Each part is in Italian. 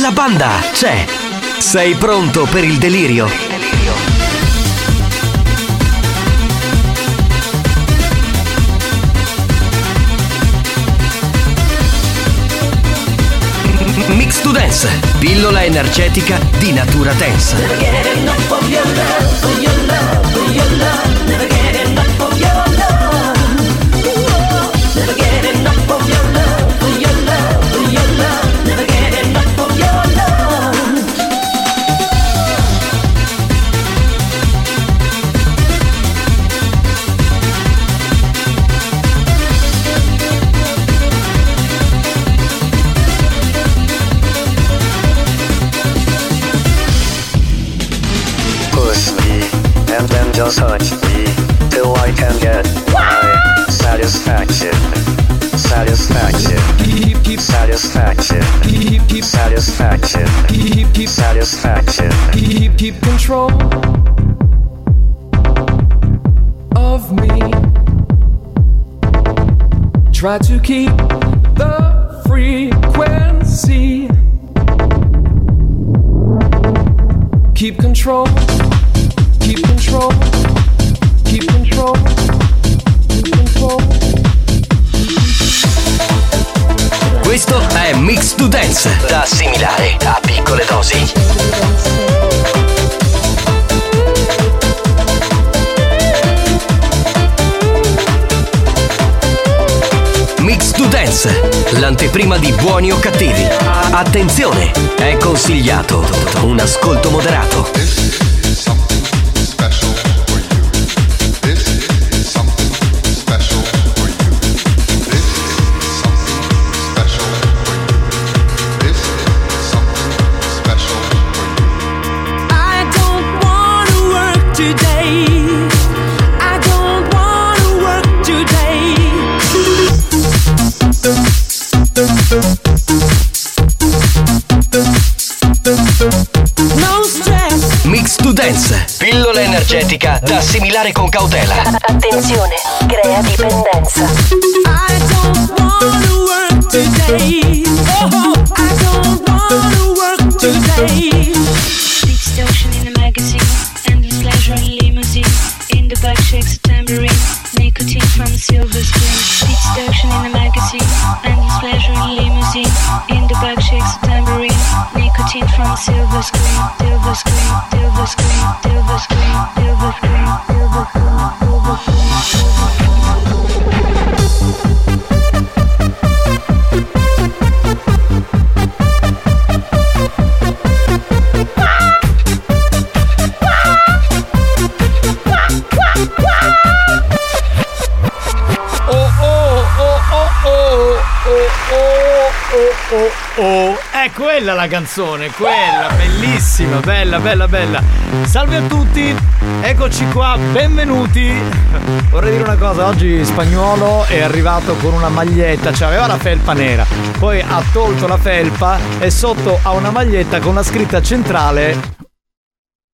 La banda c'è. Sei pronto per il delirio? Mix to Dance, pillola energetica di natura tensa. Satisfaction. Satisfaction. keep, keep control of me. Try to keep the frequency. Keep control. Keep control. Keep control. Questo è Mix to Dance, da assimilare a piccole dosi. Mix to Dance, l'anteprima di buoni o cattivi. Attenzione, è consigliato un ascolto moderato. Da assimilare con cautela. Attenzione, crea dipendenza. È quella la canzone, quella, bellissima, bella, bella, bella. Salve a tutti, eccoci qua, benvenuti. Vorrei dire una cosa, oggi Spagnuolo è arrivato con una maglietta, cioè aveva la felpa nera, poi ha tolto la felpa e sotto ha una maglietta con una scritta centrale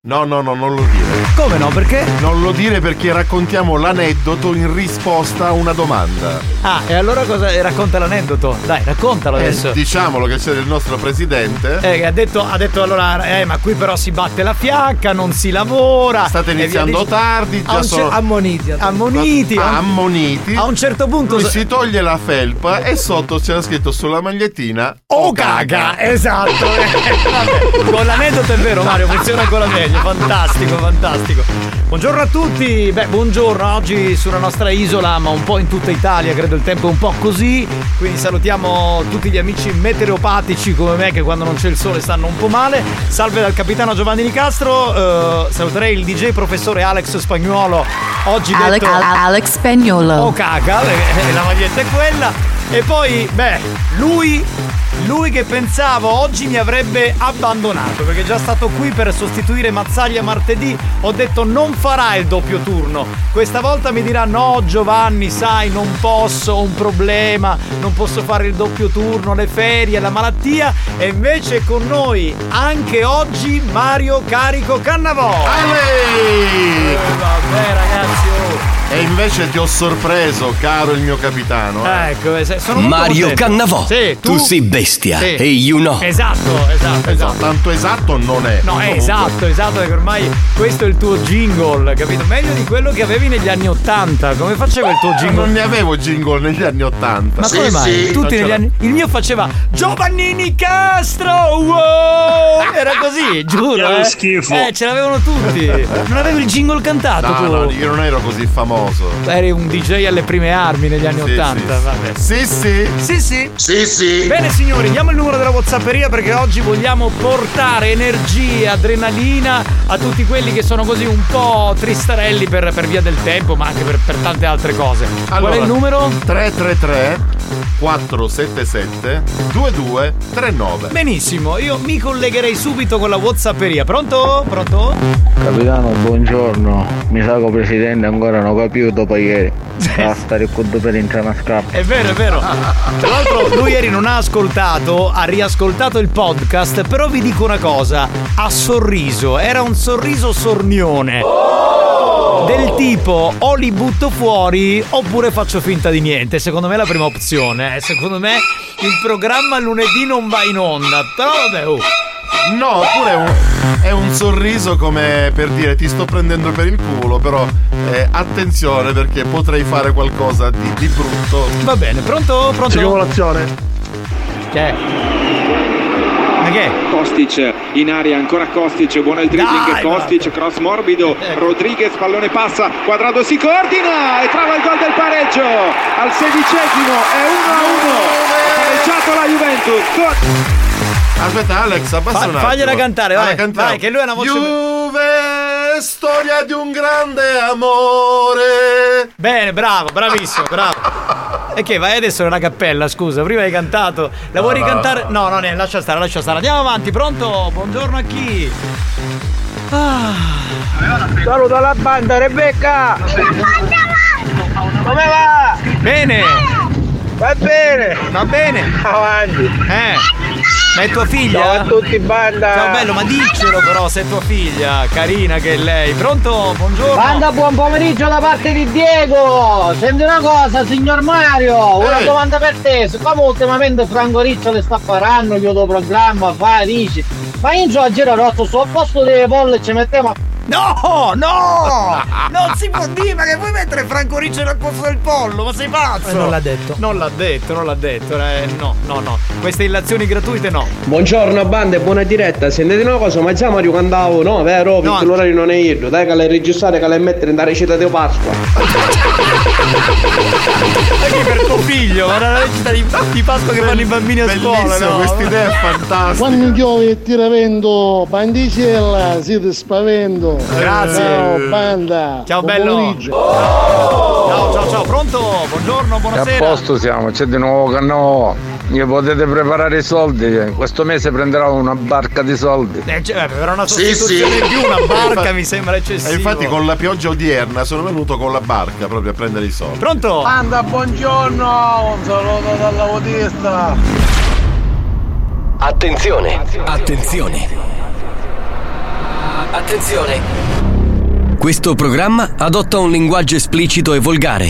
No, no, no, non lo dire. Come no? Perché? Non lo dire perché raccontiamo l'aneddoto in risposta a una domanda. Ah, e allora cosa racconta l'aneddoto? Dai, raccontalo Eh, adesso. diciamolo che c'è il nostro presidente. Eh, che ha detto, ha detto allora, eh, ma qui però si batte la fiacca, non si lavora. State iniziando dic- tardi, già sono cer- ammoniti. Ammoniti. Ah, ammoniti. A un certo punto. Lui si toglie la felpa e sotto c'era scritto sulla magliettina Oh caga, esatto. Eh, vabbè, con l'aneddoto è vero, Mario, funziona ancora meglio. Meglio, fantastico, fantastico. Buongiorno a tutti, beh, buongiorno oggi sulla nostra isola, ma un po' in tutta Italia, credo il tempo è un po' così, quindi salutiamo tutti gli amici meteoropatici come me che quando non c'è il sole stanno un po' male. Salve dal capitano Giovanni Nicastro, eh, saluterei il DJ professore Alex Spagnuolo, oggi Alex, detto... Alex Spagnolo. Oh caca, perché la maglietta è quella. E poi, beh, lui, lui che pensavo oggi mi avrebbe abbandonato perché è già stato qui per sostituire Mazzaglia martedì. Ho detto non farà il doppio turno. Questa volta mi dirà no Giovanni, sai, non posso, ho un problema, non posso fare il doppio turno, le ferie, la malattia. E invece con noi anche oggi Mario Carico Cannavò. Eh, vabbè ragazzi, oh. E invece ti ho sorpreso, caro il mio capitano. eh. Ecco, eh, se- sono Mario contento. Cannavò, Sì, tu sei bestia Sì. e you know. Esatto, esatto, esatto. Tanto esatto non è. No, è esatto, esatto, perché ormai questo è il tuo jingle, capito? Meglio di quello che avevi negli anni Ottanta. Come faceva il tuo Non jingle? ne avevo jingle negli anni Ottanta. Ma come mai? Tutti negli anni. Il mio faceva Giovannini Castro! Wow! Era così, giuro. Che Eh. schifo. Eh, ce l'avevano tutti. Non avevi il jingle cantato No, tu. no, io non ero così famoso. Eri un DJ alle prime armi negli anni Sì, Ottanta, sì, vabbè. Sì, sì. Sì, sì. Sì, sì. Bene signori, diamo il numero della Whatsapperia perché oggi vogliamo portare energia, adrenalina a tutti quelli che sono così un po' tristarelli per, per via del tempo, ma anche per, per tante altre cose. Qual è il numero? 333 477 2239. Benissimo, io mi collegherei subito con la Whatsapperia. Pronto? Pronto? Capitano, buongiorno. Mi sa che il presidente ancora non ha capito dopo ieri. Basta ricordo per entrare a scappa. È vero, è vero. Tra l'altro lui ieri non ha ascoltato, ha riascoltato il podcast, però vi dico una cosa, ha sorriso, era un sorriso sornione. Del tipo o li butto fuori oppure faccio finta di niente. Secondo me è la prima opzione. Secondo me il programma lunedì non va in onda. Però vabbè, oh. No, oppure è un, è un sorriso come per dire ti sto prendendo per il culo, però eh, attenzione perché potrei fare qualcosa di, di brutto. Va bene, pronto? Pronto? Simulazione. Che è? Ma che? Kostic in aria ancora Kostic buono il dribbling Dai, Kostic cross morbido Rodriguez pallone passa Quadrado si coordina e trova il gol del pareggio al sedicesimo è 1 a 1 ha pareggiato la Juventus Aspetta Alex, abbassa Fa- un fagliela cantare, vai, cantiamo. vai, che lui ha una voce- Juve, storia di un grande amore. Bene, bravo, bravissimo, bravo. E che vai adesso nella cappella, scusa, prima hai cantato. La vuoi No, no. ricantare? No, no, ne, lascia stare, lascia stare. Andiamo avanti, pronto? Buongiorno a chi? Ah. Saluto alla banda, Rebecca! Come va? Bene, Va bene! va bene. Avanti! Eh. Ma è tua Ciao a figlia? tutti, banda! Ciao bello, ma diccelo però se è tua figlia, carina che è lei. Pronto? Buongiorno. Banda, buon pomeriggio da parte di Diego! Senti una cosa, signor Mario, una Eh. domanda per te. Siccome ultimamente Franco Riccio le sta parlando, io do programma, fa, dici. Ma io giù a Girarotto, su al posto delle bolle ci mettiamo No, no! Non si può dire, ma che vuoi mettere Franco Riccio al posto del pollo? Ma sei pazzo? Eh, non l'ha detto. Non l'ha detto, non l'ha detto. eh, no, no, no. Queste illazioni gratuite no. Buongiorno banda e buona diretta, sentite una cosa, ma già Mario cantavo, no vero? Perché l'orario non è io, dai che le registrare che le mettere in recita di Pasqua. Anche per tuo figlio, ma la recita di, di Pasqua che fanno i bambini a scuola, Bellissimo, no? questa idea è fantastica. Quando piove e tira vento, pandicella, siete spavento. Grazie. Ciao, banda. Ciao Buon bello. pomeriggio. Ciao, ciao, ciao, pronto? Buongiorno, A buonasera. posto siamo, c'è di nuovo Cannò. Io potete preparare i soldi. Questo mese prenderò una barca di soldi. Eh, cioè, per una Sì, sostituzione sì. di una barca mi sembra eccessivo. E infatti con la pioggia odierna sono venuto con la barca proprio a prendere i soldi. Pronto? Banda, buongiorno. Un saluto dall'autista. Attenzione, attenzione. Attenzione. Questo programma adotta un linguaggio esplicito e volgare,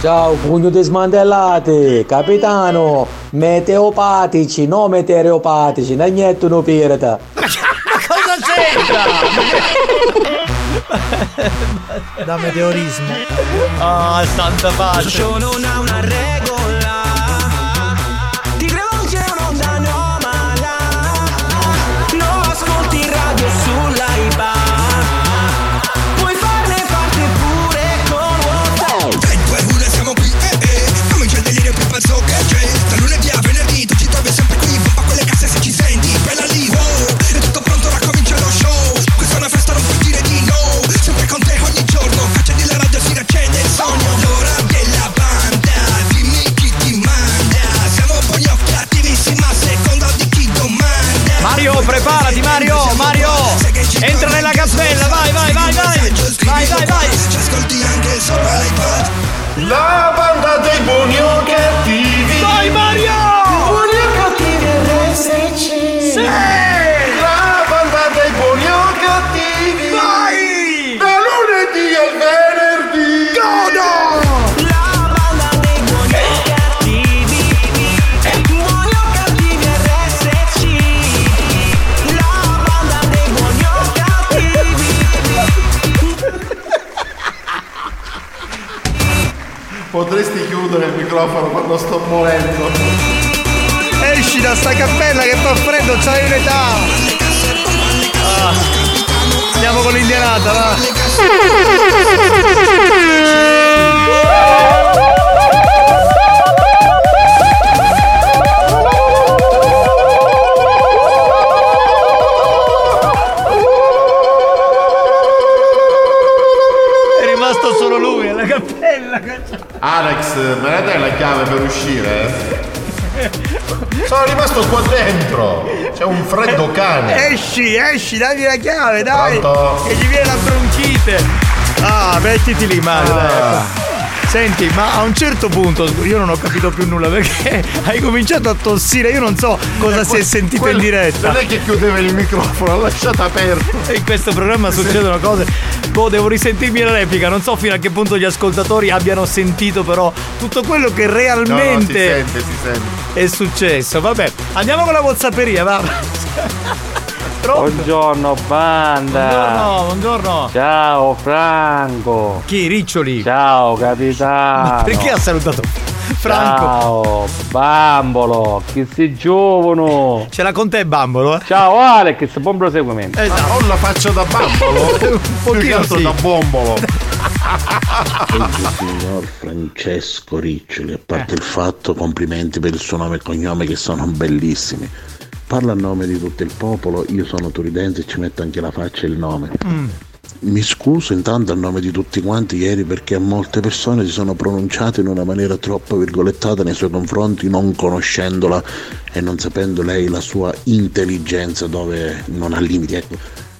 Ciao, pugno di smantellati, capitano, meteopatici, no meteoropatici, non niente no pirata. Ma cosa c'entra? da meteorismo. Ah, santa pace. Cappella, vai, vai, vai, vai! Vai, vai, vai! Ci ascolti anche sopra l'iPad La banda dei buoni o cattivi. Vai Mario! Potresti chiudere il microfono quando sto morendo. Esci da sta cappella che fa freddo, c'hai un'età! Ah, Andiamo con l'indianata, va! Alex, me la dai la chiave per uscire? Sono rimasto qua dentro. C'è un freddo cane. Esci, esci, dagli la chiave, dai! Pronto? Che gli viene la bronchite! Ah, mettiti lì, Mario. Ah. Senti, ma a un certo punto io non ho capito più nulla perché hai cominciato a tossire, io non so cosa si è sentito Quello- in diretta. Non è che chiudeva il microfono, l'ha lasciato aperto. In questo programma succedono cose. Boh, devo risentirmi la replica. Non so fino a che punto gli ascoltatori abbiano sentito, però, tutto quello che No, no, si realmente sente, si sente. è successo. Vabbè, andiamo con la WhatsApperia, va. Pronto? Buongiorno banda. Buongiorno, buongiorno. Ciao Franco. Chi? Riccioli? Ciao capitano. Perché ha salutato Franco? Ciao Bambolo. Che sei giovane. Ce l'ha con te Bambolo, eh? Ciao Alex, buon proseguimento. Esatto. Ho la faccia da bambolo. Un pochino altro sì. da bombolo. Oggi signor Francesco Riccioli, a parte il fatto complimenti per il suo nome e cognome che sono bellissimi. Parla a nome di tutto il popolo, io sono turidense e ci metto anche la faccia e il nome. Mi scuso intanto a nome di tutti quanti ieri perché molte persone si sono pronunciate in una maniera troppo virgolettata nei suoi confronti non conoscendola e non sapendo lei la sua intelligenza dove non ha limiti. Ecco,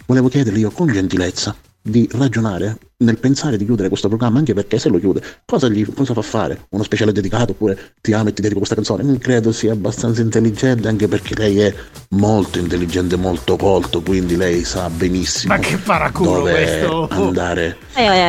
volevo chiederle io con gentilezza di ragionare nel pensare di chiudere questo programma anche perché se lo chiude cosa, gli, cosa fa fare? Uno speciale dedicato oppure ti amo e ti dedico questa canzone? Non credo sia abbastanza intelligente anche perché lei è molto intelligente, molto colto, quindi lei sa benissimo Ma che paraculo dove questo! andare Ai, ai,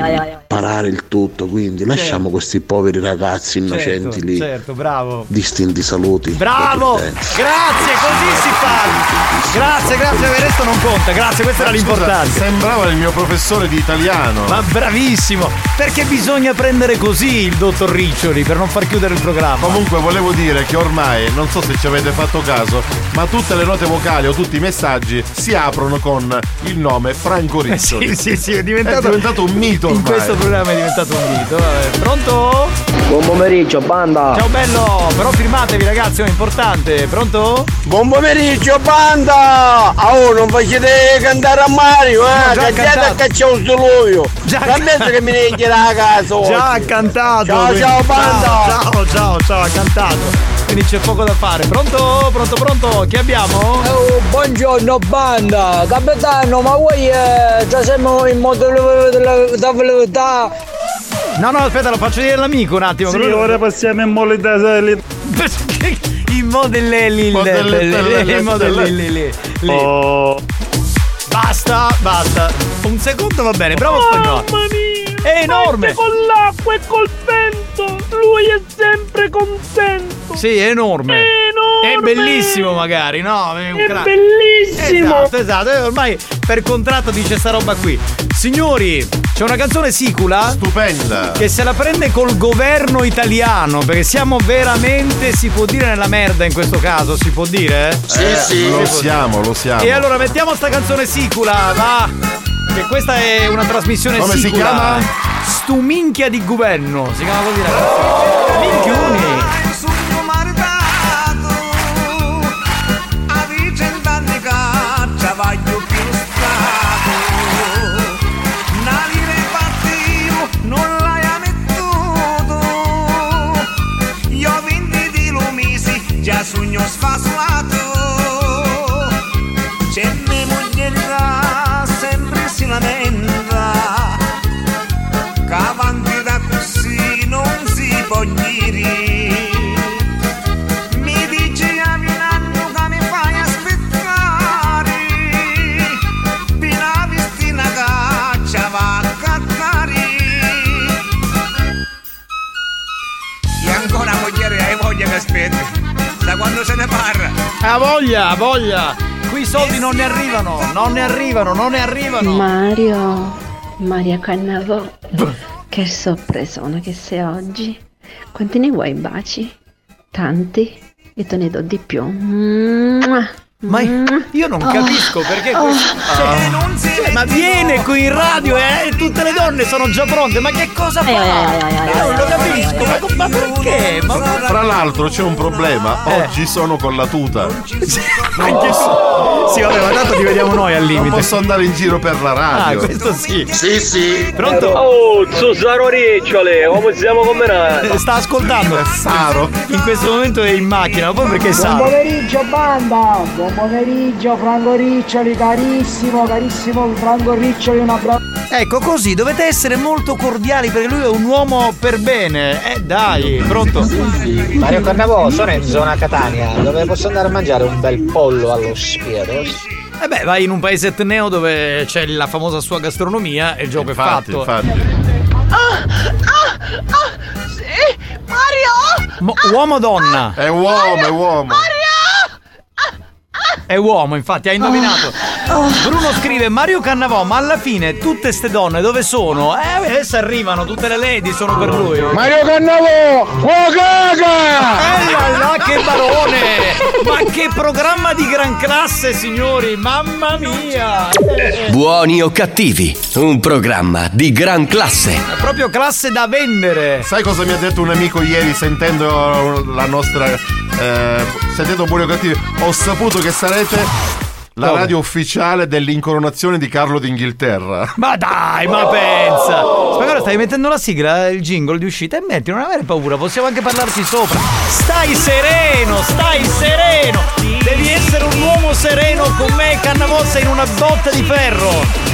ai, a ai, ai, ai, ai. parare il tutto, quindi lasciamo questi poveri ragazzi innocenti certo, lì, Certo, bravo. distinti saluti. Bravo! Grazie, così si fa! Grazie, grazie, il resto non conta, grazie, questo era Scusa, l'importante. Sembrava il mio professore di italiano. Ma bravissimo! Perché bisogna prendere così il dottor Riccioli per non far chiudere il programma. Comunque volevo dire che ormai, non so se ci avete fatto caso, ma tutte le note vocali o tutti i messaggi si aprono con il nome Franco Riccioli. Sì, sì, sì, è diventato, È diventato un mito In ormai. questo programma è diventato un mito. Vabbè, Pronto? Buon pomeriggio, banda! Ciao bello, però firmatevi ragazzi, è importante. Pronto? Buon pomeriggio, banda! Oh, non facete cantare a Mario, No, eh! Cacciate cantato. a cacciare un soluio! Già penso che mi ne a casa. Già ha cantato. Ciao, quindi- ciao, banda! Ciao, ciao, ciao, ciao, ha cantato. Quindi c'è poco da fare. Pronto? Pronto, pronto? Chi abbiamo? Oh, buongiorno banda, capitano, ma voi eh, già siamo in modo da No, no, aspetta, lo faccio dire all'amico un attimo. Sì, Lui- ora passiamo in modalità I modellelli. Modelle- I modellelli. Oh, sta, basta. Un secondo va bene, bravo spagnolo. Mamma mia! È enorme. Con l'acqua e col vento, lui è sempre contento. Sì, è enorme. È enorme. È bellissimo magari, no? È, un È crack. bellissimo. Esatto, esatto. E Ormai per contratto dice sta roba qui. Signori, c'è una canzone sicula. Stupenda. Che se la prende col governo italiano, perché siamo veramente, si può dire nella merda in questo caso, si può dire? Eh, Lo siamo, lo siamo. E allora mettiamo sta canzone sicula, va! Che questa è una trasmissione Come si sicula. chiama? Stu minchia di governo. Si chiama così ragazzi. Minchioni. Dire mi dice a un anno che mi fai aspettare fino a vestina caccia va a cattare e ancora mogliere hai voglia che aspetti? Da quando se ne parla? Ha voglia, ha voglia. Qui i soldi non ne arrivano, non ne arrivano, non ne arrivano. Mario, Maria Cannavò, che sorpresona che sei oggi. Quanti ne vuoi baci? Tanti? Io te ne do di più. Mua. Ma io non Oh. capisco perché Oh. questo. Cioè, cioè, ma viene qui in radio e tutte le donne sono già pronte. Ma che cosa fa? Io non lo capisco. Ma, ma perché? Ma Fra l'altro c'è un problema, oggi sono con la tuta. Anche se- Sì, vabbè, ma tanto ti vediamo noi al Non limite. posso andare in giro per la radio. Ah, questo sì. Sì, sì. Pronto? Oh, Susaro Ricciole, come siamo combinati? Eh, Sta ascoltando. Saro. In questo momento è in macchina, ma poi perché Buon Saro? pomeriggio banda, buon pomeriggio Franco Riccioli, carissimo, carissimo Franco Riccioli, un abbraccio. Ecco, così dovete essere molto cordiali perché lui è un uomo per bene. Eh dai, pronto? Mario Cannavò, sono in zona Catania, dove posso andare a mangiare un bel pollo allo spiedo. Eh beh, vai in un paese etneo dove c'è la famosa sua gastronomia e il gioco Infatti, è fatto. infatti. ah ah ah sì Mario Mo- uomo o donna? È uomo, è uomo. È uomo, infatti, ha indovinato. Bruno scrive Mario Cannavò, ma alla fine tutte ste donne dove sono? Eh, adesso arrivano, tutte le lady sono per lui. Mario Cannavò, oh caga! Eh là che barone! Ma che programma di gran classe, signori! Mamma mia! Eh, Buoni o cattivi, un programma di gran classe. È proprio classe da vendere! Sai cosa mi ha detto un amico ieri sentendo la nostra. Eh, sentendo Buoni o Cattivi? Ho saputo che sarete la Dove? radio ufficiale dell'incoronazione di Carlo d'Inghilterra. Ma dai, ma pensa! Spagnolo, stai mettendo la sigla, il jingle di uscita e metti, non avere paura, possiamo anche parlarci sopra. Stai sereno, stai sereno! Devi essere un uomo sereno con me Cannavò sei in una botta di ferro!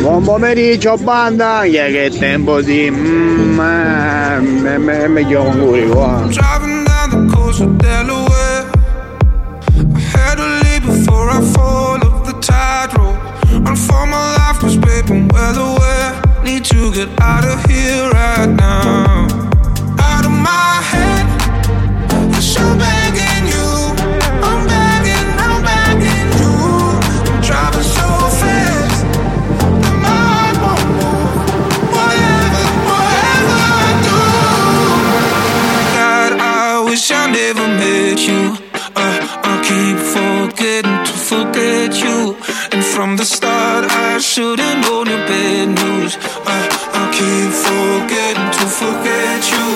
Buon pomeriggio banda, che tempo di... Mm, eh, me- meglio auguri qua. Driving down the coast of Delaware. I had to leave before I fall off the tide tightrope. Run for my life, was paper weather where. Need to get out of here right now. Out of my head. I'm begging met you. Uh, I'll keep forgetting to forget you. And from the start, I should've known your bad news. Uh, I'll keep forgetting to forget you.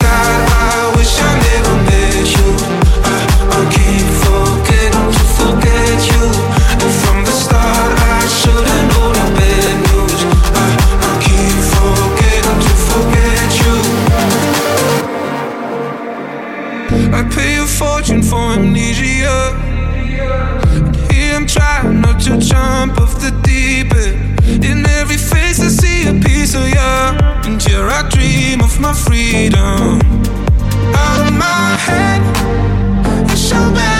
God, I wish I. jump off the deep end. In every face, I see a piece of you. And here I dream of my freedom. Out of my head, it's so begging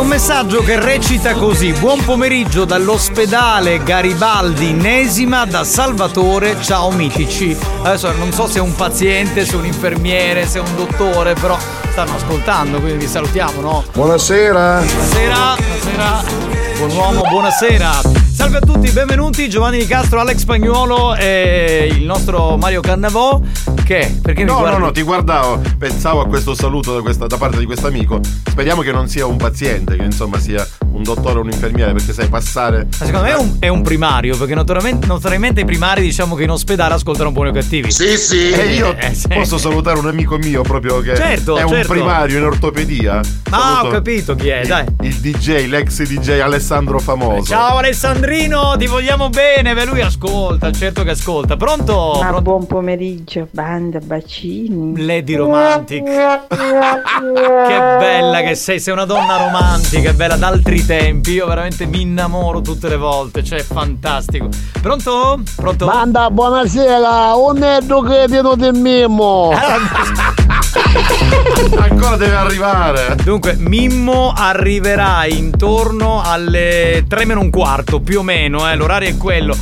un messaggio che recita così: Buon pomeriggio dall'ospedale Garibaldi Nesima da Salvatore, ciao mitici. Adesso non so se è un paziente, se è un infermiere, se è un dottore, però stanno ascoltando, quindi vi salutiamo, no? Buonasera. Buonasera, buonasera. Buon uomo, buonasera. Salve a tutti, benvenuti Giovanni Di Castro, Alex Spagnuolo e il nostro Mario Cannavò. Che? Perché mi No, guardi? no, no, ti guardavo, pensavo a questo saluto da, questa- da parte di questo amico. Speriamo che non sia un paziente, che insomma sia un dottore o un infermiere, perché sai passare. Ma secondo me è un, è un primario, perché notoriamente, notoriamente i primari diciamo che in ospedale ascoltano buoni o cattivi. Sì, sì. E io Eh, sì. posso salutare un amico mio proprio che Certo, è un certo. primario in ortopedia. Ah, Saluto ho capito chi è, dai. Il DJ, l'ex DJ Alessandro Famoso. Ciao Alessandrino, ti vogliamo bene, beh lui ascolta, certo che ascolta. Pronto? Ma Pronto? buon pomeriggio, banda, bacini. Lady Romantic. Che bella che sei, sei una donna romantica, bella d'altri tempi. Io veramente mi innamoro tutte le volte, cioè è fantastico. Pronto? Pronto? Banda, buonasera, un netto che tieno del mimo. Ancora deve arrivare. Dunque, Mimmo arriverà intorno alle 3 meno un quarto, più o meno, eh, l'orario è quello.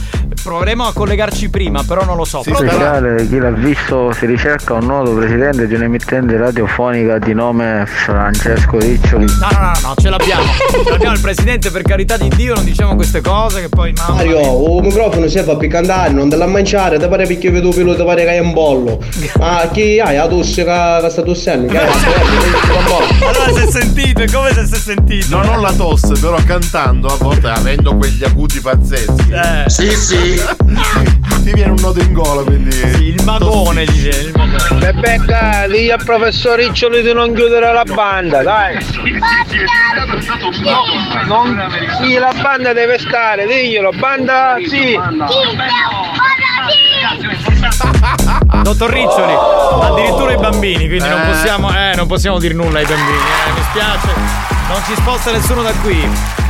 Proveremo a collegarci prima, però non lo so. Pronto? Speciale, chi l'ha visto si ricerca un noto presidente di un'emittente radiofonica di nome Francesco Riccioli. No, no, no, no, ce l'abbiamo. Ce l'abbiamo il presidente, per carità di Dio, non diciamo queste cose che poi mamma Mario, mia. un microfono serve per cantare, non te la mangiare, te pare perché vedo pelo, te pare che hai un bollo. Ma chi hai la tosse che, sta tossendo? Allora si è sentito, è come se si è sentito. Non ho la tosse, però cantando a volte avendo quegli acuti pazzeschi. Eh. Sì, sì. Ti viene un nodo in gola, quindi. il magone viene, il magone. Bebecca, digli al professor Riccioli di non chiudere la banda, dai. No, non, sì, la banda deve stare, diglielo, banda, sì. Dottor Riccioli, addirittura i bambini, quindi non Eh. possiamo, eh, non possiamo dire nulla ai bambini, eh, mi spiace. Non ci sposta nessuno da qui.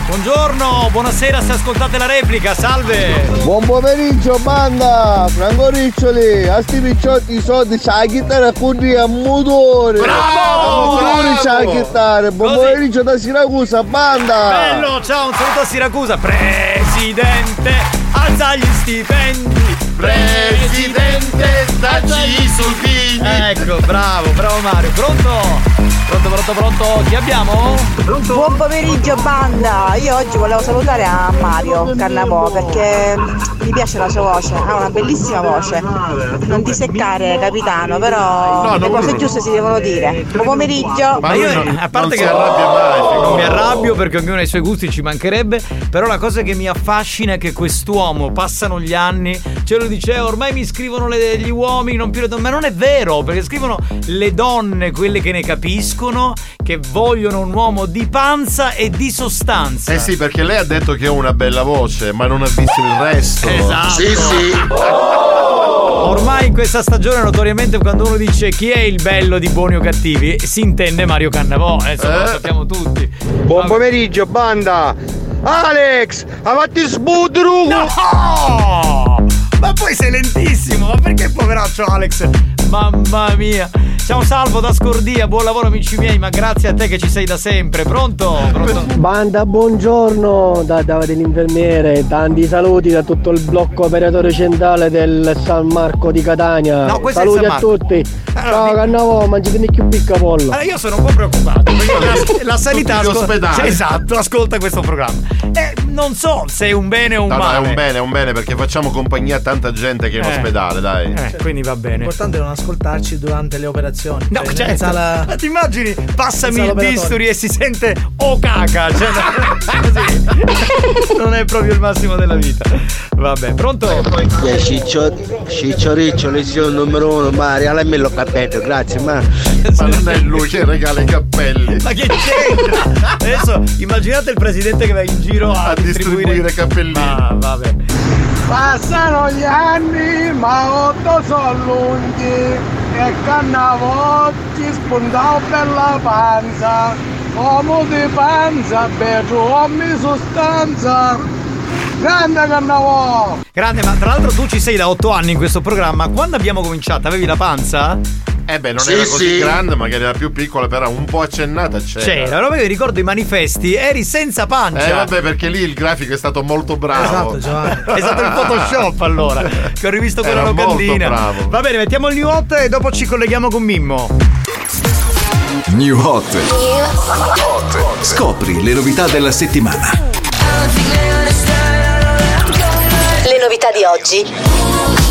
Buongiorno, buonasera se ascoltate la replica, salve! Buon pomeriggio banda, Franco Riccioli, a sti picciotti i soldi c'ha la chitarra con a motore. Bravo, A motore c'ha la chitarra, buon Così. pomeriggio da Siracusa, banda. Bello, ciao, un saluto a Siracusa. Presidente, alza gli stipendi. Presidente, dacci i soldini. Ecco, bravo, bravo Mario. Pronto? Pronto, pronto, pronto? Chi abbiamo? Buon pomeriggio banda, io oggi volevo salutare a Mario Cannavò perché mi piace la sua voce, ha una bellissima voce. Non ti seccare capitano, però No, le cose giuste si devono dire. Buon pomeriggio. Ma io, a parte che non mi arrabbio perché ognuno ha i suoi gusti, ci mancherebbe. Però la cosa che mi affascina è che quest'uomo passano gli anni, ce lo dice, "Eh, ormai mi scrivono le- gli uomini, non più le donne. Ma non è vero, perché scrivono le donne, quelle che ne capiscono, che vogliono un uomo di panza e di sostanza. Eh sì, perché lei ha detto che ho una bella voce, ma non ha visto il resto. Esatto. Sì, sì. Ormai in questa stagione notoriamente quando uno dice chi è il bello di buoni o cattivi si intende Mario Cannavò, eh, insomma, lo sappiamo tutti. Buon pomeriggio banda. Alex, avanti sbudru. No! Ma poi sei lentissimo, ma perché poveraccio Alex? Mamma mia! Ciao Salvo da Scordia, buon lavoro amici miei, ma grazie a te che ci sei da sempre. Pronto? Pronto? Banda, buongiorno da Davide l'infermiere, tanti saluti da tutto il blocco operatore centrale del San Marco di Catania. No, questo è il saluti a tutti. Allora, Ciao mi- Cannavo, mangiate più picca pollo. Allora io sono un po' preoccupato perché la, la sanità Tutti gli ascol- ospedali. Cioè, esatto, ascolta questo programma. E non so se è un bene o un No, no, male. è un bene, è un bene perché facciamo compagnia a tanta gente che è in Eh. ospedale, dai. Eh, quindi va bene. L'importante è non ascoltarci durante le operazioni. No, Cioè, certo. sala- Ma ti immagini? Passami il bisturi e si sente oh caca. Cioè, non è proprio il massimo della vita. Vabbè, pronto? Eh, Ciccio, Ciccio Riccio, lezione numero uno, ma regalamelo il cappello, grazie, ma. Ma non è lui che regala i cappelli. Ma che c'entra? Adesso immaginate il presidente che va in giro a, A distribuire cappellini. Ma vabbè. Passano gli anni, ma otto sono lunghi e cannavo ci spuntavo per la panza. Uomo di panza, beggio uomo sostanza. Grande cannavo! Grande, ma tra l'altro tu ci sei da otto anni in questo programma. Quando abbiamo cominciato? Avevi la panza? Eh beh, non Sì, era così sì. grande, magari era più piccola, però un po' accennata c'era. C'era, allora io ricordo i manifesti, eri senza pancia. Eh vabbè, perché lì il grafico è stato molto bravo. Esatto, Giovanni. È stato il Photoshop allora. Che ho rivisto con Era la molto locandina. bravo. Va bene, mettiamo il new hot e dopo ci colleghiamo con Mimmo. New Hot. Scopri le novità della settimana. Le novità di oggi.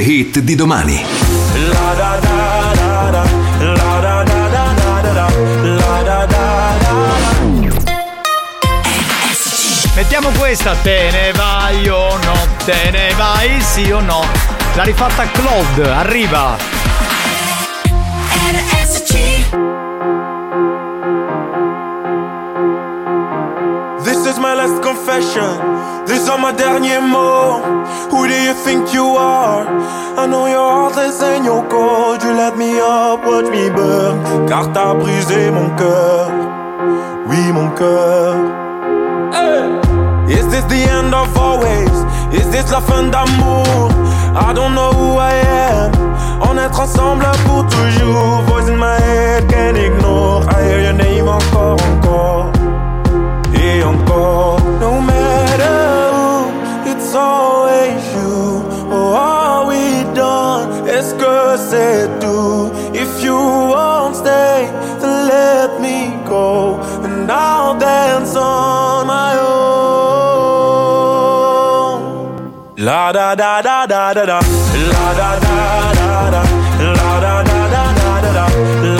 Hit di domani. Mettiamo questa, te ne vai o no? Te ne vai sì o no? L'ha rifatta Claude, arriva. This is my last confession. These are my derniers mots. Who do you think you are? I know your heart is in your cold. You let me up, watch me burn. Car t'as brisé mon cœur. Oui, mon cœur. Is this the end of always? Is this la fin d'amour? I don't know who I am. On être ensemble pour toujours. Voice in my head, can't ignore. I hear your name encore, encore. Et encore. No matter always you. Oh, are we done? Est-ce que c'est? If you won't stay, then let me go. And I'll dance on my own. La da da da da da da. La da da da da. La da da da da da da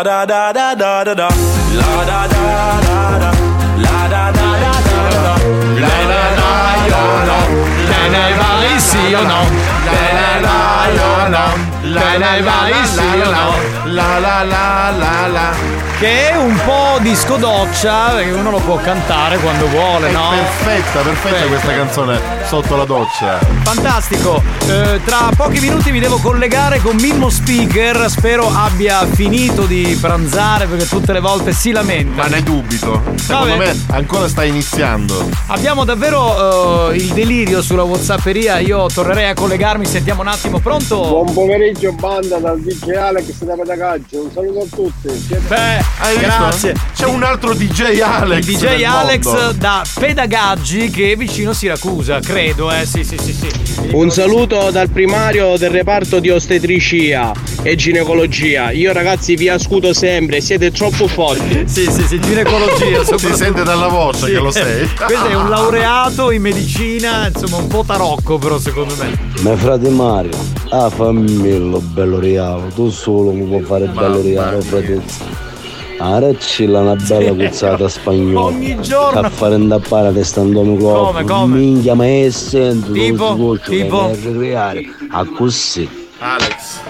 La da da da da da da. La da da da da. La da da da da da. La da da yo no. Te ne vai sì o no? Te ne vai o no? Te ne vai sì o no? La la la la la. Che è un po' disco doccia, perché uno lo può cantare quando vuole, È no? perfetta, perfetta questa canzone. Sotto la doccia. Fantastico, Eh, tra pochi minuti mi devo collegare con Mimmo Speaker, spero abbia finito di pranzare perché tutte le volte si lamenta. Ma ne dubito. Secondo Vabbè. me ancora sta iniziando. Abbiamo davvero eh, il delirio sulla Whatsapperia, io tornerei a collegarmi, sentiamo un attimo, pronto? Buon pomeriggio banda dal DJ Alex da Pedagaggio, un saluto a tutti. Siete- Beh, Hai visto? grazie. C'è un altro DJ Alex. Il DJ Alex mondo. da Pedagaggi che è vicino Siracusa, credo, eh, sì, sì, sì, sì. Un saluto dal primario del reparto di ostetricia e ginecologia. Io ragazzi vi ascolto sempre, siete troppo forti. Sì, sì, sì, ginecologia. Si sente dalla voce Sì, che lo sei. Questo è un laureato in medicina, insomma, un po' tarocco, però, secondo me. Mio frate Mario, ah fammi il bello regalo, tu solo mi puoi fare bello regalo, fratello. Aracilla una bella cuzzata spagnola. Ogni giorno. A fare indappare a testa un Come, come? Minchia ma è sento Tipo? Tipo? per ricreare. A così. Alex,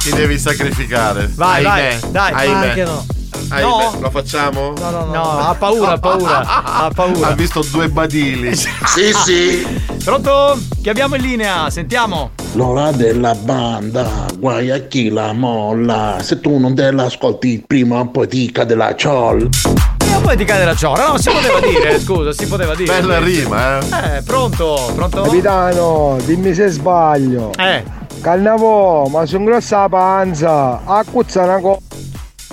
ti devi sacrificare. Vai, vai, dai. ahimè. Ma anche no. Ahimè. No. Lo facciamo? No, no, no. ha paura, ha paura. Ha paura. Ha visto due badili. Sì, sì. Pronto? Chi abbiamo in linea? Sentiamo. L'ora della banda, guai a chi la molla. Se tu non te l'ascolti prima o poi ti cade la ciol. E poi ti cade la ciora. No, si poteva dire, scusa, si poteva dire. Bella rima, eh. Eh, pronto? Pronto? Capitano, dimmi se sbaglio. Eh. Cannavò, ma sono grossa la panza. Accuzza una cosa.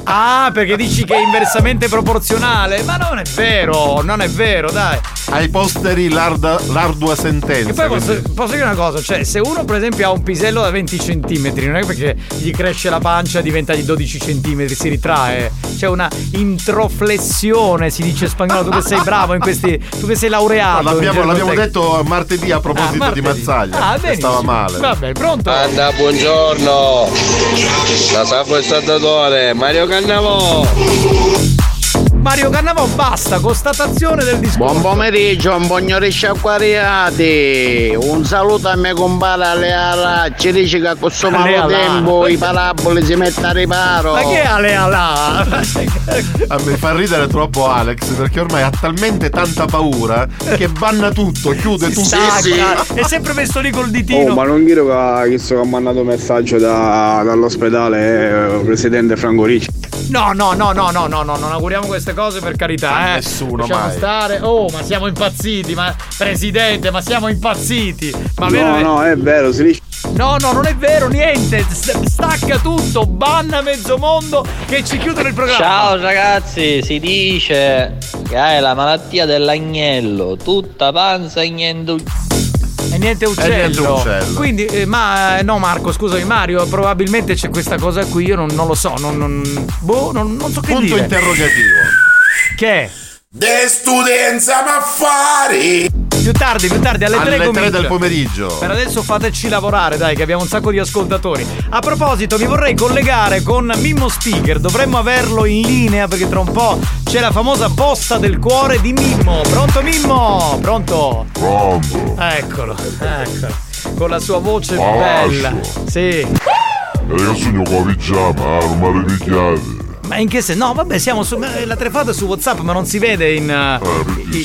Ah, perché dici che è inversamente proporzionale? Ma non è vero, non è vero, dai. Ai posteri l'arda- l'ardua sentenza. E poi posso, posso dire una cosa, cioè se uno per esempio ha un pisello da 20 cm, non è perché gli cresce la pancia e diventa di 12 cm, si ritrae. C'è una introflessione, si dice in spagnolo, tu che sei bravo in questi. tu che sei laureato. No, in l'abbiamo, l'abbiamo detto martedì a proposito Ah, di martedì. Mazzaglia. Ah, che benissimo. stava male. Vabbè, pronto? Anda, buongiorno. La Safo Saldatore, Mario Cannavò. Mario Cannavò, basta, constatazione del discorso. Buon pomeriggio, un buon sciacquariati. Un saluto a mio compare Aleala. Ci dice che a questo malo Aleala. tempo i paraboli si mettono a riparo. Ma che ale alà? A me fa ridere troppo Alex perché ormai ha talmente tanta paura che banna tutto, chiude tutto. Stacca. È sempre messo lì col ditino. Oh, ma non dire che che ha mandato un messaggio da- dall'ospedale eh, presidente Franco Ricci. No, no, no, no, no, no, no, non auguriamo queste cose per carità, eh. nessuno Lasciamo mai. stare. Oh, ma siamo impazziti, ma presidente, ma siamo impazziti. Ma No, veramente- no, è vero, si dice. No, no, non è vero, niente. Stacca tutto, banna mezzo mondo che ci chiudono il programma. Ciao ragazzi, si dice che hai la malattia dell'agnello, tutta panza e niente E niente uccello. niente uccello. Quindi, eh, ma eh, no, Marco, scusami, Mario, probabilmente c'è questa cosa qui, io non, non lo so, non, non- boh, non, non so che Punto dire. interrogativo. Che? De studenza ma affari! Più tardi, più tardi, alle, Alle 3 tre comincia. del pomeriggio. Per adesso fateci lavorare, dai, che abbiamo un sacco di ascoltatori. A proposito, mi vorrei collegare con Mimmo Speaker. Dovremmo averlo in linea perché tra un po' c'è la famosa posta del cuore di Mimmo. Pronto Mimmo? Pronto? Pronto? Eccolo, eccolo. Con la sua voce Bacio. bella. Sì. E io sogno con la pigiama, non mi ripicchiate. Ma in che senso? No, vabbè, siamo su. eh, La trefata su WhatsApp, ma non si vede in, eh,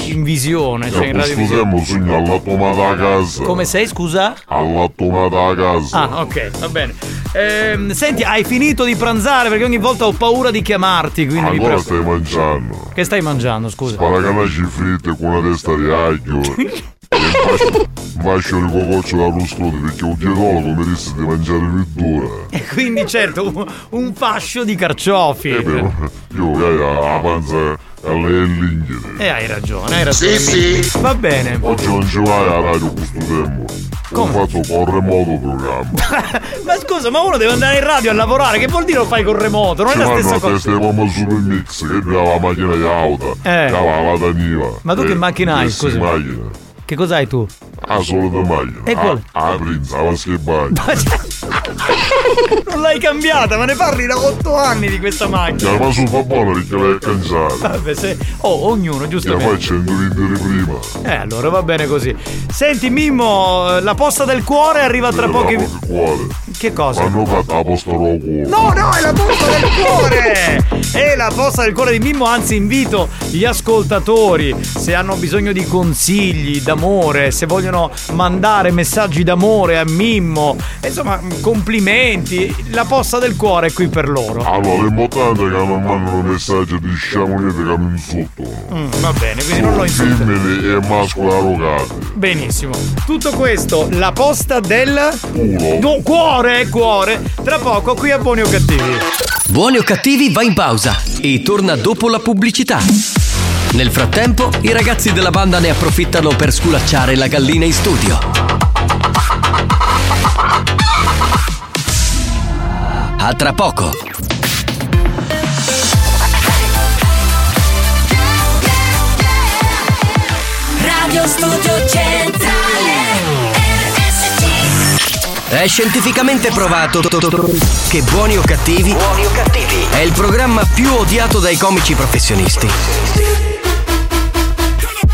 in- visione, cioè in questo radiovisione. sogno alla tomata a casa. Come sei, scusa? Alla tomata a casa. Ah, ok, va bene. Ehm, senti, hai finito di pranzare perché ogni volta ho paura di chiamarti, quindi Ancora pre- stai mangiando. Che stai mangiando, scusa? Paracanaci fritte con una testa di aglio. e un fascio- un fascio di cococcio da rustone perché un dietologo mi disse di mangiare verdura. E quindi certo, un, un fascio di carciofi. E beh, io eh, la panza alle linghide. E hai ragione, hai ragione. Sì, sì. Va bene. Oggi non ci vai a radio questo tempo. Ho fatto con remoto programma. Ma scusa, ma uno deve andare in radio a lavorare, che vuol dire lo fai con remoto? Non è la stessa cosa. testa come super mix che abbiamo la macchina di auto. Eh. Che aveva la taniva. Ma tu che macchina hai, scusa? macchina. Che cos'hai tu? Ah, solo da macchina. E quale? Ah, ah, Prince, la vasca e bagno. Non l'hai cambiata, ma ne parli da 8 anni di questa macchina. Che ma su fa buono perché l'hai cangiata. Vabbè, se... Oh, ognuno, Che la 120 di prima. Eh, allora va bene così. Senti, Mimmo, la posta del cuore arriva tra Eh, pochi. ma che cuore. Che cosa? Hanno fatto la posta del cuore. No, no, è la posta del cuore! È la posta del cuore di Mimmo, anzi invito gli ascoltatori, se hanno bisogno di consigli, d'amore, se vogliono mandare messaggi d'amore a Mimmo, insomma, complimenti, la posta del cuore è qui per loro. Allora, l'importante è che non mandano messaggi di sciamonete che mi insultano. Mm, va bene, quindi non lo insulto. Femmine e mascoli arrogati. Benissimo. Tutto questo, la posta del Culo. No, cuore, cuore. Tra poco qui a Buoni o Cattivi. Buoni o cattivi va in pausa e torna dopo la pubblicità. Nel frattempo, i ragazzi della banda ne approfittano per sculacciare la gallina in studio. A tra poco. Radio Studio Centrale È scientificamente provato che Buoni o Cattivi è il programma più odiato dai comici professionisti.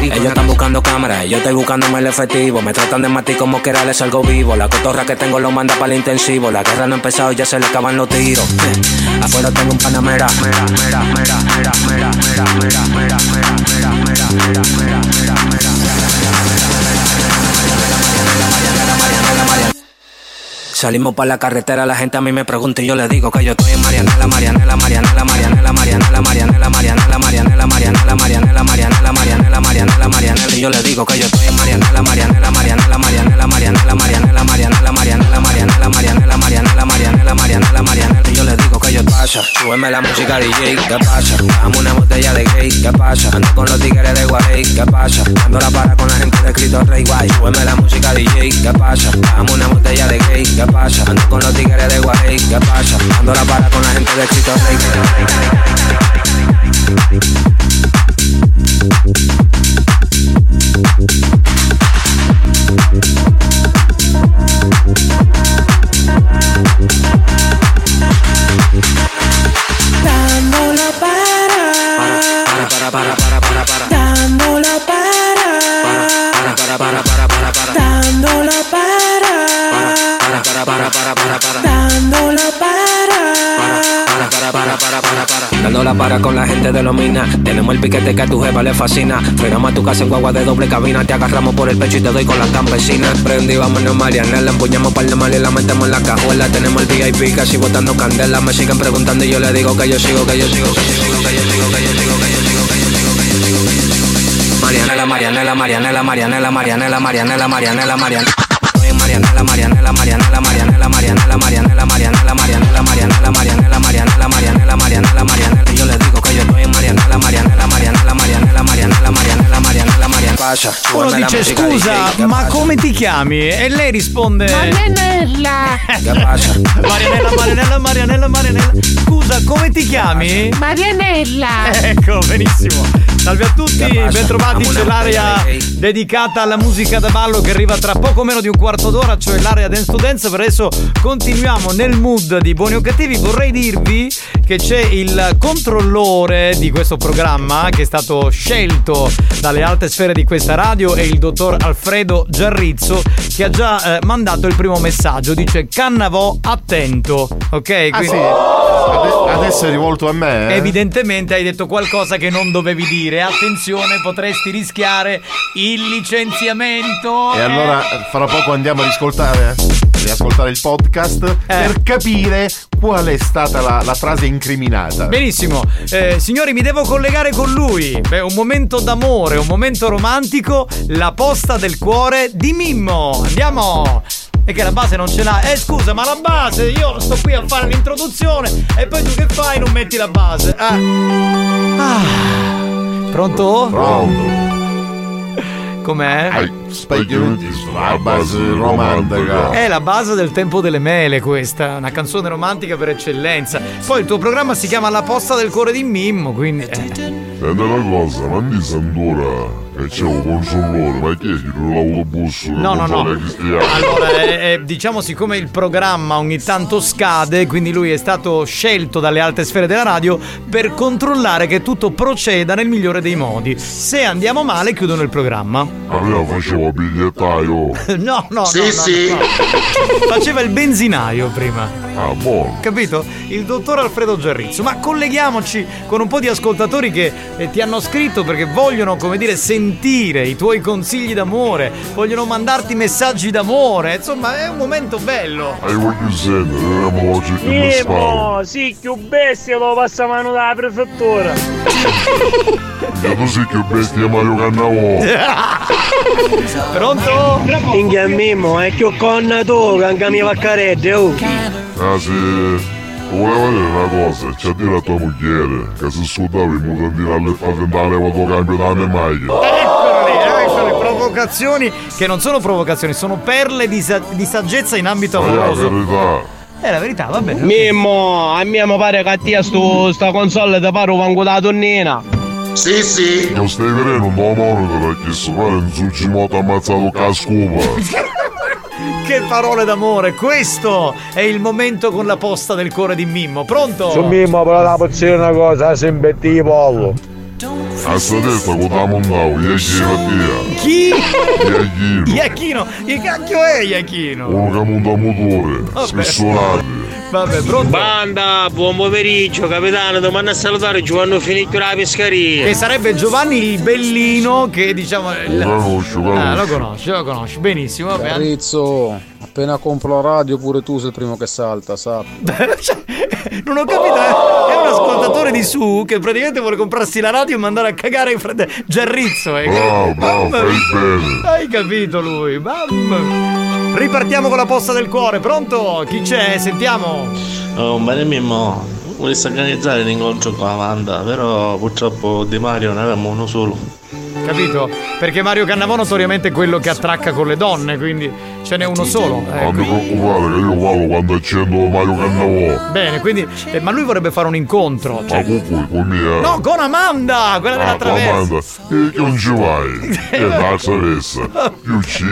Ellos están buscando cámaras, yo estoy buscando el efectivo. Me tratan de matar como que era les salgo vivo. La cotorra que tengo lo manda para el intensivo. La guerra no ha empezado, ya se le acaban los tiros. Eh, afuera tengo un panamera. Salimos para la carretera, la gente a mí me pregunta y yo le digo que yo estoy Marianela, Marianela, Marianela, Marianela, Marianela, Marianela, Marianela, Marianela, Marianela, Marianela, Marianela, Marianela, Marianela, Marianela, y yo le digo que yo estoy en Marianela, Marianela, Marianela, Marianela, Marianela, Marianela, Marianela, Marianela, Marianela, Marianela, Marianela, Marianela, Marianela, Marianela, y yo le digo que yo pasa, súbeme la música DJ, ¿qué pasa? Dame una botella de gay, ¿qué pasa? Ando con los tigres de Guarey, ¿qué pasa? Ando la para con la gente de Cristo Rey Guay, la música DJ, ¿qué pasa? Dame una botella de gay, ¿qué pasa? Ando con los tigres de Guarey, ¿qué pasa? Ando la para con con la gente de Chito Rey. para, para, para. la para con la gente de los minas. Tenemos el piquete que a tu jefa le fascina. Frenamos a tu casa en guagua de doble cabina. Te agarramos por el pecho y te doy con las campesinas. Prendí, vámonos, Mariana. La empuñamos para el mal y la metemos en la cajuela. Tenemos el VIP casi botando candela. Me siguen preguntando y yo le digo que yo sigo, que yo sigo, que yo sigo, que yo sigo, que yo sigo, que yo sigo, que yo sigo, que yo sigo. Marianela, Marianela, Marianela, Marianela, Marianela, Marianela, Marianela, Marianela. Marianela, Marianela, Marianela, Marianela, Marianela, Marianela, Marianela, Marianela, Marianela, Marianela, Marianela, Marianela, Marianela. Y yo le digo que yo estoy en Marianela, Marianela, Marianela, Marianela, Marianela, Marianela, Marianela. Pasa, Uno dice scusa, DJ, ¿qué ma come ti chiami? E lei risponde Marianella. Marianella, Marianella, Marianella, Marianella. Scusa, come ti chiami? Marianella Ecco, benissimo. Salve a tutti, bentrovati. C'è l'area dedicata alla musica da ballo che arriva tra poco meno di un quarto d'ora, cioè l'area Dance to Dance. Per adesso continuiamo nel mood di Buoni o Cattivi. Vorrei dirvi che c'è il controllore di questo programma che è stato scelto dalle alte sfere di questa radio è il dottor Alfredo Giarrizzo che ha già eh, mandato il primo messaggio. Dice Cannavò attento. Ok? Ah, Quindi- sì? Ade- adesso è rivolto a me? eh? Evidentemente hai detto qualcosa che non dovevi dire. Attenzione, potresti rischiare il licenziamento. E allora eh, fra poco andiamo a riscoltare, riascoltare il podcast Eh. per capire qual è stata la, la frase incriminata. Benissimo, Eh, signori, mi devo collegare con lui. Beh, un momento d'amore, un momento romantico, la posta del cuore di Mimmo. Andiamo! E che la base non ce l'ha. Eh scusa, ma la base, io sto qui a fare l'introduzione e poi tu che fai? Non metti la base. Ah. Ah. Pronto? Pronto. Com'è? Ai, spaghetti sulla base romantica. È la base del tempo delle mele questa, una canzone romantica per eccellenza. Poi il tuo programma si chiama La posta del cuore di Mimmo, quindi... eh. E una cosa, non di Sandora, che c'è un consolore, ma chi è l'autobus? No, no, no. Allora, eh, eh, diciamo, siccome il programma ogni tanto scade, quindi lui è stato scelto dalle alte sfere della radio per controllare che tutto proceda nel migliore dei modi. Se andiamo male, chiudono il programma. Allora facevo bigliettaio. No, no, Sì, no, no, sì. no. Faceva il benzinaio prima. Ah, buono. Capito? Il dottor Alfredo Giarrizzo. Ma colleghiamoci con un po' di ascoltatori che eh, ti hanno scritto perché vogliono, come dire, sentire i tuoi consigli d'amore, vogliono mandarti messaggi d'amore. Insomma, è un momento bello. Hai voglio sentire, eravamo oggi che sì, più bestia lo passa mano dalla prefettura. Che tu sei più bestia Mario Cannavò. Pronto? Minchia Mimmo, è più con tu che anche mi vaccaredde, oh. Ah sì. Volevo dire una cosa, c'è a dire a tua moglie che se sudava in mutandina alle patentale quando cambio da me maglia. Eccole, provocazioni che non sono provocazioni, sono perle di, sa- di saggezza in ambito Ma è la amoroso. verità. È la verità, va bene. Mimmo, a me mi pare che ti sto sta console da paro vango da tonnina. Sì, sì. Io stai vedendo un amore perché se fare un sucimoto ammazzato con la scupa. Che parole d'amore, questo è il momento con la posta del cuore di Mimmo. Pronto? Su Mimmo, però la posso dire una cosa, sempre di pollo. A sta testa con la mondavo, io ci via. Chi? Iachino. Iachino. Che cacchio è Iachino? Uno che monta motore, Vabbè. spessorati. Vabbè, pronto? Banda, buon pomeriggio, capitano, domani a salutare Giovanni Finicchio la pescaria. Che sarebbe Giovanni il bellino che diciamo... Lo conosco, lo Ah, lo conosco. conosci, lo conosci, benissimo, va bene. Appena compro la radio pure tu sei il primo che salta, sappi. Non ho capito, eh. è un ascoltatore di su che praticamente vuole comprarsi la radio e mandare a cagare in frate Giarrizzo. Eh. Bravo, bravo, Mamma fai mia. Hai capito lui, mamma. Ripartiamo con la posta del cuore, pronto? Chi c'è? Sentiamo. Oh, bene Mimmo, volessi organizzare l'incontro con Amanda, però purtroppo Di Mario ne avevamo uno solo. Capito? Perché Mario Cannavò notoriamente è quello che attracca con le donne, quindi ce n'è uno solo. eh, Non ti quindi- preoccupare che io vado quando accendo Mario Cannavò. Bene, quindi. eh, ma lui vorrebbe fare un incontro. Ma Cioè, con cui, con mia. no, con Amanda! Quella della Ah, traversa. Amanda, e che non ci vai? Che la traversa? Più ci,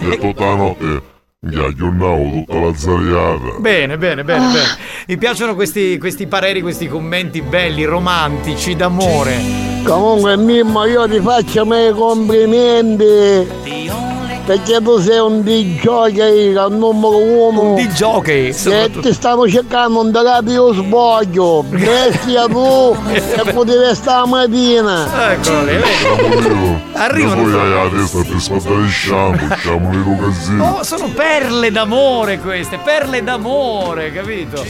e tutta la notte. Mi aggiornavo tutta la zariata. Bene, bene, bene, bene. Mi piacciono questi, questi pareri, questi commenti belli, romantici, d'amore. Comunque Mimmo io ti faccio i miei complimenti perché tu sei un DJ al numero uno Un DJ e ti stiamo cercando un terapio sboglio bestia tu e potevi stare mattina Eccolo lì. Io poi hai la testa per siamo nei magazzini. Oh, sono perle d'amore queste, perle d'amore, capito?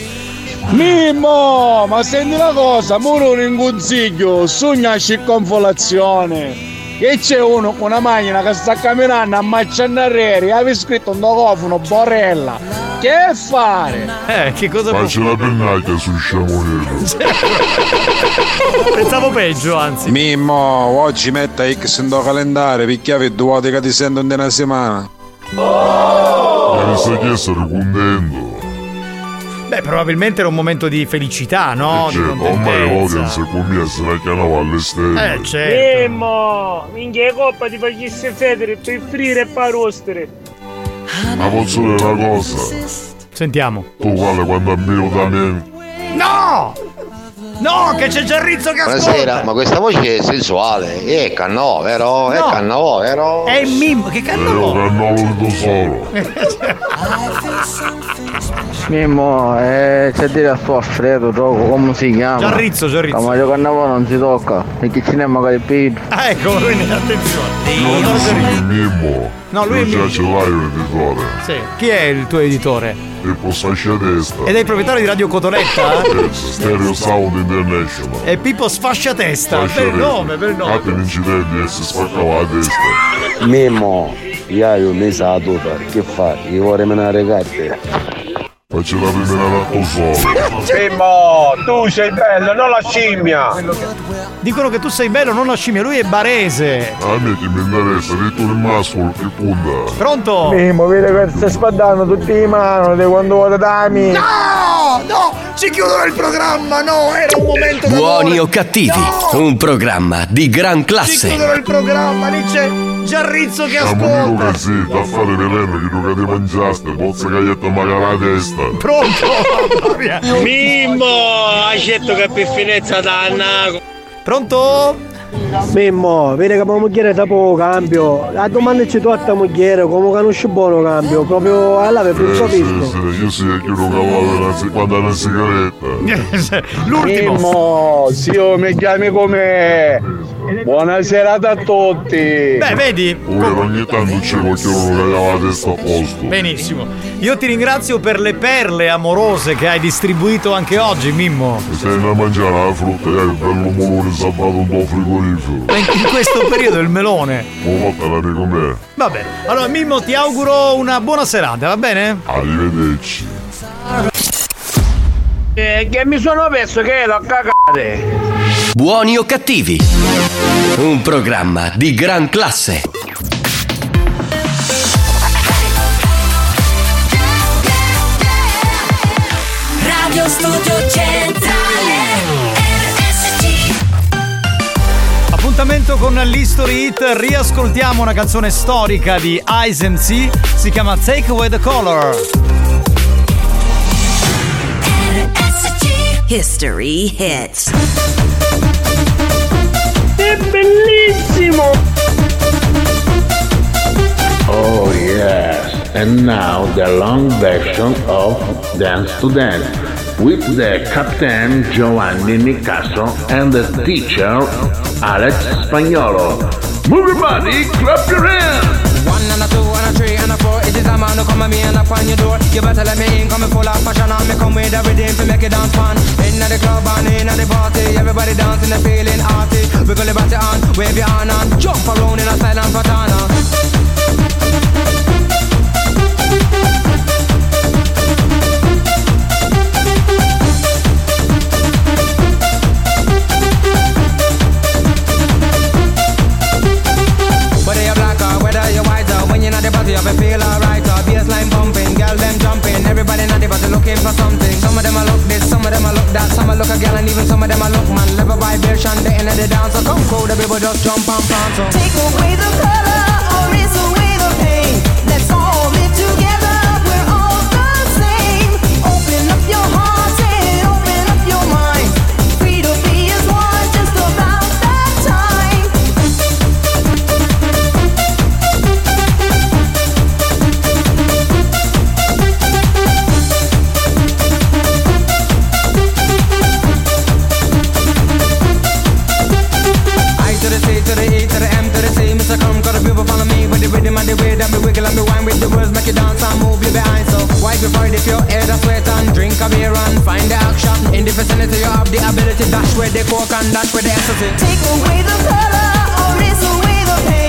Mimmo, ma senti una cosa, muro un consiglio, sogna circonvolazione. E c'è uno con una macchina che sta camminando a Macciannarreri, aveva scritto un dogofono, Borella. Che fare? Eh, che cosa può Faccio la pennacchia sul sciamonello. Pensavo peggio, anzi. Mimmo, oggi metta X in tuo calendario, perché avevi due volte che ti sento in una settimana. Ma mi sta chiedendo contento. Beh, probabilmente era un momento di felicità, no? Di Cioè, ormai l'audience con me se la chiamava alle stelle. Eh, certo. Mimmo, minchia coppa ti facesse federe per frire e per rostere. Ma posso dire una cosa? Sentiamo. Tu guarda quando ammiro da me. No! No, che c'è Giarrizzo che ascolta! Buonasera, ma questa voce è sensuale. È cannò, vero? È No. cannò, vero? È Mimmo, che Io cannavo! cannolo do solo. Mimmo, eh, c'è a dire a suo Alfredo, gioco, come si chiama? Giarrizzo, Giarrizzo. Ma Mario Cannavò non si tocca, perché ce n'è magari peggio. Ah, ecco, quindi attenzione. Non sono Mimmo. No, lui è Io già Mimmo. ce l'hai un editore. Sì. Chi è il tuo editore? E posso a destra. Ed è il proprietario di Radio Cotoletta? Eh, Stereo Sound International. È Pippo Sfasciatesta. Fascia Bel nome, bel nome. Capita un incidente e si spaccava la testa. Mimmo, io mi sa la tuta, che fa? Io vorrei menare carte. Faccio la primera ratto solo. Mimmo, tu sei bello, non la scimmia! Dicono che tu sei bello, non la scimmia, lui è barese. A me che mi interessa, detto il mascolo che punta. Pronto? Mimmo, vedi che stai spadando tutti in mano di quando vuoi darmi! No, no, ci chiudono il programma, no, era un momento Buoni o cattivi, un programma di gran Ci classe. chiudono il programma, lì c'è Giarrizzo che ascolta. io che sì, da fare veleno che tu che ti mangiaste, pozza caglietta magari la testa. Pronto? Mimmo, hai detto che per finezza danna. Pronto? Mimmo, vedi che mia moglie da poco cambio. La domanda c'è tu a tua moglie, come conosci buono cambio, proprio alla per il suo Eh, sì, visto. sì, io sì, che lo cavavo quando una sigaretta. L'ultimo. Mimmo, zio, mi chiami come? Buona serata a tutti! Beh, vedi? Ora ogni tanto c'è qualcuno che cagava la testa a posto. Benissimo. Io ti ringrazio per le perle amorose che hai distribuito anche oggi, Mimmo. Se a mangiare la frutta, eh, il bello molone salvato un po' frigorifero. In questo periodo il melone. Ma vattene con me. Va bene. Allora, Mimmo, ti auguro una buona serata, va bene? Arrivederci. Eh, che mi sono perso che ero a cagare! Buoni o cattivi, un programma di gran classe. Radio Studio Centrale RSC Appuntamento con l'History Hit, riascoltiamo una canzone storica di Eyes MC, si chiama Take Away the Color. History Hits È bellissimo! Oh yes, and now the long version of Dance to Dance with the captain Giovanni Nicastro and the teacher Alex Spagnolo. Move your body, clap your hands! Man who come at me and knock on your door. You better let me in, come full of passion and me come with every day to make it dance fun. In the club and in the party, everybody dancing and feeling arty. Wiggle your body on, wave your hand and jump around in a silent patana. Whether you're black or whether you're white when you're not the party, you feel alright everybody not the party looking for something. Some of them a look this, some of them a look that, some a look a girl and even some of them a look man. Level vibration, the end of the dance, so come crowd, the people just jump and prance. So. Take away the color or erase away the pain Let's all live together, we're all the same Open up your heart the way that me wiggle and me wine with the words, make you dance and move your behind. So wipe your forehead if your head a sweat and drink a beer and find the action. In the vicinity, you have the ability dash where the coke and dash where the ecstasy. Take away the color or erase away the pain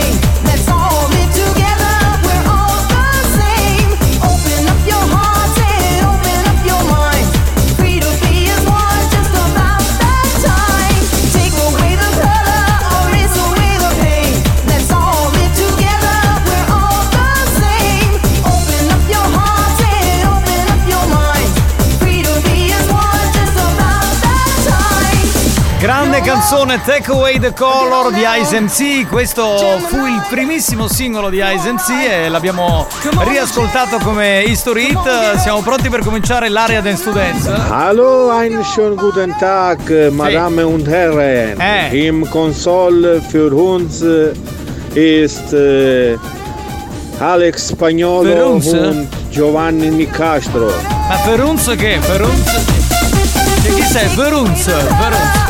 Grande canzone Take Away the Color di Ice MC. Questo fu il primissimo singolo di Ice MC e l'abbiamo riascoltato come History Hit. Siamo pronti per cominciare l'area Dance to Dance? Hallo, einen schönen guten Tag, Madame und Herren. Eh. Im Konsol für uns äh, ist äh, Alex Spagnolo uns? und Giovanni Nicastro. Ma Ferunz che? Ferunz? E chi sei? Ferunz? Ferunz.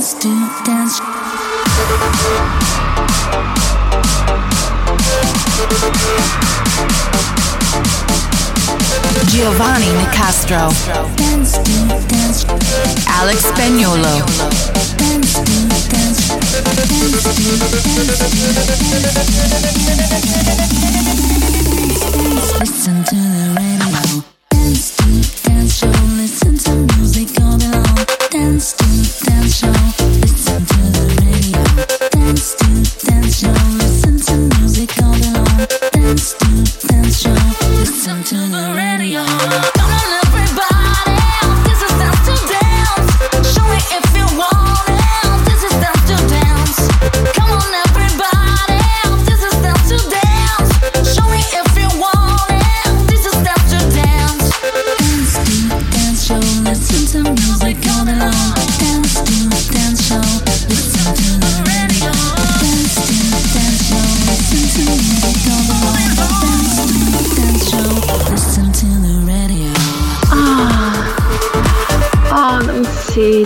Dance to dance. Giovanni Nicastro. Dance to dance. Alex Spagnolo. Dance to dance. Dance Listen to the radio. Dance to dance show. Listen to music all day long. Dance to dance show. The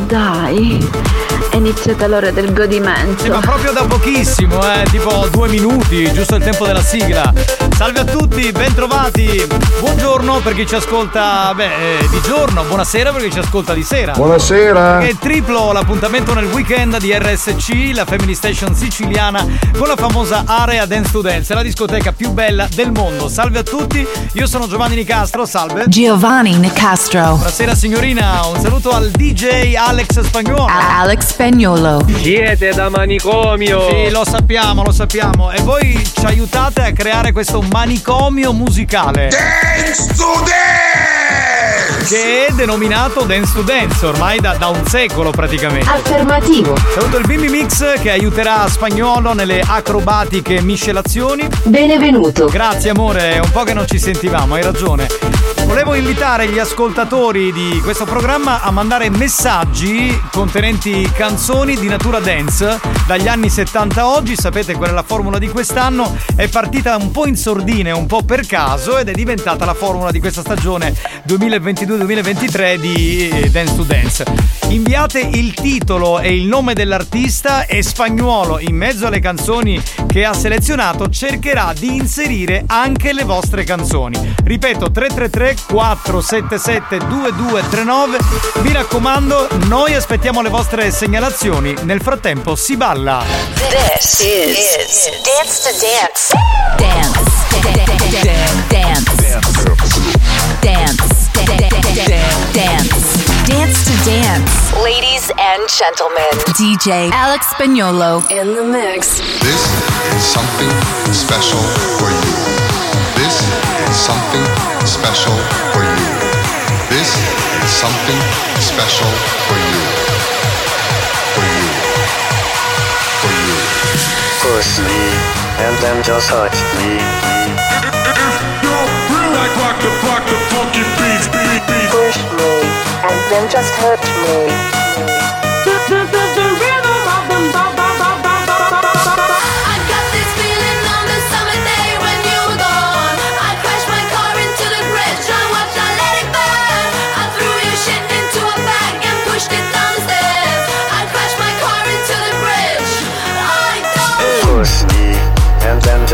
dai. È iniziata l'ora del godimento. Sì, ma proprio da pochissimo, eh, tipo due minuti, giusto il tempo della sigla. Salve a tutti, bentrovati. Buongiorno per chi ci ascolta, beh, eh, di giorno, buonasera per chi ci ascolta di sera. Buonasera. È triplo l'appuntamento nel weekend di RSC, la Family Station siciliana, con la famosa area Dance to Dance, la discoteca più bella del mondo. Salve a tutti, io sono Giovanni Nicastro, salve. Giovanni Nicastro. Buonasera signorina, un saluto al DJ Alex Spagnolo. Alex Spagnolo. Siete da manicomio. Sì, lo sappiamo, lo sappiamo. E voi ci aiutate a creare questo manicomio musicale. Dance to Dance! Che è denominato Dance to Dance ormai da, da un secolo praticamente. Affermativo. Saluto il Bimbi Mix che aiuterà Spagnolo nelle acrobatiche miscelazioni. Benvenuto. Grazie amore, è un po' che non ci sentivamo, hai ragione. Volevo invitare gli ascoltatori di questo programma a mandare messaggi contenenti canzoni di natura dance dagli anni 70 a oggi. Sapete qual è la formula di quest'anno? È partita un po' in sordine, un po' per caso ed è diventata la formula di questa stagione 2022-2023 di eh, Dance to Dance. Inviate il titolo e il nome dell'artista e Spagnuolo in mezzo alle canzoni che ha selezionato cercherà di inserire anche le vostre canzoni. Ripeto 333 477 2239. Mi raccomando, noi aspettiamo le vostre segnalazioni. Nel frattempo si balla. This is, Dance to Dance. Dance. Dance. Dance. Dance. Dance to dance. Ladies and gentlemen. DJ Alex Spagnolo in the mix. This is something special for you. This is something special for you. This is something special for you. For you. For you. Push me, and then just touch me. Like rock the rock the funky beats, beat, beat. Push me, and then just hurt me.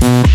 Mm-hmm.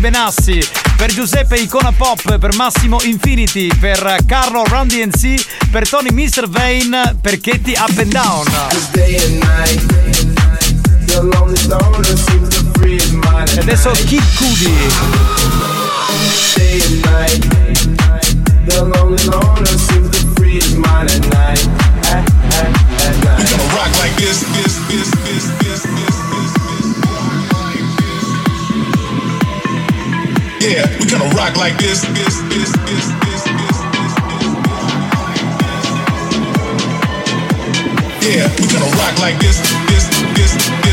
Benassi, per Giuseppe, Icona Pop, per Massimo, Infinity, per Carlo, Run DNC, per Tony, Mr. Vane, per Katie, Up and Down. E adesso Kid Cudi. Rock like this, this, this, this, Yeah, we gonna rock like this, this, this, this, this, this. Yeah, we gonna rock like this, this, this, this, this,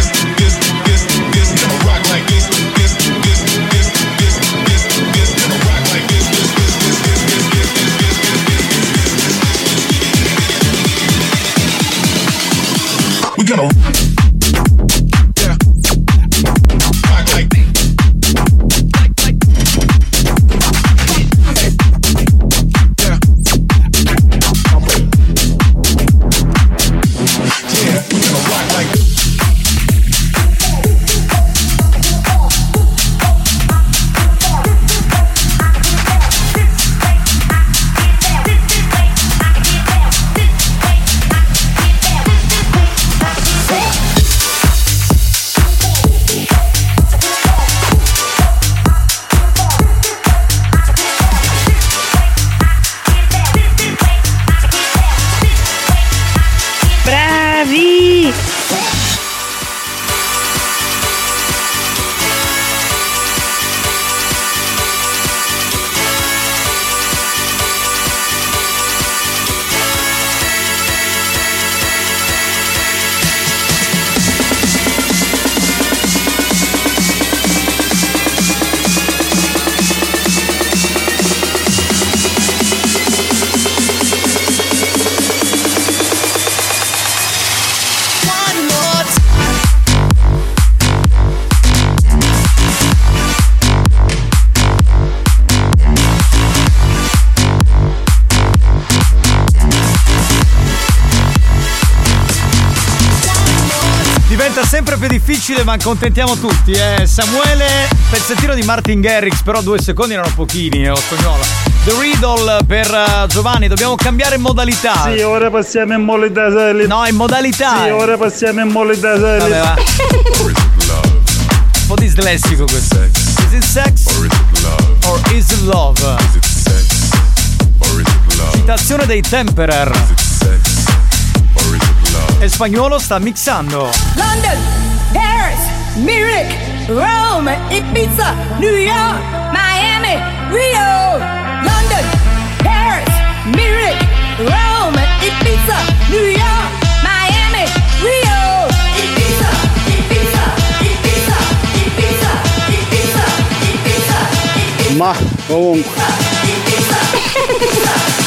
ma accontentiamo tutti. Eh. Samuele, pezzettino di Martin Garrix, però due secondi erano pochini, eh, Spagnola. The Riddle per eh, Giovanni, dobbiamo cambiare modalità. Sì, ora passiamo in modalità No, in modalità. Sì, ora passiamo in modalità Vabbè, va. Un po' dislessico questo. Is it sex? Or is it love? Citazione dei Temperer. E spagnolo sta mixando. London, Munich, Rome, Ibiza, New York, Miami, Rio. London, Paris, Munich, Rome, Ibiza, New York, Miami, Rio. Ibiza, Ibiza, Ibiza, Ibiza, Ibiza, Ibiza, Ma comunque. Dance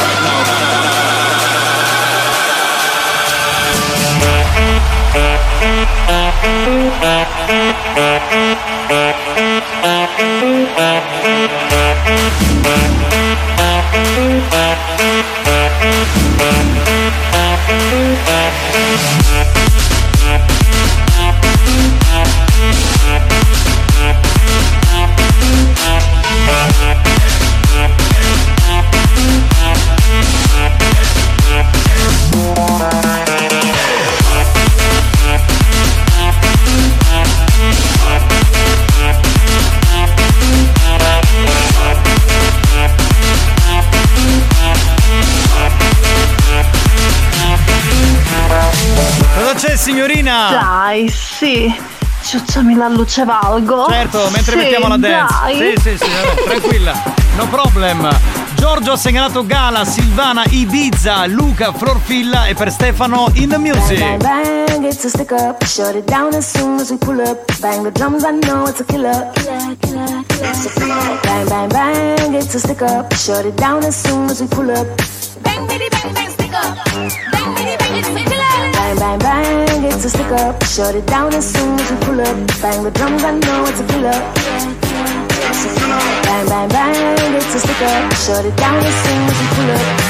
Thank you. Signorina? Dai, sì. Ciucciami la luce valgo. Certo, mentre Sì, mettiamo la dance. Dai. Sì, sì, sì, vabbè, tranquilla. No problem. Giorgio ha segnalato Gala, Silvana, Ibiza, Luca, Florfilla e per Stefano in the music. Bang, bang, it's a stick up. Shut it down as soon as we pull up. Bang the drums, I know it's a killer. Killer, killer, killer. Bang, bang, bang, it's a stick up. Shut it down as soon as we pull up. Bang, bitty, bang, bang, stick up. Bang, bitty, bang, it's a killer. Bang, bang, it's a stick up. Shut it down as soon as we pull up. Bang the drums, I know it's a killer. Bang, bang, bang, it's a stick up. Shut it down as soon as we pull up.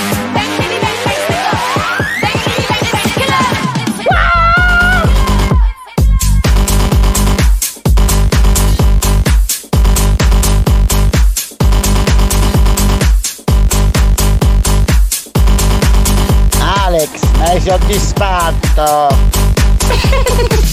Soddisfatto.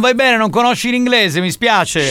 Non vai bene, non conosci l'inglese, mi spiace.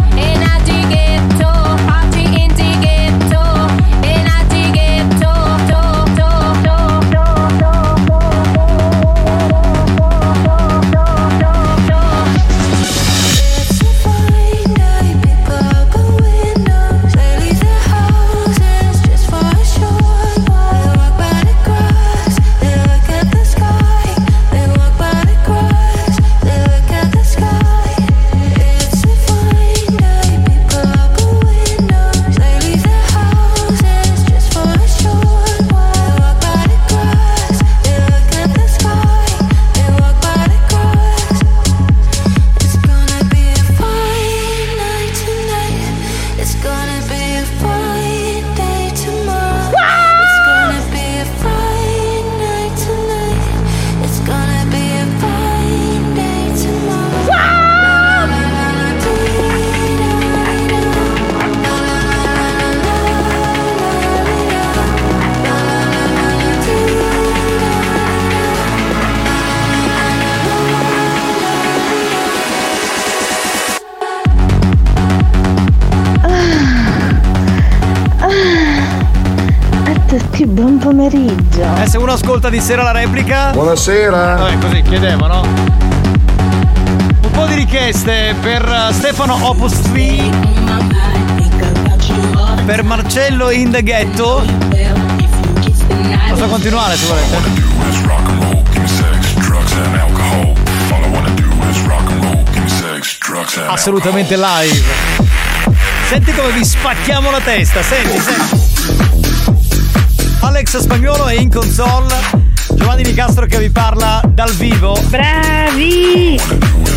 Qualcuno ascolta di sera la replica? Buonasera. Vabbè, così chiedevano. Un po' di richieste per eh, Stefano Opus 3. Per Marcello in the ghetto. Posso continuare se volete? Assolutamente live. Senti come vi spacchiamo la testa, senti, senti. Alex Spagnolo e in console. Giovanni Di Castro che vi parla dal vivo. Bravi!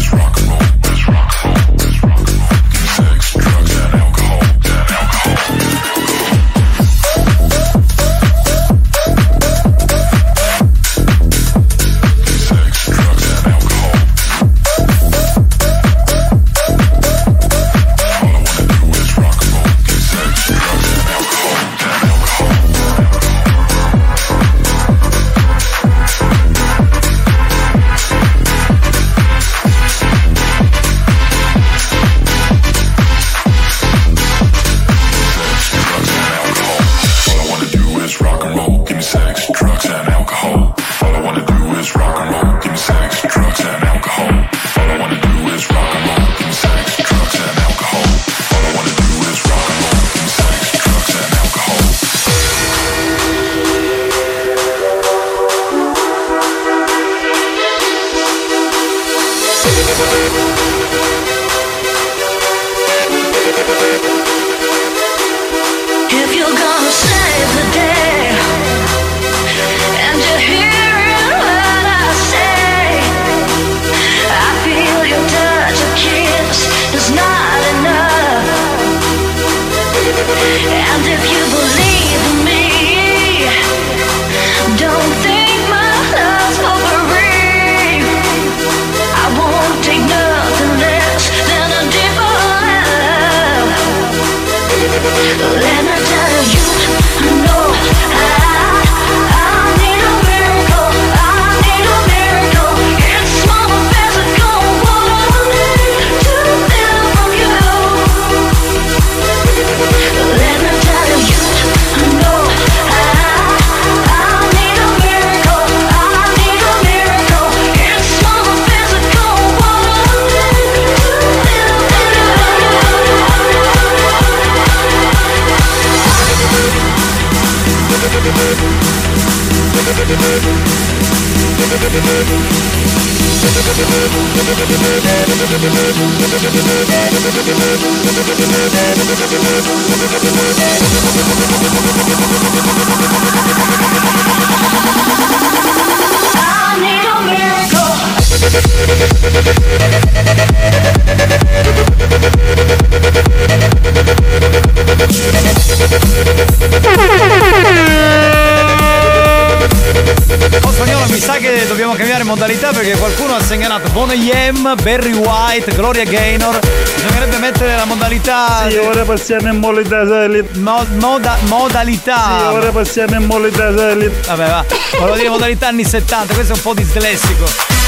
passiamo in modalità solita. Mo, moda, modalità. Sì, ora passiamo in modalità. Vabbè, va. Volevo dire modalità anni 70, questo è un po' dislessico.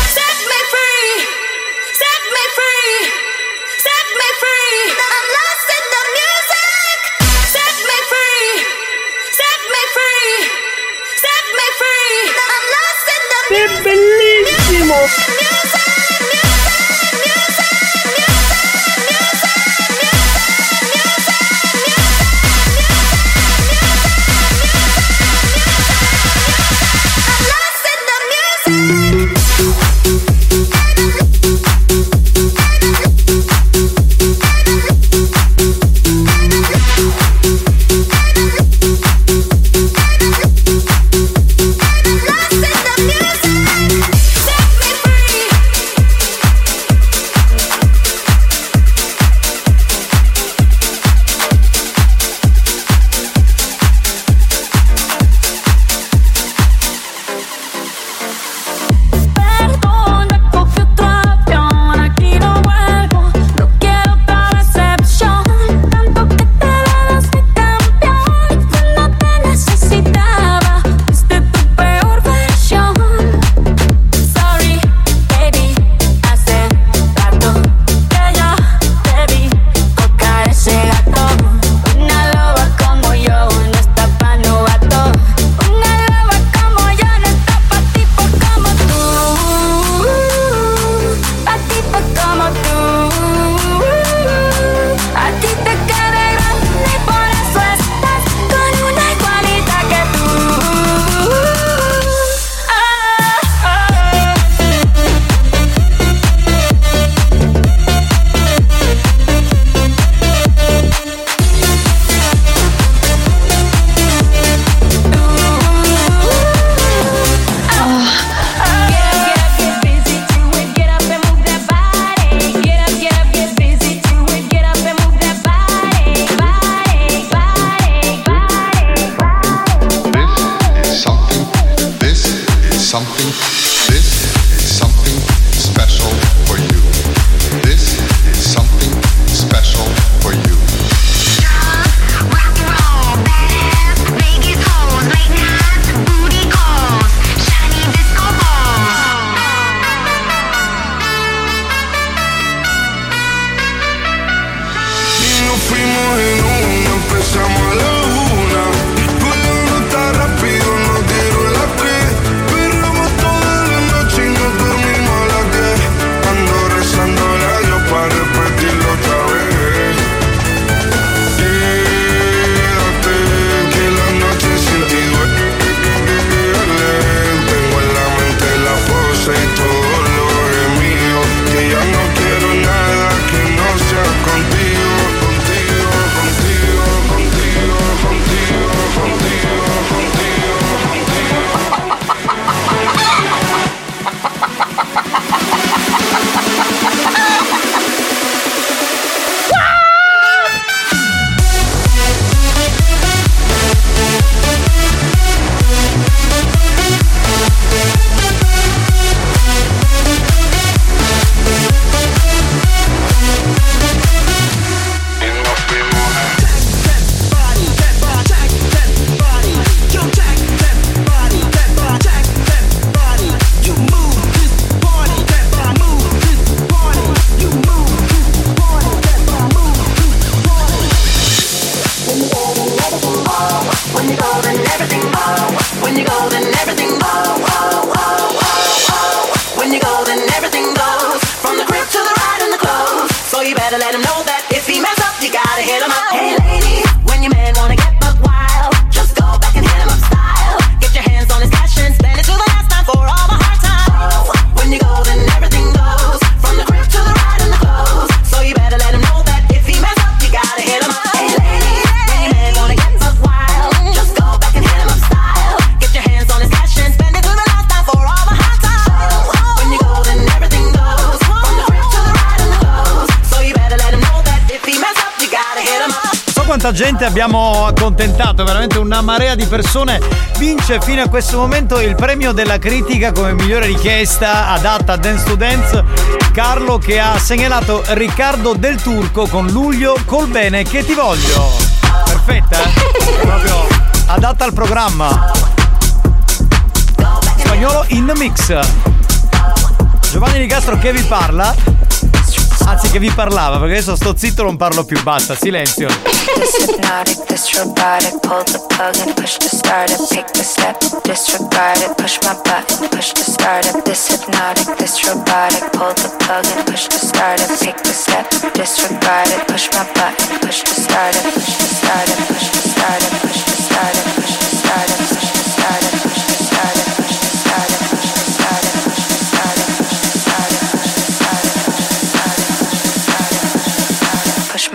Gente abbiamo accontentato, veramente una marea di persone. Vince fino a questo momento il premio della critica come migliore richiesta adatta a Dance to Dance. Carlo che ha segnalato Riccardo Del Turco con Luglio col bene che ti voglio. Perfetta, eh? Proprio adatta al programma. Spagnolo in the mix. Giovanni Di Castro che vi parla. Anzi che vi parlava, perché adesso sto zitto non parlo più, basta, silenzio. This hypnotic, this pull the plug and push to start it, pick the step, disregard it, push my button, push to start it. This hypnotic, this pull the plug and push to start it, pick the step, disregard it, push my button, push to start it, push to start it, push to start it, push to start it, push to start it, push to start it,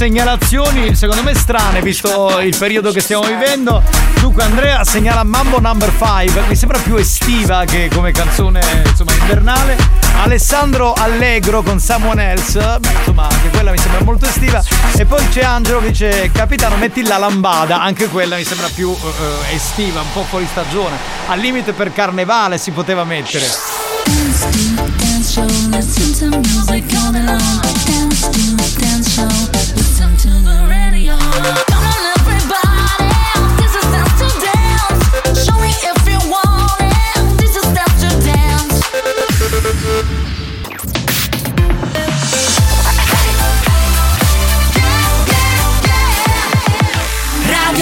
Segnalazioni, secondo me strane, visto il periodo che stiamo vivendo. Dunque, Andrea segnala Mambo Number 5, mi sembra più estiva che come canzone insomma invernale. Alessandro Allegro con Someone Else, beh, insomma, anche quella mi sembra molto estiva. E poi c'è Angelo che dice: Capitano, metti la lambada, anche quella mi sembra più eh, estiva, un po' fuori stagione. Al limite per carnevale si poteva mettere. Dance to dance show,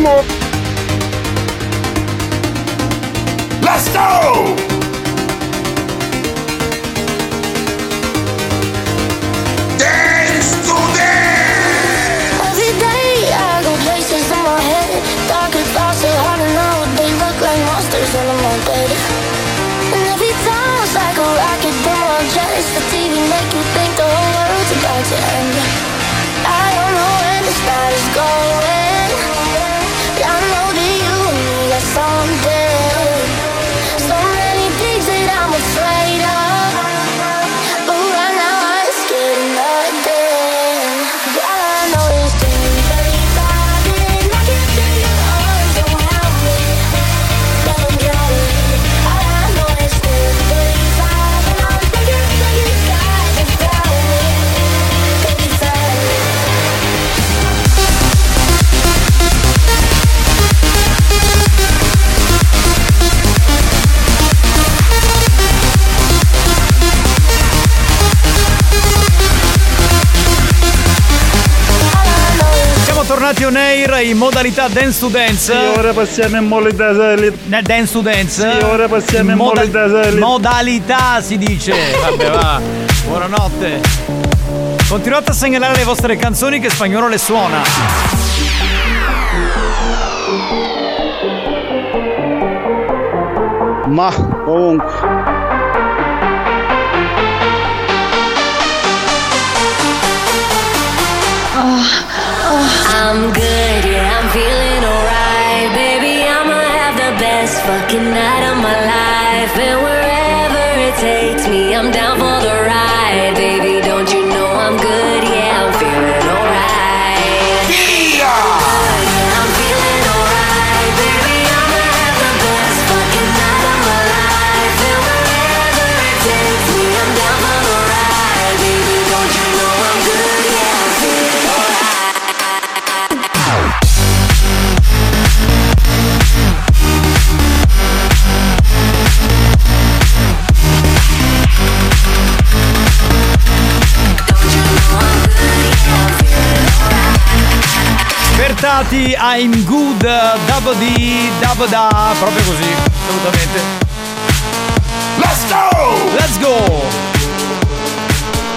Bellissimo! Let's go! Bentornati on air in modalità Dance to Dance. Sì, ora passiamo in modalità Dance to Dance. Sì, ora passiamo in Moda- modalità Modalità si dice. Vabbè, va. Buonanotte. Continuate a segnalare le vostre canzoni che spagnolo le suona. Ma comunque. I'm good, yeah, I'm feeling alright. Baby, I'ma have the best fucking night of my life. And wherever it takes me, I'm down Bertati, I'm good, double D, double da, proprio così, assolutamente. Let's go! Let's go!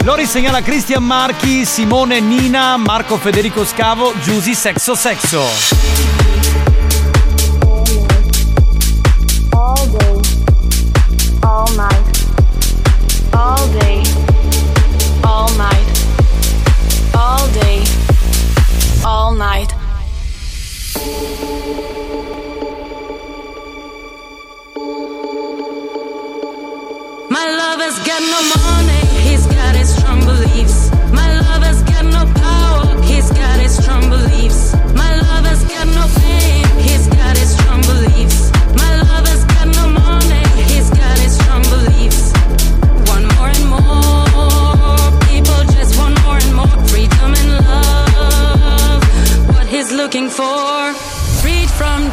Lori segnala Cristian Marchi, Simone Nina, Marco Federico Scavo, Giusy Sexo Sexo. all day, all night, all day, all night, all day, all night.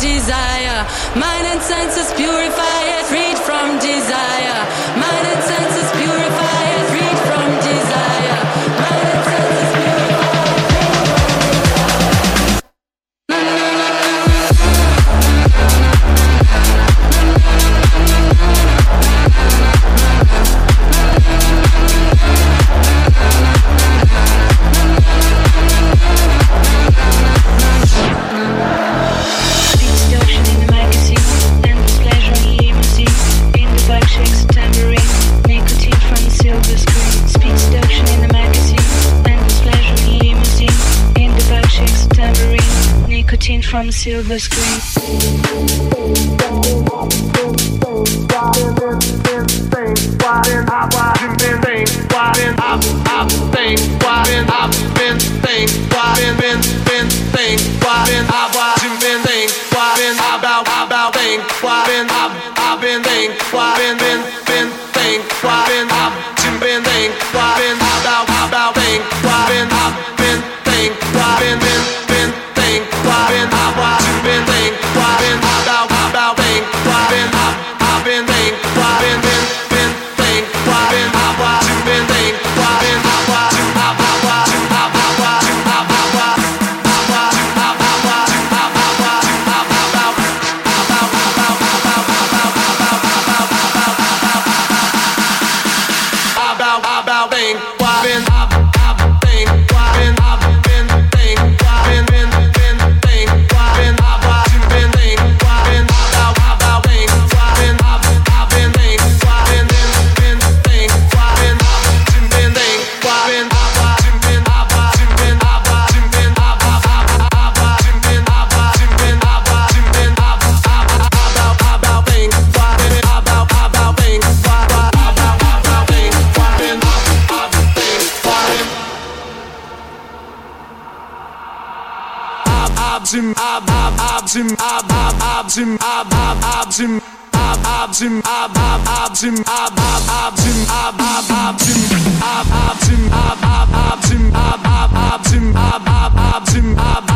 Desire, mind and senses purify it, freed from desire, Silver screen. abzim ab ab abzim ab ab abzim ab ab abzim ab abzim ab ab abzim ab ab abzim ab ab abzim ab abzim ab ab abzim ab ab abzim ab ab abzim ab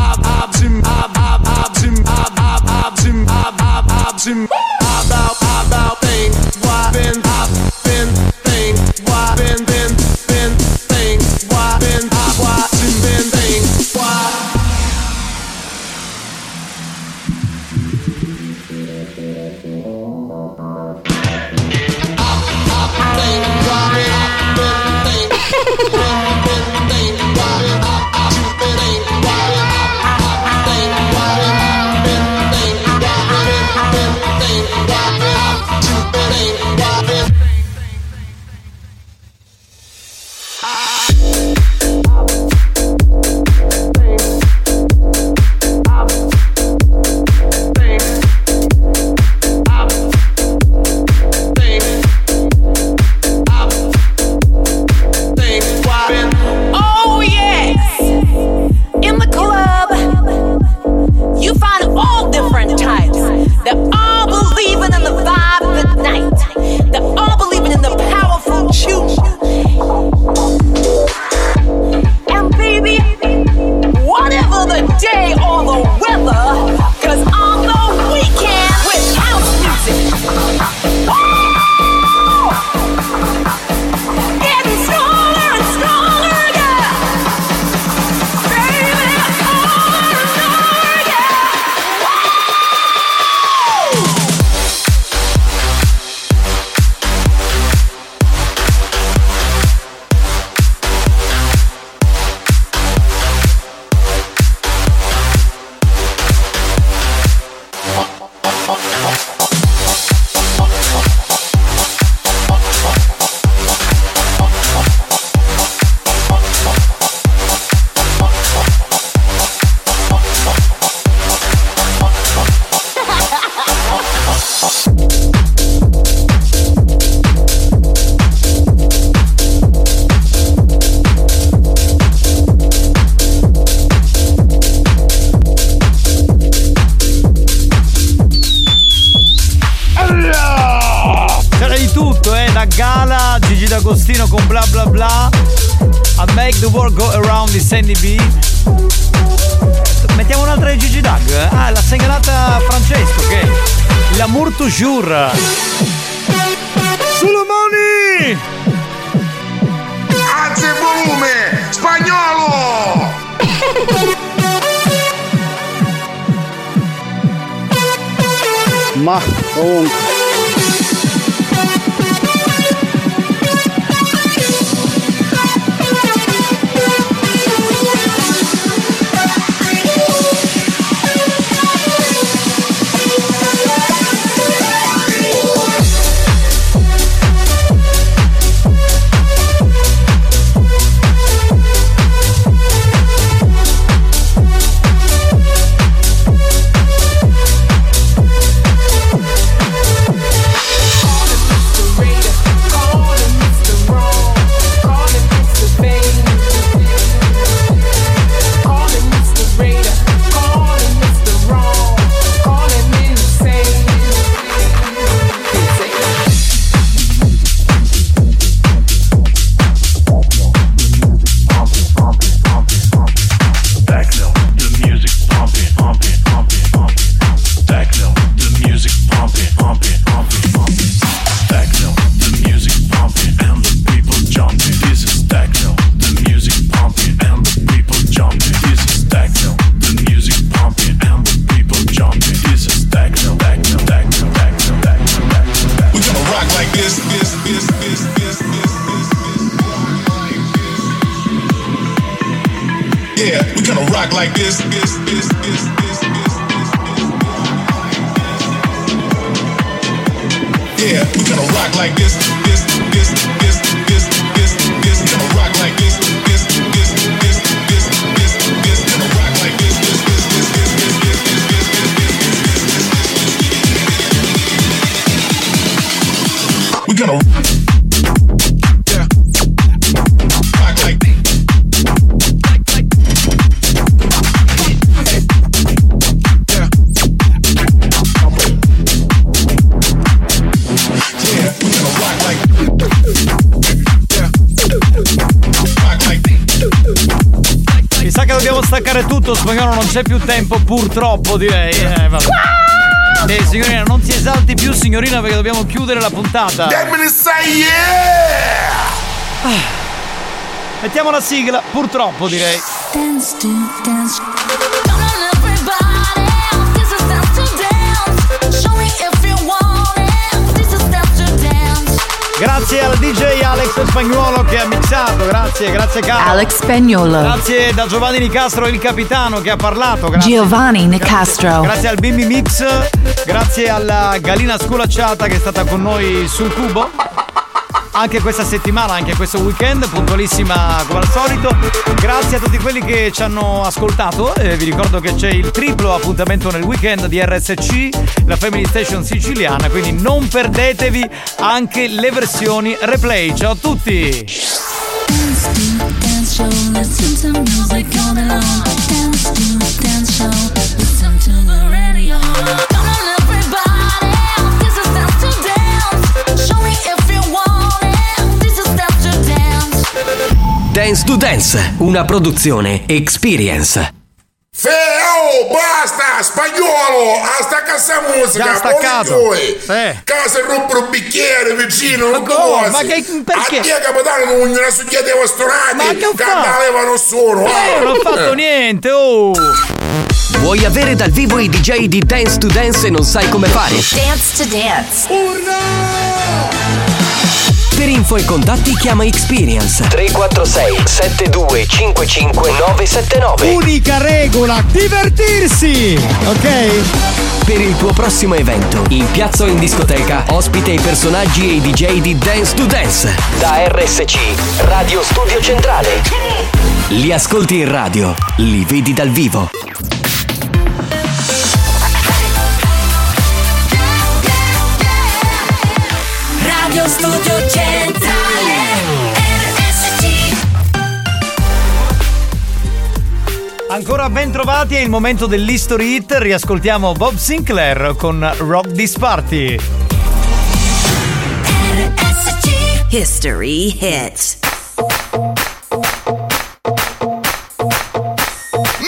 Yeah, we kind of rock like this. Yeah, we kind of rock like this. Tutto, spagnolo non c'è più tempo, purtroppo direi. Eh, vabbè. Eh, signorina, non si esalti più, signorina, perché dobbiamo chiudere la puntata. Dammi say yeah! Ah. Mettiamo la sigla, purtroppo direi. Dance to dance. Grazie al DJ Alex Spagnuolo che ha mixato, grazie, grazie caro. Alex Spagnuolo. Grazie da Giovanni Nicastro, il capitano che ha parlato. Grazie. Giovanni Nicastro. Grazie al Bimbi Mix, grazie alla Galina Sculacciata che è stata con noi sul cubo. Anche questa settimana, anche questo weekend, puntualissima come al solito. Grazie a tutti quelli che ci hanno ascoltato. Eh, vi ricordo che c'è il triplo appuntamento nel weekend di RSC, la Family Station siciliana. Quindi non perdetevi anche le versioni replay. Ciao a tutti! Dance to dance show. Dance. To Dance, una produzione Experience. Feo, basta, spagnolo, a stacca sta musica, Già staccato. Eh. Casa rompere un bicchiere vicino, Ma non come? Ma che- perché? A te capitano non gliela succhiedeva storati, Ma che ho fatto? solo. Eh, non ho fatto niente, oh! Vuoi avere dal vivo i DJ di Dance to Dance e non sai come fare? Dance to dance. Per info e contatti chiama Experience 346 7255 979 Unica regola, divertirsi! Ok? Per il tuo prossimo evento, in piazza o in discoteca, ospite i personaggi e i DJ di Dance to Dance. Da RSC, Radio Studio Centrale. Li ascolti in radio, li vedi dal vivo. Radio Studio Centrale. RSC. Ancora ben trovati, è il momento dell'History Hit. Riascoltiamo Bob Sinclair con Rock This Party. history hit.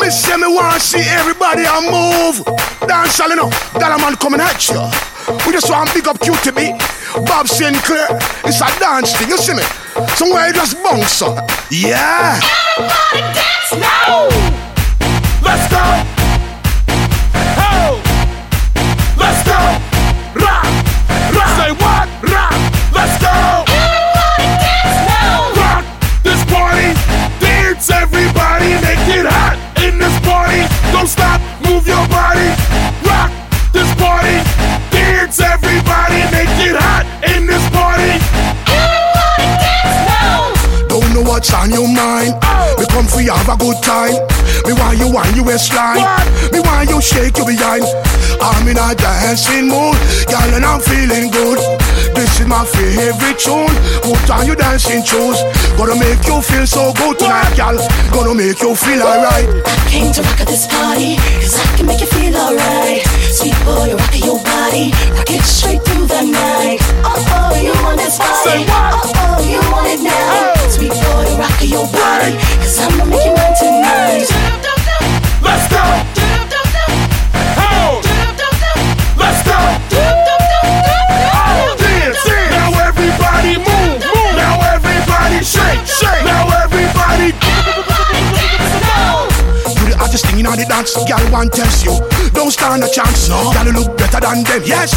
Say me want see everybody a move. Dance all you know. Dollar man coming at you. We just want big up QTB. Bob Sinclair. It's a dance thing, you see me? Somewhere you just bounce up. Yeah. Everybody dance now. Let's go. Ho. Let's go. Rock. Rock. Say what? Rock. Let's go. Everybody dance now. Rock this party. Dance everybody. Make it hot in this party. Don't stop. Move your body. Dance everybody. Make it hot in this party. Everybody dance now. Don't know what's on your mind. Oh. We come for you have a good time. Me want you want you waistline. Me want you shake your behind. I'm in a dancing mood, girl, and I'm feeling good. This is my favorite tune. Put on your dancing shoes. Gonna make you feel so good tonight, girl. Gonna make you feel alright. I Came to rock at this party, cause I can make you feel alright. Sweet boy, rock your body, rock it straight through the night. Oh oh, you want this body? Oh oh, you want it now? Sweet boy, rock your body, cause I'ma make you mine tonight. Let's go. Now everybody move, move. Now everybody shake, shake. Now everybody. Hottest thing in all the dance, girl. One tells you, don't stand a chance. No, girl, you look better than them. Yes,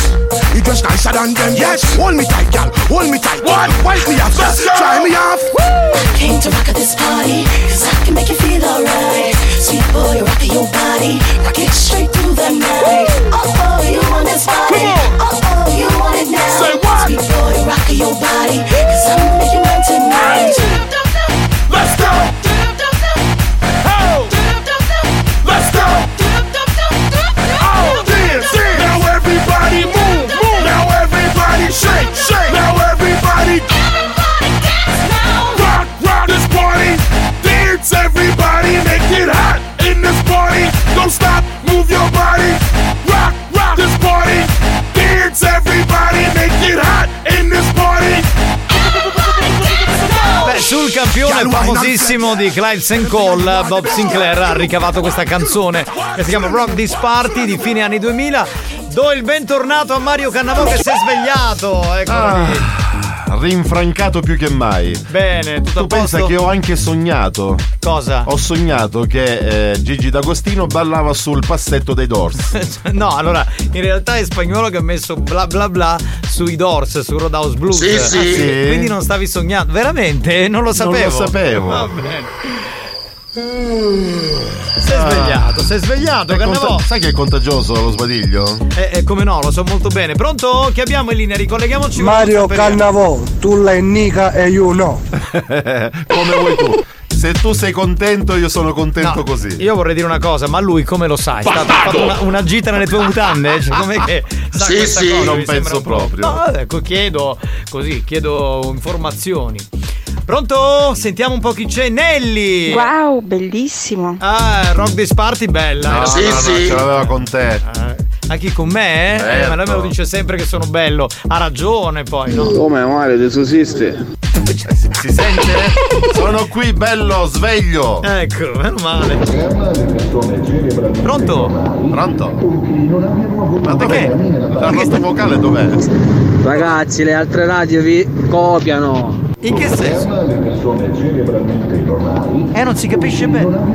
you dress nicer than them. Yes, hold me tight, girl. Hold me tight. One, wipe me off, Let's try me off. I Came to rock at this party, cause I can make you feel alright. Sweet boy, rock your body, rock it straight through the night. Oh oh, you want this body? Oh oh, you want it now? Say what? Sweet boy, rock your body, cause I'ma you mine tonight. Let's go. Everybody. Move Now everybody shake shake Now everybody can slow Round this point Dance everybody make it hot in this party. Don't stop, move your body. Sul campione famosissimo di Clive St. Cole, Bob Sinclair ha ricavato questa canzone che si chiama Rock This Party di fine anni 2000. Do il bentornato a Mario Cannavò che si è svegliato. Eccolo lì. Ah, rinfrancato più che mai. Bene, tutto Tu a posto? pensa che ho anche sognato. Cosa? Ho sognato che eh, Gigi D'Agostino ballava sul passetto dei Doors. No, allora, in realtà è spagnolo che ha messo bla bla bla sui Doors, su Roadhouse Blues. Sì, sì. Ah, Sì. Quindi non stavi sognando. Veramente? Non lo Non lo sapevo. sapevo. Va bene. Sei svegliato, sei svegliato, Cannavò. conta- sai che è contagioso lo sbadiglio? Eh, eh, come no, lo so molto bene. Pronto? Che abbiamo in linea? Ricolleghiamoci Mario. Cannavò, tu la Nica e io no. Come vuoi tu. Se tu sei contento, io sono contento No, così. Io vorrei dire una cosa, ma lui come lo sai? Ha fatto una, una gita nelle tue mutande? Cioè, com'è che sa Sì, questa sì, cosa? non penso proprio. No, ecco, chiedo così, chiedo informazioni. Pronto? Sentiamo un po' chi c'è. Nelly! Wow, bellissimo. Ah, Rock This Party bella. No, eh, no, no, ce l'aveva con te. Anche con me? eh? Certo. ma lei me lo dice sempre che sono bello. Ha ragione poi, no? Come Mario, ti sussiste? Si sente? Sono qui, bello, sveglio. Ecco, meno male. Pronto? Pronto? Ma dov'è? La nostra vocale dov'è? Ragazzi, le altre radio vi copiano. In che senso? Eh, non si capisce bene. Non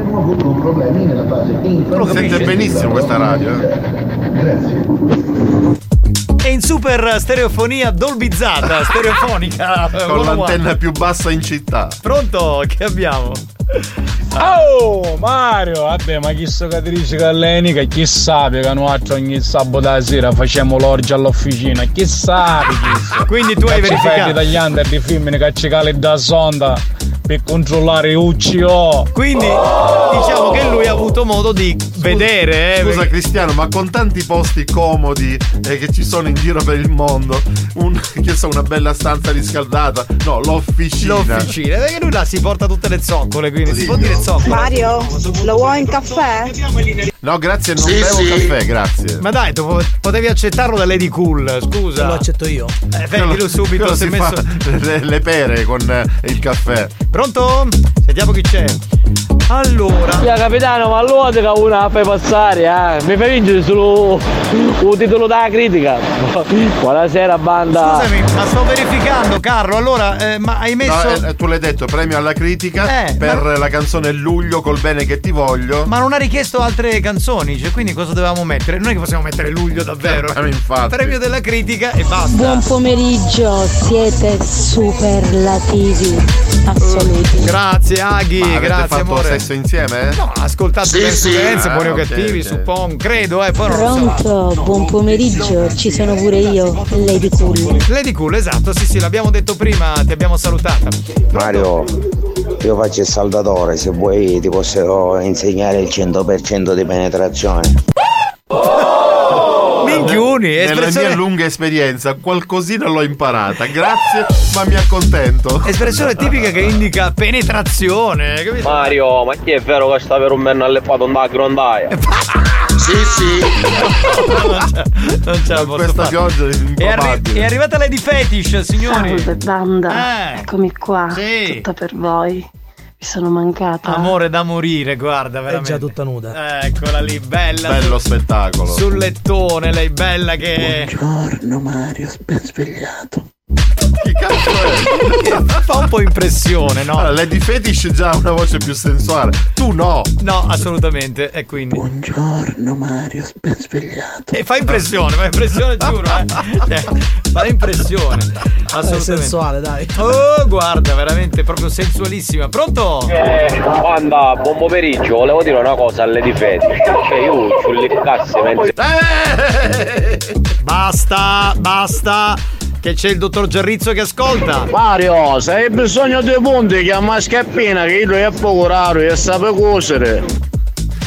lo Sente capisce. benissimo questa radio. eh? È in super stereofonia dolbizzata, stereofonica. Con l'antenna più bassa in città. Pronto? Che abbiamo? Oh Mario, vabbè ma chi so che ti dice che l'enica, chi sa che noi ogni sabato sera facciamo l'orgia all'officina, chi sa chi so. Quindi tu hai Che ci verificato. fai tagliando di femmine che ci cali da sonda per controllare UCO. Quindi diciamo che lui ha avuto modo di vedere. eh, Scusa perché- Cristiano, ma con tanti posti comodi eh, che ci sono in giro per il mondo, un, che so, una bella stanza riscaldata, no, l'officina. L'officina, perché lui là si porta tutte le zoccole, quindi si può dire zoccole. Mario, lo vuoi in caffè? No, grazie, non Sì, bevo sì. caffè, grazie. Ma dai, tu po- potevi accettarlo da Lady Cool, scusa. Lo accetto io. Eh, vedi, subito si è si messo. le, le pere con il caffè. Pronto? Sentiamo chi c'è. Allora. Ya capitano, ma allora te una fai passare, eh? Mi fai vincere solo il titolo della critica. Buonasera banda. Scusami, ma sto verificando, Carlo. Allora, eh, ma hai messo. No, eh, tu l'hai detto, premio alla critica Eh, per ma- la canzone Luglio col bene che ti voglio. Ma non ha richiesto altre canzoni, cioè quindi cosa dovevamo mettere? Non è che possiamo mettere luglio davvero. Eh, infatti. Premio della critica e basta. Buon pomeriggio, siete superlativi assoluti. Grazie Aghi, grazie amore. Sesso insieme? No, ha ascoltato Sì, le sì. influenze, Ah, buoni o ok, cattivi, ok. suppongo, credo, eh, so. Pronto, buon pomeriggio, ci sono pure io, Lady Cool. Lady Cool, esatto, sì sì, l'abbiamo detto prima, ti abbiamo salutata. Mario, io faccio il saldatore, se vuoi ti posso insegnare il 100% di penetrazione. Minchioni, Nella espressione- mia lunga esperienza qualcosina l'ho imparata. Grazie, ma mi accontento. Espressione tipica che indica penetrazione, capito? Mario, ma chi è vero che sta per un ben allepato da grondaia? Sì, sì. non ce la posso Questa fare. pioggia è arri- è arrivata Lady Fetish, signori. Salve banda, Eh. eccomi qua, Sì. tutta per voi. Sono mancata. Amore da morire, guarda, veramente. già tutta nuda. Eccola lì, bella. Bello sul- spettacolo. Sul lettone, lei bella che. Buongiorno Mario, ben svegliato. Che cazzo è? Fa un po' impressione, no? Allora, Lady Fetish già ha una voce più sensuale. Tu no. No, assolutamente. E quindi. Buongiorno Mario, ben svegliato. E fa impressione, fa impressione, giuro, eh. Cioè, fa impressione. Assolutamente. sensuale, dai. Oh, guarda, veramente proprio sensualissima. Pronto? Eh, Wanda, buon pomeriggio, volevo dire una cosa alle difetti. Cioè io ci leccasse mentre. Basta, basta. Che c'è il dottor Giarrizzo che ascolta. Mario, se hai bisogno di punti chiama Scappina che lui è poco raro e sa cosere.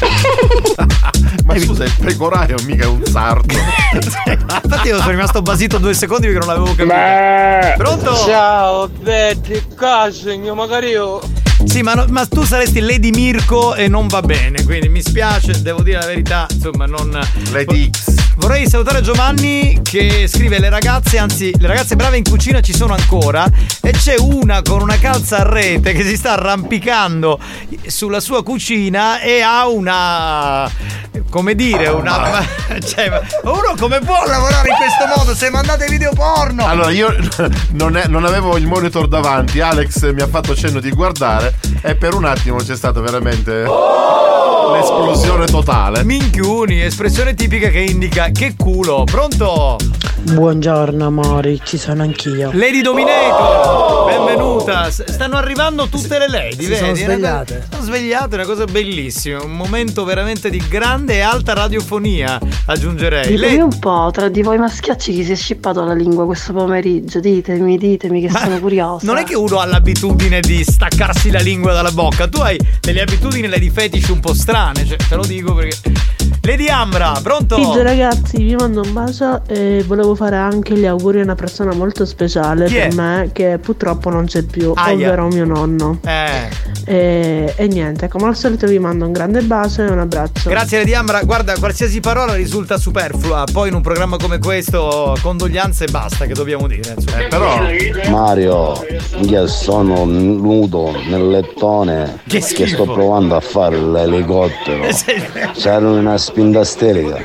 Ma scusa, il pecoraio mica è un sardo. Infatti io sono rimasto basito due secondi perché non l'avevo capito. Pronto? Ciao, Betty, cazzo, magari io. Sì, ma, no- ma tu saresti Lady Mirko e non va bene, quindi mi spiace, devo dire la verità, insomma, non... Lady X. Vorrei salutare Giovanni che scrive le ragazze, anzi le ragazze brave in cucina ci sono ancora e c'è una con una calza a rete che si sta arrampicando sulla sua cucina e ha una... come dire, una... cioè, ma uno come può lavorare in questo modo? Se mandate video porno! Allora, io non, è- non avevo il monitor davanti, Alex mi ha fatto cenno di guardare e per un attimo c'è stata veramente l'esplosione totale. Minchiuni, espressione tipica che indica che culo. Pronto? Buongiorno amori, ci sono anch'io. Lady Dominator, benvenuta. S- Stanno arrivando tutte le lady, Si vedi? sono È una svegliate. Sono svegliate, è una cosa bellissima. Un momento veramente di grande e alta radiofonia, aggiungerei. Ditemi Lei- un po', tra di voi maschiacci chi si è scippato la lingua questo pomeriggio? Ditemi, ditemi che sono curiosa. non è che uno ha l'abitudine di staccarsi la lingua dalla bocca, tu hai delle abitudini lady fetish un po' strane, cioè, te lo dico perché. Lady Ambra, pronto? Pizzo ragazzi, vi mando un bacio e volevo fare anche gli auguri a una persona molto speciale Chi è? per me che purtroppo non c'è più, Aia. ovvero mio nonno. Eh. E, e niente, come al solito vi mando un grande bacio e un abbraccio. Grazie Lady Ambra, guarda, qualsiasi parola risulta superflua, poi in un programma come questo condoglianze e basta che dobbiamo dire. insomma. però Mario, io sono nudo nel lettone Che che, sto provando a fare l'elicottero. C'era una spinta stelica.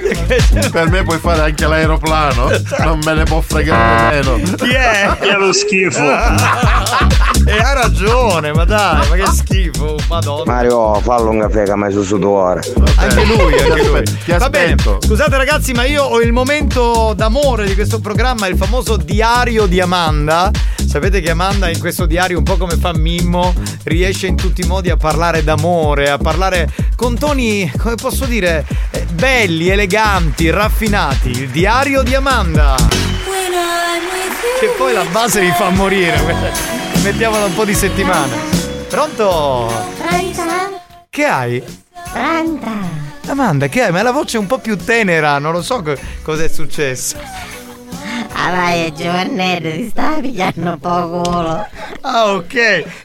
Per me puoi fare anche l'aeroplano, non me ne può fregare meno. Chi è? Che lo schifo. e ha ragione, ma dai, ma che schifo, madonna. Mario, fallo un caffè che mi su sudore. Anche lui, anche lui. Ti Va bene, scusate ragazzi, ma io ho il momento d'amore di questo programma, il famoso diario di Amanda. Sapete che Amanda in questo diario, un po' come fa Mimmo, riesce in tutti i modi a parlare d'amore, a parlare con toni, come posso dire, belli, eleganti, raffinati. Il diario di Amanda. Che poi la base mi fa morire. Mettiamola un po' di settimane. Pronto? Che hai? Amanda, che hai? Ma la voce è un po' più tenera, non lo so co- cosa è successo. Ah vai, Giovannello, ti stai pigliando un po' culo. Ah, ok.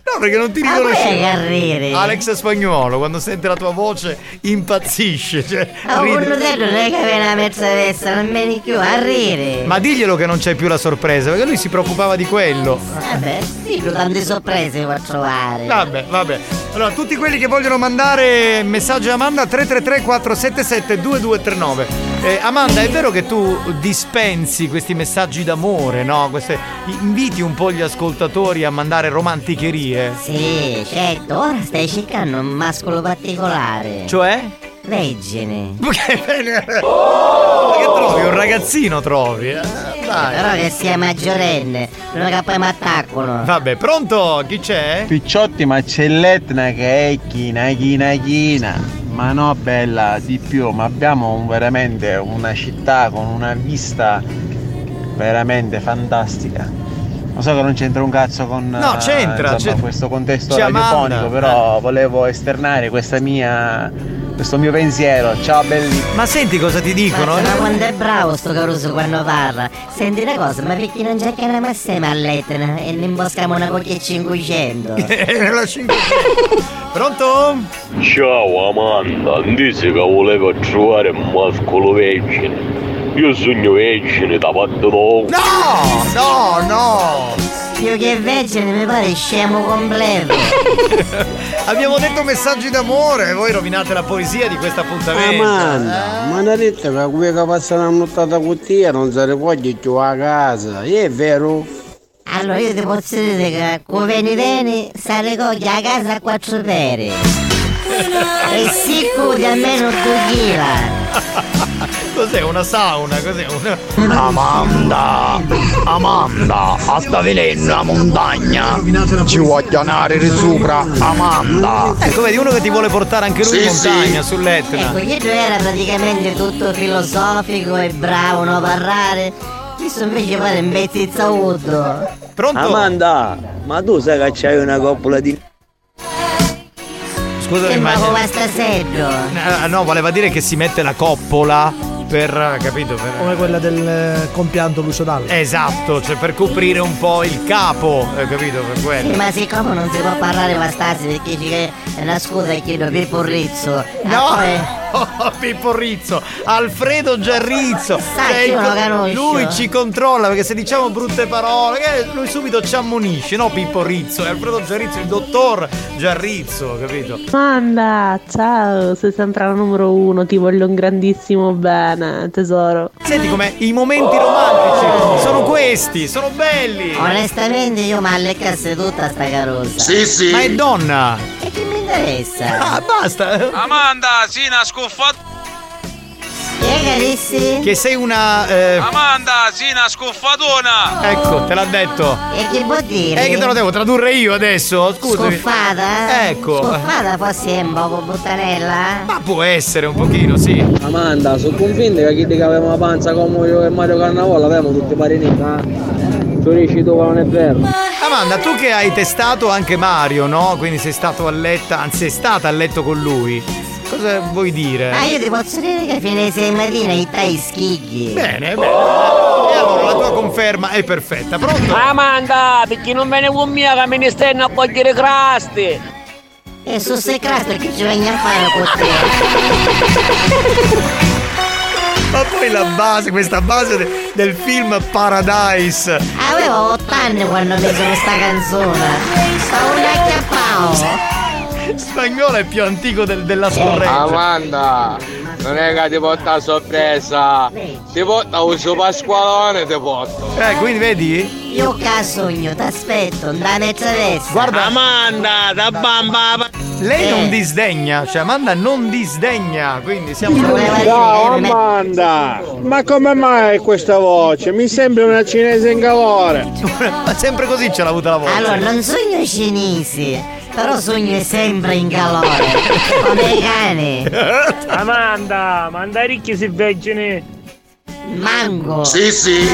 No, perché non ti riconoscevo. ridi. Alex Spagnuolo, quando sente la tua voce, impazzisce. Cioè, Ma ride. uno te non è che viene la mezzavessa, non vieni più a ridere. Ma diglielo che non c'è più la sorpresa, perché lui si preoccupava di quello. Vabbè, sì, tante sorprese puoi trovare. Vabbè, vabbè. Allora, tutti quelli che vogliono mandare messaggi a Amanda 333 477 2239. Eh, Amanda, è vero che tu dispensi questi messaggi d'amore, no? Queste, inviti un po' gli ascoltatori a mandare romanticherie? Sì, certo, ora stai cercando un mascolo particolare. Cioè? Leggene. Ma che bene! Ma che trovi? Un ragazzino trovi? eh? Dai. Però che sia maggiorenne, non che poi mi attaccano. Vabbè, pronto? Chi c'è? Picciotti, ma c'è l'Etna che è china, china, china. Ma no, bella, di più, ma abbiamo un- veramente una città con una vista veramente fantastica. Lo so che non c'entra un cazzo con No, eh, c'entra, insomma, c'è- questo contesto c'è radiofonico, Amanda. però volevo esternare questa mia, questo mio pensiero. Ciao belli. Ma senti cosa ti dicono? Ma quando è bravo sto Caruso quando parla. Senti una cosa, ma perché non cerchiamo assieme all'Etna e ne imboschiamo una cocchia 500? La 500. Pronto? Ciao Amanda, dici che volevo trovare un mascolo vergine. Io sogno vergine da tua. No, no, no. Più che vergine mi pare scemo completo. Abbiamo detto messaggi d'amore e voi rovinate la poesia di questo appuntamento. Amanda, ma non detto che qui che passa una nottata con te non si ricoglie più a casa, è vero? Allora io ti posso dire che come veni veni, sa ricoglie a casa a quattro pere. E sicuro di almeno due chila. Cos'è una sauna? Cos'è una. Amanda, Amanda, sta venendo la montagna. Ci voglio andare di sopra, Amanda. Ecco, vedi uno che ti vuole portare anche lui Sì, in montagna, sì. sull'Etna. Ecco, ieri era praticamente tutto filosofico e bravo, no parlare. Questo invece pare un bezzizzato. Pronto? Amanda, ma tu sai che c'hai una coppola di... Scusa, ma immagino. come sta? Eh, No, voleva dire che si mette la coppola per. capito? Per... Come quella del eh, compianto Lucio Dalla. Esatto, cioè per coprire un po' il capo, hai capito? Per Sì, quello. ma siccome non si può parlare bastarsi perché dice che è una scusa e chiedo Pippo Rizzo. No! Ah, Oh, Pippo Rizzo, Alfredo Giarrizzo. Sai Cioè, lui ci controlla perché se diciamo brutte parole, che lui subito ci ammonisce, no Pippo Rizzo, è Alfredo Giarrizzo, il dottor Giarrizzo, capito? Amanda, ciao, sei sempre la numero uno, ti voglio un grandissimo bene, tesoro. Senti com'è? I momenti romantici sono questi, sono belli. Onestamente io mi alleccasse tutta sta carosa. Sì, sì. Ma è donna. E interessa? Ah, basta. Amanda, sì, una scuffata. Che sei una. eh, Amanda, sì, una scuffatona. ecco, te l'ha detto. E che vuol dire? Eh, che te lo devo tradurre io adesso? Scusami. Scuffata? Ecco. Scuffata forse è un poco buttanella? Ma può essere un pochino, sì. Amanda, sono convinta che chi che avevamo la panza come io e Mario Carnavola avevamo tutti i marini, eh? Tu dici tu non è vero. Amanda, tu che hai testato anche Mario, no? Quindi sei stato a letto, anzi sei stata a letto con lui. Cosa vuoi dire? Ah, io ti posso dire che fino alle 6 mattina i tai schigli. Bene, bene. E allora la tua conferma è perfetta. Pronto? Amanda, perché non viene con me che me ne stanno a cogliere crasti? E su sei crasto che ci vengono a fare con te? Ma poi la base, questa base de- del film Paradise. Avevo 8 anni quando ho preso questa canzone. Stavo un acchiappao. Spagnolo è più antico del- della scorretta. Amanda, non è che ti porta a sorpresa. Ti porta un suo pasqualone, ti porta. Eh, quindi vedi? Io che sogno, t'aspetto, da mezza destra. Guarda, Amanda, da bamba. Lei Eh. non disdegna, cioè Amanda non disdegna, quindi siamo Ciao Amanda, ma come mai questa voce? Mi sembra una cinese in calore. Ma sempre così ce l'ha avuta la voce. Allora, non sogno cinesi, però sogno sempre in calore. Come i cani. Amanda, manda ricchi si vergine. Mango. Sì, sì.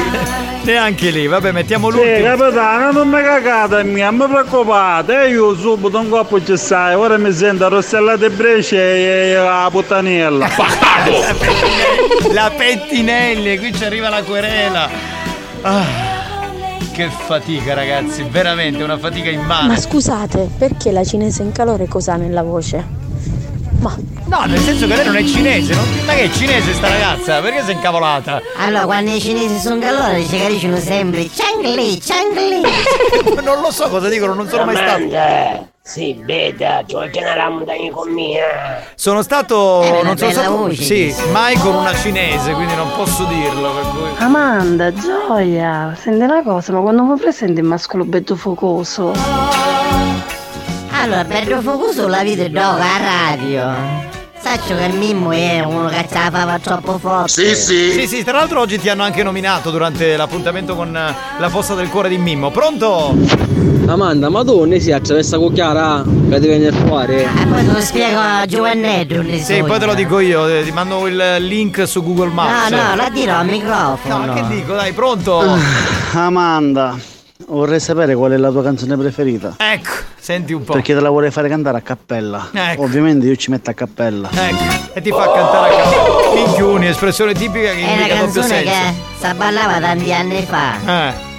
Neanche lì, vabbè, mettiamo Sì, l'ultimo. capitano, non mi cagate a me, non mi preoccupate, eh, io subito un coppo ci stai, ora mi sento rossellate brecce e la puttanella. La pettinelli, qui ci arriva la querela. Ah, che fatica ragazzi, veramente una fatica immane. Ma scusate, perché la cinese in calore cosa nella voce? No, nel senso che lei non è cinese, non... ma che è cinese sta ragazza? Perché è incavolata? Allora, quando i cinesi sono calore, ci capiscono sempre Changli, Changli. non lo so cosa dicono, non sono mai stato. Sì, veda, cioè che una montagna con mia. Sono stato. Eh, non sono stato. voce, Sì, mai con una cinese, quindi non posso dirlo. Per cui... Amanda, gioia, senti una cosa, ma quando mi presenti il mascolo bello focoso? Allora, per focuso la vita dove a radio. Saccio che Mimmo è uno che ce la fava troppo forte. Sì, sì, tra l'altro oggi ti hanno anche nominato durante l'appuntamento con eh, la fossa del cuore di Mimmo. Pronto? Amanda, ma tu ne si attraversa con Chiara che ti viene a trovare? E poi te lo spiego a Giovannetto. ne Sì, so poi te lo dico io, eh, ti mando il link su Google Maps. No, no, la dirò al microfono. No, che dico, dai, pronto? Amanda, vorrei sapere qual è la tua canzone preferita. Ecco, senti un po'. Perché te la vorrei fare cantare a cappella. Ecco. Ovviamente io ci metto a cappella. Ecco, e ti fa cantare a capo. Minchioni, espressione tipica che È una indica doppio canzone senso. che si ballava tanti anni fa. Eh.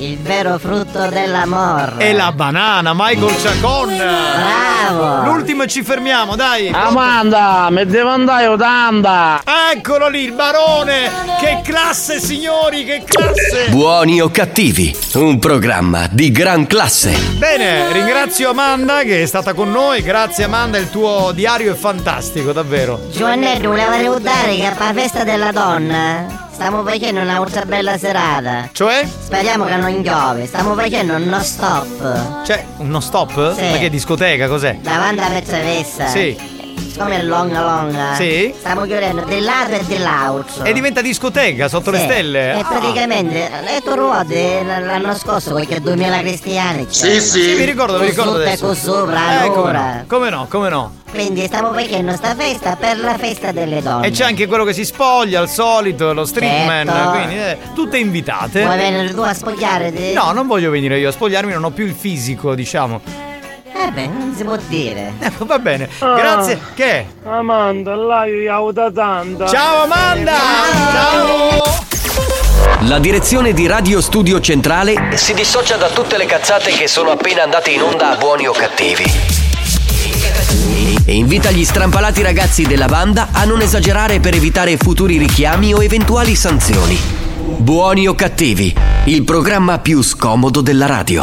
Il vero frutto dell'amore. E la banana, Michael Chacon. Bravo. L'ultimo e ci fermiamo, dai. Amanda, mi devo andare 80. Eccolo lì, il barone. Che classe, signori, che classe. Buoni o cattivi, un programma di gran classe. Bene, ringrazio Amanda che è stata con noi. Grazie Amanda, il tuo diario è fantastico, davvero. Giovannetto, volevo ricordare che la festa della donna stiamo facendo una ultra bella serata. Cioè? Speriamo che non piove, stiamo facendo uno stop. Cioè, uno stop? Sì. Che discoteca, cos'è? Davanti alla Pezzavessa. Sì. Siccome è longa longa. Sì. Stiamo chiudendo di lato e di. E diventa discoteca sotto le Sì. stelle? E Ah. praticamente le tue ruote l'anno scorso qualche 2000 cristiani c'erano. Sì, mi ricordo, mi ricordo sotto adesso. e sopra, Eh, come allora. no, come no, come no. Quindi stiamo facendo sta festa per la festa delle donne. E c'è anche quello che si spoglia al solito, lo streetman, Certo. quindi eh, tutte invitate. Vuoi venire tu a spogliare? No, non voglio venire io a spogliarmi, non ho più il fisico, diciamo. Eh beh, non si può dire. Eh, va bene, Ah. grazie. Che? Amanda, là io aiuta tanta. Ciao Amanda! Ciao! La direzione di Radio Studio Centrale si dissocia da tutte le cazzate che sono appena andate in onda a buoni o cattivi. E invita gli strampalati ragazzi della banda a non esagerare per evitare futuri richiami o eventuali sanzioni. Buoni o cattivi, il programma più scomodo della. Radio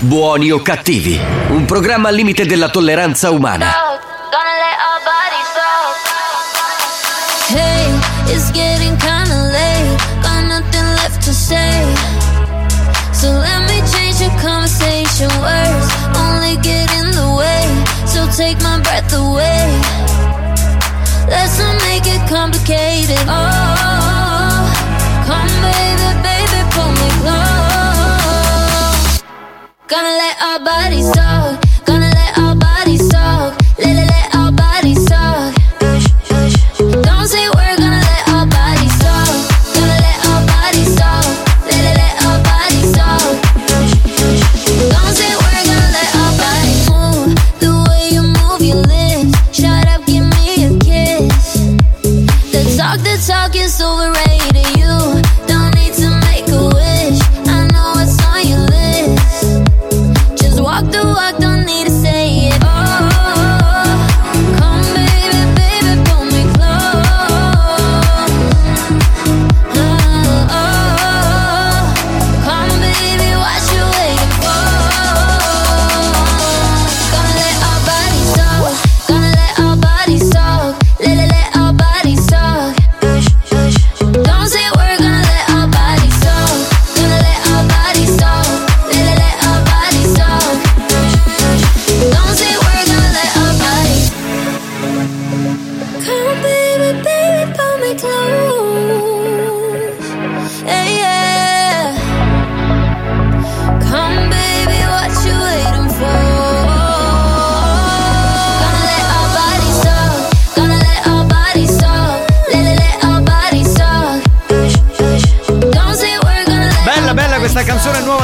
Buoni o cattivi, un programma al limite della tolleranza umana. Hey, it's getting kinda late. Got nothing left to say. So let me change the conversation. Words only get in the way. So take my breath away. Let's not make it complicated. Oh, Gonna let our bodies talk.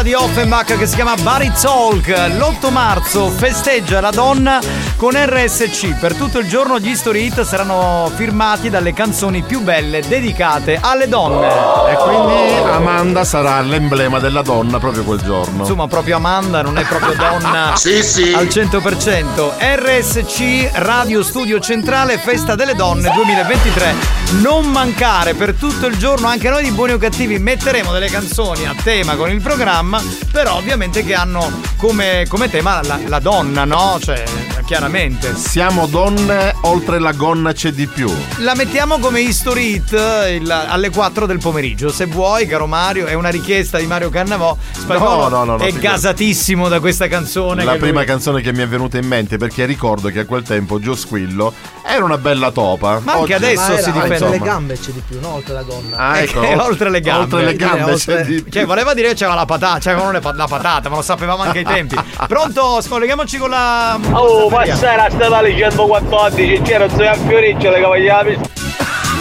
Di Offenbach che si chiama Bari Talk. L'8 marzo festeggia la donna con RSC. Per tutto il giorno gli story hit saranno firmati dalle canzoni più belle dedicate alle donne. E quindi Amanda sarà l'emblema della donna proprio quel giorno. Insomma, proprio Amanda non è proprio donna Sì, sì. al 100%. RSC Radio Studio Centrale Festa delle Donne 2023. Non mancare per tutto il giorno, anche noi di Buoni o Cattivi metteremo delle canzoni a tema con il programma, però ovviamente che hanno come, come tema la, la donna, no? Cioè, chiaramente. Siamo donne, oltre la gonna c'è di più. La mettiamo come history hit il- alle 4 del pomeriggio. Se vuoi, caro Mario, è una richiesta di Mario Cannavò. Spagnolo No, no, no, no, è figurati. gasatissimo da questa canzone. La prima lui- canzone che mi è venuta in mente perché ricordo che a quel tempo Gio Squillo era una bella topa. Ma anche adesso Ma era si difende. oltre le gambe c'è di più, no? Oltre la gonna. Ah, ecco, Eh, oltre le gambe. Oltre le gambe Eh, c'è oltre- di più. Cioè, voleva dire che c'era la patata, cioè non le pa- la patata, ma lo sapevamo anche ai tempi. Pronto? Scolleghiamoci con la. Oh, ma c'era statale 114, c'era zio a Fioricciole che vogliamo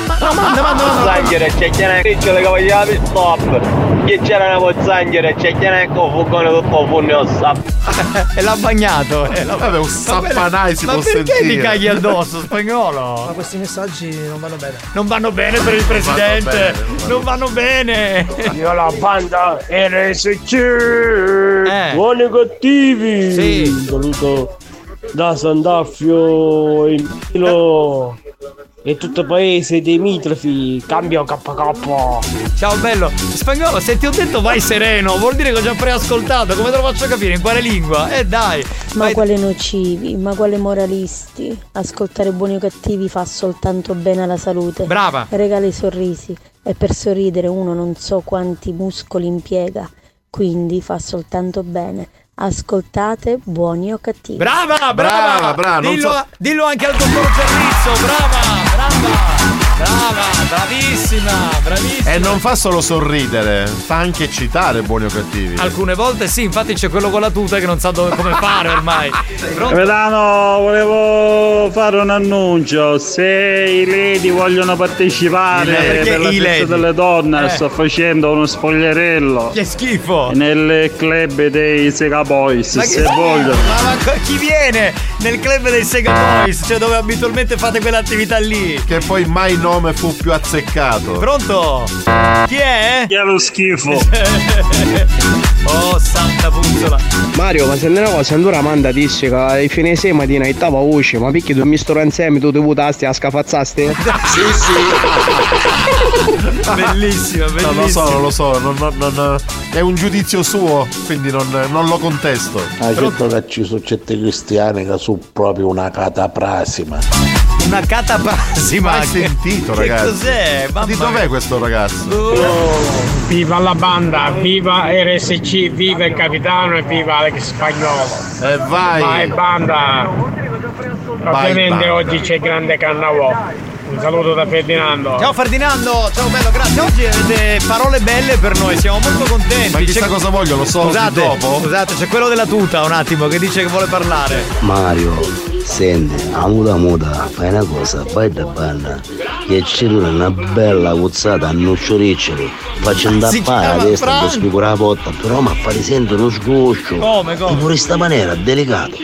Ma manda, manda, manda. Zanghera, c'è chi ne Fioricciole che vogliamo stop. Che c'era una zanghera, c'è chi ne con fugone tutto funno stop. e l'ha bagnato. E l'ha... Vabbè, un sappanai si ma può perché sentire. mi caghi addosso, spagnolo? Ma questi messaggi non vanno bene. Non vanno bene per il presidente. bene, non vanno bene. Io la banda RSC. Eh. Buoni cattivi. Sì. Un saluto da Sandaffio e Milo. E tutto il paese dei mitrofi. Cambio KK. Ciao bello. Spagnolo, se ti ho detto vai sereno, vuol dire che ho già preascoltato. Come te lo faccio capire? In quale lingua? Eh dai. Ma Vai- quale nocivi, ma quale moralisti? Ascoltare buoni o cattivi fa soltanto bene alla salute. Brava. Regala i sorrisi e per sorridere uno non so quanti muscoli impiega, quindi fa soltanto bene. Ascoltate buoni o cattivi. Brava, brava, Brava, brava, Dillo, so- dillo anche al dottor Cerrizzo, brava, brava, brava, bravissima, bravissima. E non fa solo sorridere, fa anche citare buoni o cattivi. Alcune volte sì, infatti c'è quello con la tuta che non sa dove, come fare ormai. Capitano, volevo fare un annuncio. Se i lady vogliono partecipare lady. per la festa delle donne, Eh. sto facendo uno spogliarello Che schifo. nel club dei Sega Boys. Ma Se schifo. voglio. Ma, ma chi viene nel club dei Sega Boys, cioè dove abitualmente fate quell'attività lì? Che poi mai nome fu più azzeccato. Pronto? Chi è? Che è lo schifo. oh, santa puzzola. Mario, ma se una cosa, allora Amanda dice che ai fine settimana e tava usci, ma perché tu mi sto insieme, tu ti a scafazzaste? Bellissima, bellissima. Non lo so, non lo so, non- non- non- è un giudizio suo, quindi non, non lo contesto. Ah, certo che ci sono certe cristiane che sono proprio una cataprasima. Una cataprasima. Mai Che- sentito, che ragazzi. cos'è? Ma di Mamma dov'è mia. questo ragazzo? Viva la banda, viva RSC, viva il capitano e viva Alex Spagnolo. E vai. Vai banda. Ovviamente banda. oggi c'è grande Cannavò. Un saluto da Ferdinando. Ciao Ferdinando, ciao bello, grazie. Oggi avete parole belle per noi, siamo molto contenti. Ma chissà C'è- cosa voglio, lo so Scusate, dopo? scusate, c'è quello della tuta un attimo che dice che vuole parlare. Mario, senti, a muta muta, fai una cosa, vai da banda, che c'è una bella cuzzata a noccioriccioli, faccio Si andare a la testa, Franco. per spiegare la botta, però mi fare sentire uno sguscio. Come, come? Tipo in sta maniera, delicato.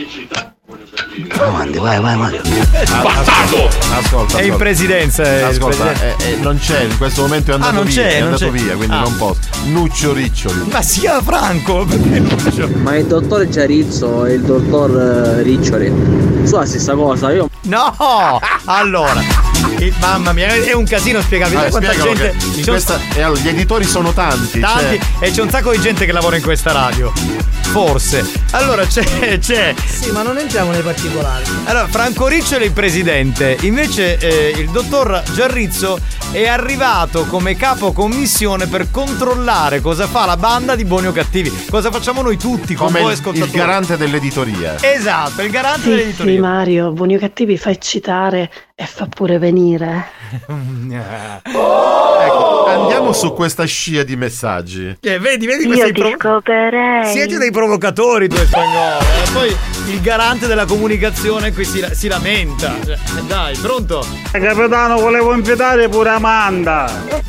Avanti, vai, vai Mario. Ascolta, ascolta. È in presidenza. è il Ascolta, presidente. eh, eh, non c'è, in questo momento è andato Ah, non via, c'è, è non andato c'è. via, quindi Ah. non posso. Nuccio Riccioli. Ma sia Franco, perché Ma il dottor Giarizzo e il dottor eh, Riccioli. Su la stessa cosa, io No! Allora, il- mamma mia, è un casino spiegabile. Vabbè, quanta spiegalo gente. che in c'è un- questa- e allora, gli editori sono tanti. tanti cioè- e c'è un sacco di gente che lavora in questa radio. Forse. Allora c'è, c'è. Sì, ma non entriamo nei particolari. Allora, Franco Riccioli è il presidente, invece eh, il dottor Giarrizzo è arrivato come capo commissione per controllare cosa fa la banda di buoni o cattivi. Cosa facciamo noi tutti con come voi il, ascoltatori. il garante dell'editoria. Esatto, il garante Sì, sì, dell'editoria. Mario, buoni o cattivi fa eccitare e fa pure venire. Ecco, andiamo su questa scia di messaggi. Eh, vedi, vedi Io ti pro- scoperei. Siete dei provocatori tu spagnolo. eh. Poi il garante della comunicazione qui si, si lamenta. Cioè, dai, pronto? Capitano, volevo invitare pure Amanda.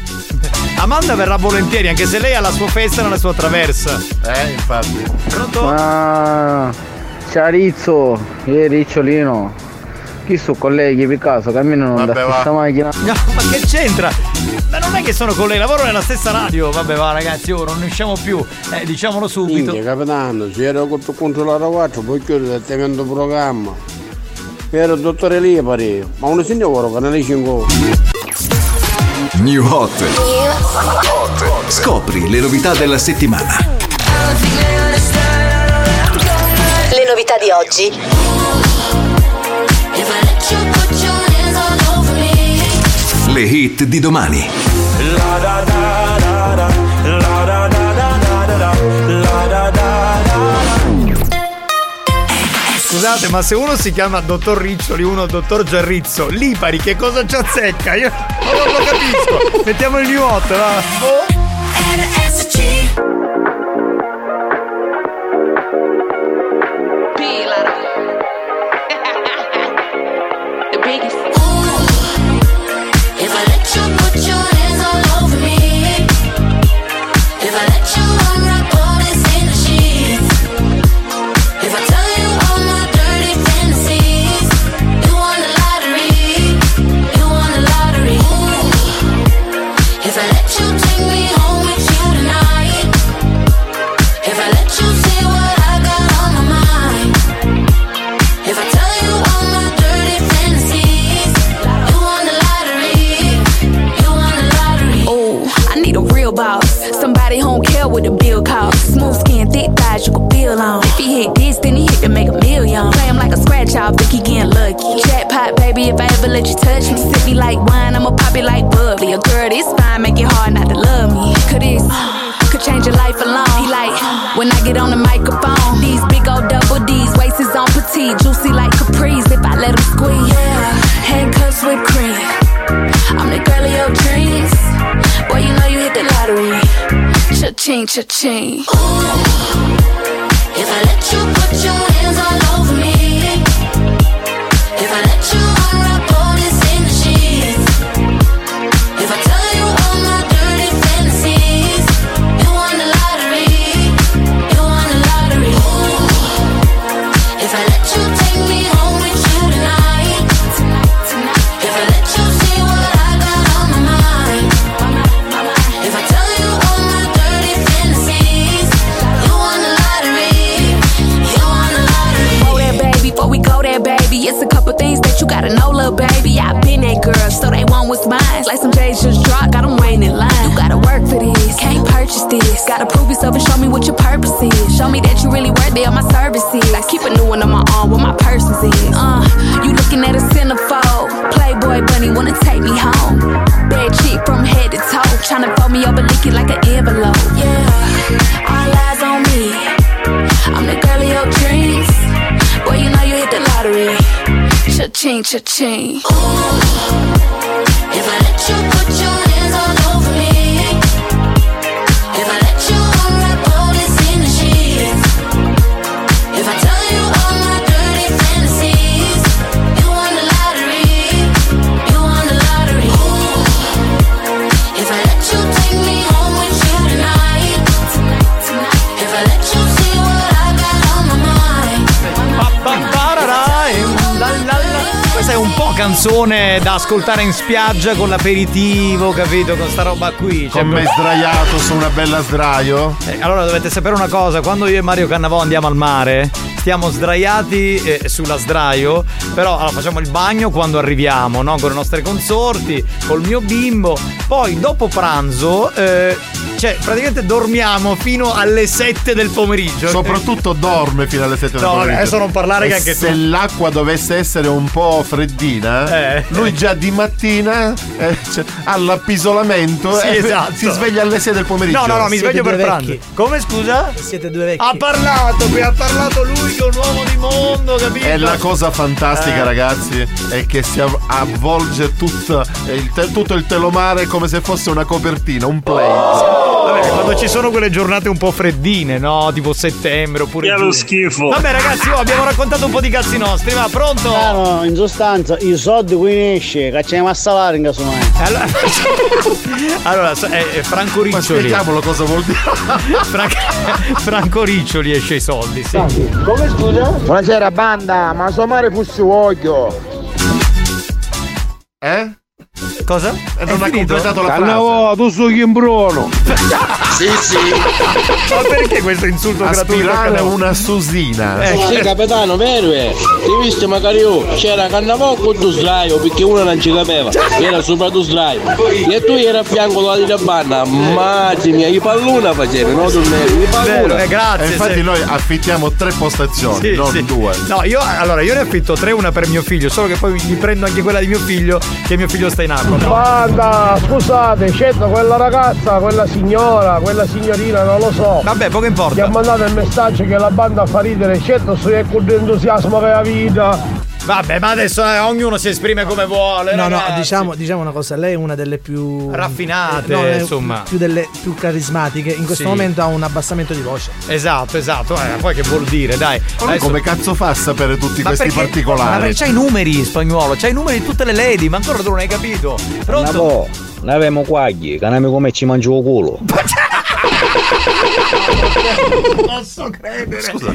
Amanda verrà volentieri, anche se lei ha la sua festa nella sua traversa. Eh, infatti. Pronto? Ma ciao Rizzo, e Ricciolino. Chi sono colleghi per caso camminano va. questa macchina? No, ma che c'entra? Ma non è che sono con lei, lavoro nella stessa radio. Vabbè, va ragazzi, ora non ne usciamo più. Eh, diciamolo subito. Minchia, capitano, se ero contro, contro la ragazza, poi chiudere il temendo programma. Era il dottore Lipari, ma uno signore, canale 5. New Hot. Scopri le novità della settimana. Le novità di oggi. Le hit di domani. Scusate, ma se uno si chiama dottor Riccioli, uno dottor Gerrizzo, Lipari, che cosa ci azzecca? Io non lo capisco. Mettiamo il new hot, va. The thighs, you can feel on. If he hit this, then he hit to make a million. Play him like a scratch off, think he getting lucky. Jackpot, baby, if I ever let you touch me. Sip me like wine, I'ma pop it like bubbly. A girl this fine, make it hard not to love me. Could this, could change your life alone. He like, when I get on the microphone, these big old double D's, waist is on petite, juicy like capris. If I let him squeeze, yeah, handcuffs with cream. I'm the girl of your dreams. Boy, you know you hit the lottery. Cha-ching, cha-ching. If I let you put your hands all over me, gotta know, little baby. I've been that girl, so they want what's mine. Like some J's just dropped, got 'em waiting in line. You gotta work for this, can't purchase this. Gotta prove yourself and show me what your purpose is. Show me that you really worthy of my services. Like keep a new one on my arm where my purse is. Uh, you looking at a centerfold. Playboy bunny wanna take me home. Bad chick from head to toe. Tryna fold me over, lick it like an envelope. Yeah, all eyes on me. I'm the girl of your Cha-ching, cha-ching. If I let you put your canzone da ascoltare in spiaggia con l'aperitivo, capito? Con sta roba qui. Con me sdraiato su una bella sdraio. Eh, allora dovete sapere una cosa, quando io e Mario Cannavò andiamo al mare, stiamo sdraiati eh, sulla sdraio, però allora, facciamo il bagno quando arriviamo, no? Con le nostre consorti, col mio bimbo, poi dopo pranzo, eh, cioè praticamente dormiamo fino alle 7 del pomeriggio. Soprattutto dorme fino alle 7 del No, pomeriggio. adesso non parlare che E anche se tu. l'acqua dovesse essere un po' freddina, Eh. lui già di mattina eh, cioè, ha l'appisolamento Sì, e esatto. si sveglia alle 6 del pomeriggio. No, no, no, mi sveglio per pranzo. Come scusa? Siete due vecchi. Ha parlato, qui ha parlato lui che è un uomo di mondo, capito? E la cosa fantastica, Eh. ragazzi, è che si av- avvolge tutto il, te- tutto il telomare come se fosse una copertina, un plate. Vabbè, quando ci sono quelle giornate un po' freddine, no? Tipo settembre oppure. Che è lo giugno. schifo. Vabbè, ragazzi, oh, abbiamo raccontato un po' di cazzi nostri, va, pronto? Ah, no, in sostanza, i soldi qui ne esce, cacciamo a salare in casomai. Allora, allora so- è, è Franco Ma Riccioli. spieghiamolo cosa vuol dire. Frank- Franco Riccioli esce i soldi, sì. Come scusa? Buonasera banda, ma suo mare fosse voglio. Eh? Cosa? Eh, non ha completato la frase. Cannavo, tu sei Chimbrono. Sì, sì. Ma perché questo insulto gratuito? Aspirare Cannavo? una susina. Eh, Sì, capitano, vero è? Ti visto magari io, c'era Cannavò con tu slaio perché uno non ci capeva, era sopra tu slaio. E tu eri a fianco della di banna, immagini, i palluna facevi, no? Tu i palluna. Eh, grazie. E infatti se- noi affittiamo tre postazioni, Sì, non sì. due. No, io allora io ne affitto tre, una per mio figlio, solo che poi mi prendo anche quella di mio figlio, che mio figlio sta in acqua. Banda, scusate, scelto quella ragazza, quella signora, quella signorina, non lo so. Vabbè, poco importa. Ti ha mandato il messaggio che la banda fa ridere, scelto sei con entusiasmo per la vita. Vabbè, ma adesso eh, ognuno si esprime come vuole. No, no, ragazzi. diciamo, diciamo una cosa, lei è una delle più Raffinate, no, è insomma. Più delle più carismatiche. In questo Sì. momento ha un abbassamento di voce. Esatto, esatto. Eh, poi che vuol dire, dai. Ma Adesso- come cazzo fa a sapere tutti Ma questi perché- Ma particolari? perché c'hai i numeri in spagnolo, c'hai i numeri di tutte le lady, ma ancora tu non hai capito. Pronto? boh, noi abbiamo quagli, che non come ci mangio il culo. Non posso credere. Scusa,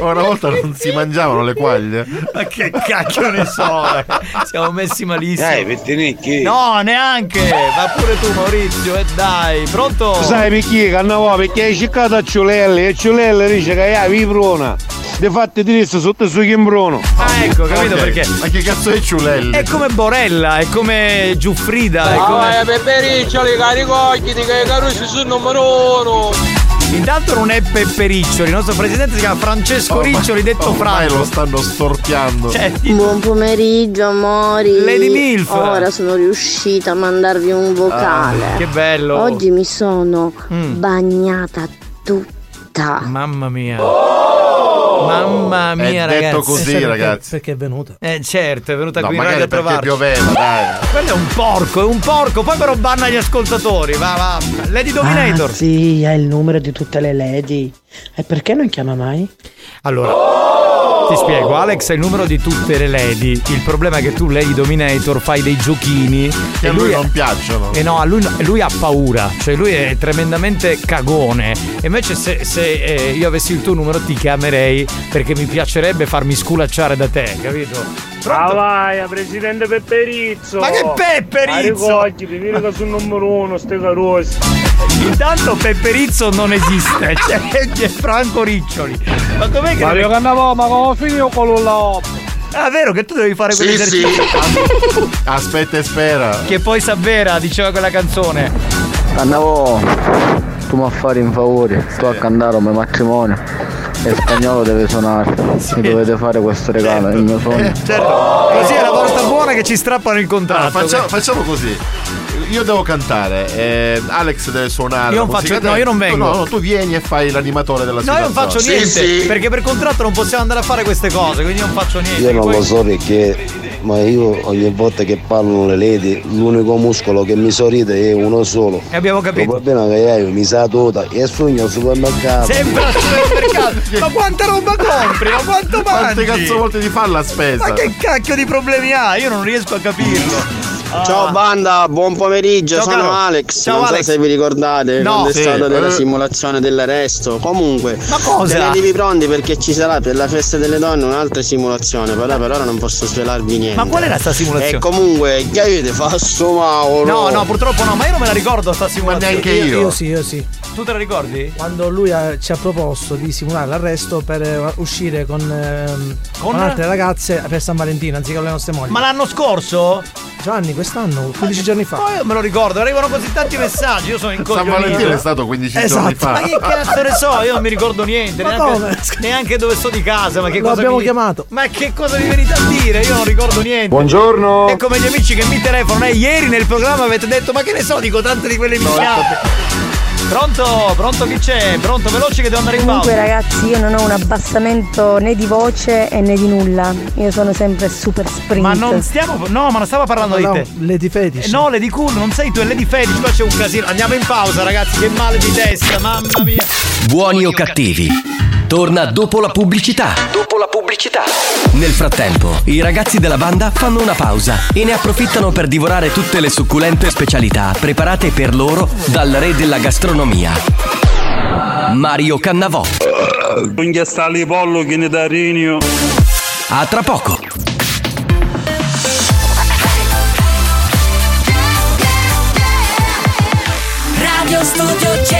una volta non si mangiavano le quaglie. Ma che cacchio ne so, eh. siamo messi malissimo. Dai, pettinicchi. No, neanche. Va pure tu, Maurizio, e dai, pronto? Sai perché, Cannavò? Perché hai cercato a Ciulelle e Ciulelle dice che hai vibrona. Di fatti ti disse sotto su Chimbrono. Ah, ecco, capito Ok, perché? Ma che cazzo è Ciulelli? È come Borella, è come Giuffrida, è Ah, come... pepericcioli, cari cogliti, che i carusi sono numero uno. Intanto non è Peppericcioli, il nostro presidente si chiama Francesco Ormai- Riccioli, detto ormai Franco. lo stanno storpiando. Cioè, Buon pomeriggio amori. Lady Milf. Ora sono riuscita a mandarvi un vocale. Ah, che bello. Oggi mi sono Mm. bagnata tutta. Mamma mia. Mamma mia, È ragazzi. detto così, Perché- ragazzi. Perché è venuta. Eh certo, è venuta No, qui magari a perché trovarci. pioveva, dai. Quello è un porco, è un porco, poi però banna gli ascoltatori. Va, va. Lady Dominator. Ah, sì, ha il numero di tutte le lady. E perché non chiama mai? Allora, ti spiego, Alex ha il numero di tutte le lady. Il problema è che tu, Lady Dominator, fai dei giochini. Che a lui non piacciono. E no, a lui, lui ha paura, cioè lui è tremendamente cagone. E invece se, se, eh, io avessi il tuo numero ti chiamerei perché mi piacerebbe farmi sculacciare da te, capito? Ah vai, presidente Pepperizzo! Ma che Pepperizzo? Ricogliti, vieni che sono numero uno, ste carosi! Intanto Pepperizzo non esiste, cioè è Franco Riccioli. Ma com'è che... Mario Cannavò, ma come finito con l'ulla Ah, vero che tu devi fare Sì, quell'esercizio. Aspetta e spera. Che poi s'avvera, diceva quella canzone. Cannavò, tu mi fare un favore, tu a cantare come matrimonio. E spagnolo deve suonare. Mi dovete fare questo regalo, è il mio sogno. Certo, così è la volta buona che ci strappano il contratto. Allora, facciamo, facciamo così. Io devo cantare, eh, Alex deve suonare. Io non faccio- no, io non vengo. No, no, tu vieni e fai l'animatore della No, io non situazione. faccio niente, perché per contratto non possiamo andare a fare queste cose, quindi non faccio niente. Io non Poi- lo so perché, ma io ogni volta che parlano le lady, l'unico muscolo che mi sorride è uno solo. E abbiamo capito. Il problema è che io mi sa tutta e sogno al supermercato. Sempre al supermercato. Ma quanta roba compri? Ma quanto mangi? Quante cazzo volte di fare la spesa? Ma che cacchio di problemi hai? Io non riesco a capirlo. Ciao banda, buon pomeriggio, Ciao, sono caro. Alex. Ciao, non Alex. so se vi ricordate No. quando è Sì. stata della Eh. simulazione dell'arresto. Comunque, Ma cosa? tenetevi pronti perché ci sarà per la festa delle donne un'altra simulazione. Però per ora non posso svelarvi niente. Ma qual era sta simulazione? E comunque, che avete fatto Mauro? No, no, purtroppo no, ma io non me la ricordo sta simulazione. neanche io. Io sì, io sì. Tu te la ricordi? Quando lui ha- ci ha proposto di simulare l'arresto per eh, uscire con, ehm, Con? con altre ragazze per San Valentino, anziché con le nostre mogli. Ma l'anno scorso? Giovanni, quest'anno, 15 giorni fa. Poi io me lo ricordo, arrivano così tanti messaggi, io sono San incoglionito. Valentino è stato 15 giorni Esatto. fa. Ma che cazzo ne so, io non mi ricordo niente, Ma neanche, come? neanche dove sto di casa, ma che Lo cosa abbiamo mi... chiamato. Ma che cosa mi venite a dire? Io non ricordo niente. Buongiorno. È come gli amici che mi telefonano. Eh, ieri nel programma avete detto, ma che ne so, dico tante di quelle minchiate. Pronto? Pronto chi c'è? Pronto? Veloce che devo andare in Comunque pausa. ragazzi io non ho un abbassamento né di voce e né di nulla. Io sono sempre super sprint. Ma non stiamo. No, ma non stavo parlando No, di no, te. Lady Fetish. Eh, No, Lady Cool, non sei tu, è Lady Fetish, qua c'è un casino. Andiamo in pausa, ragazzi, che male di testa, mamma mia. Buoni o cattivi? Torna dopo la pubblicità. Dopo la pubblicità. Nel frattempo, i ragazzi della banda fanno una pausa e ne approfittano per divorare tutte le succulente specialità preparate per loro dal re della gastronomia. Mario Cannavò. Sta lì pollo che ne da rinio. A tra poco. Radio Studio Centrale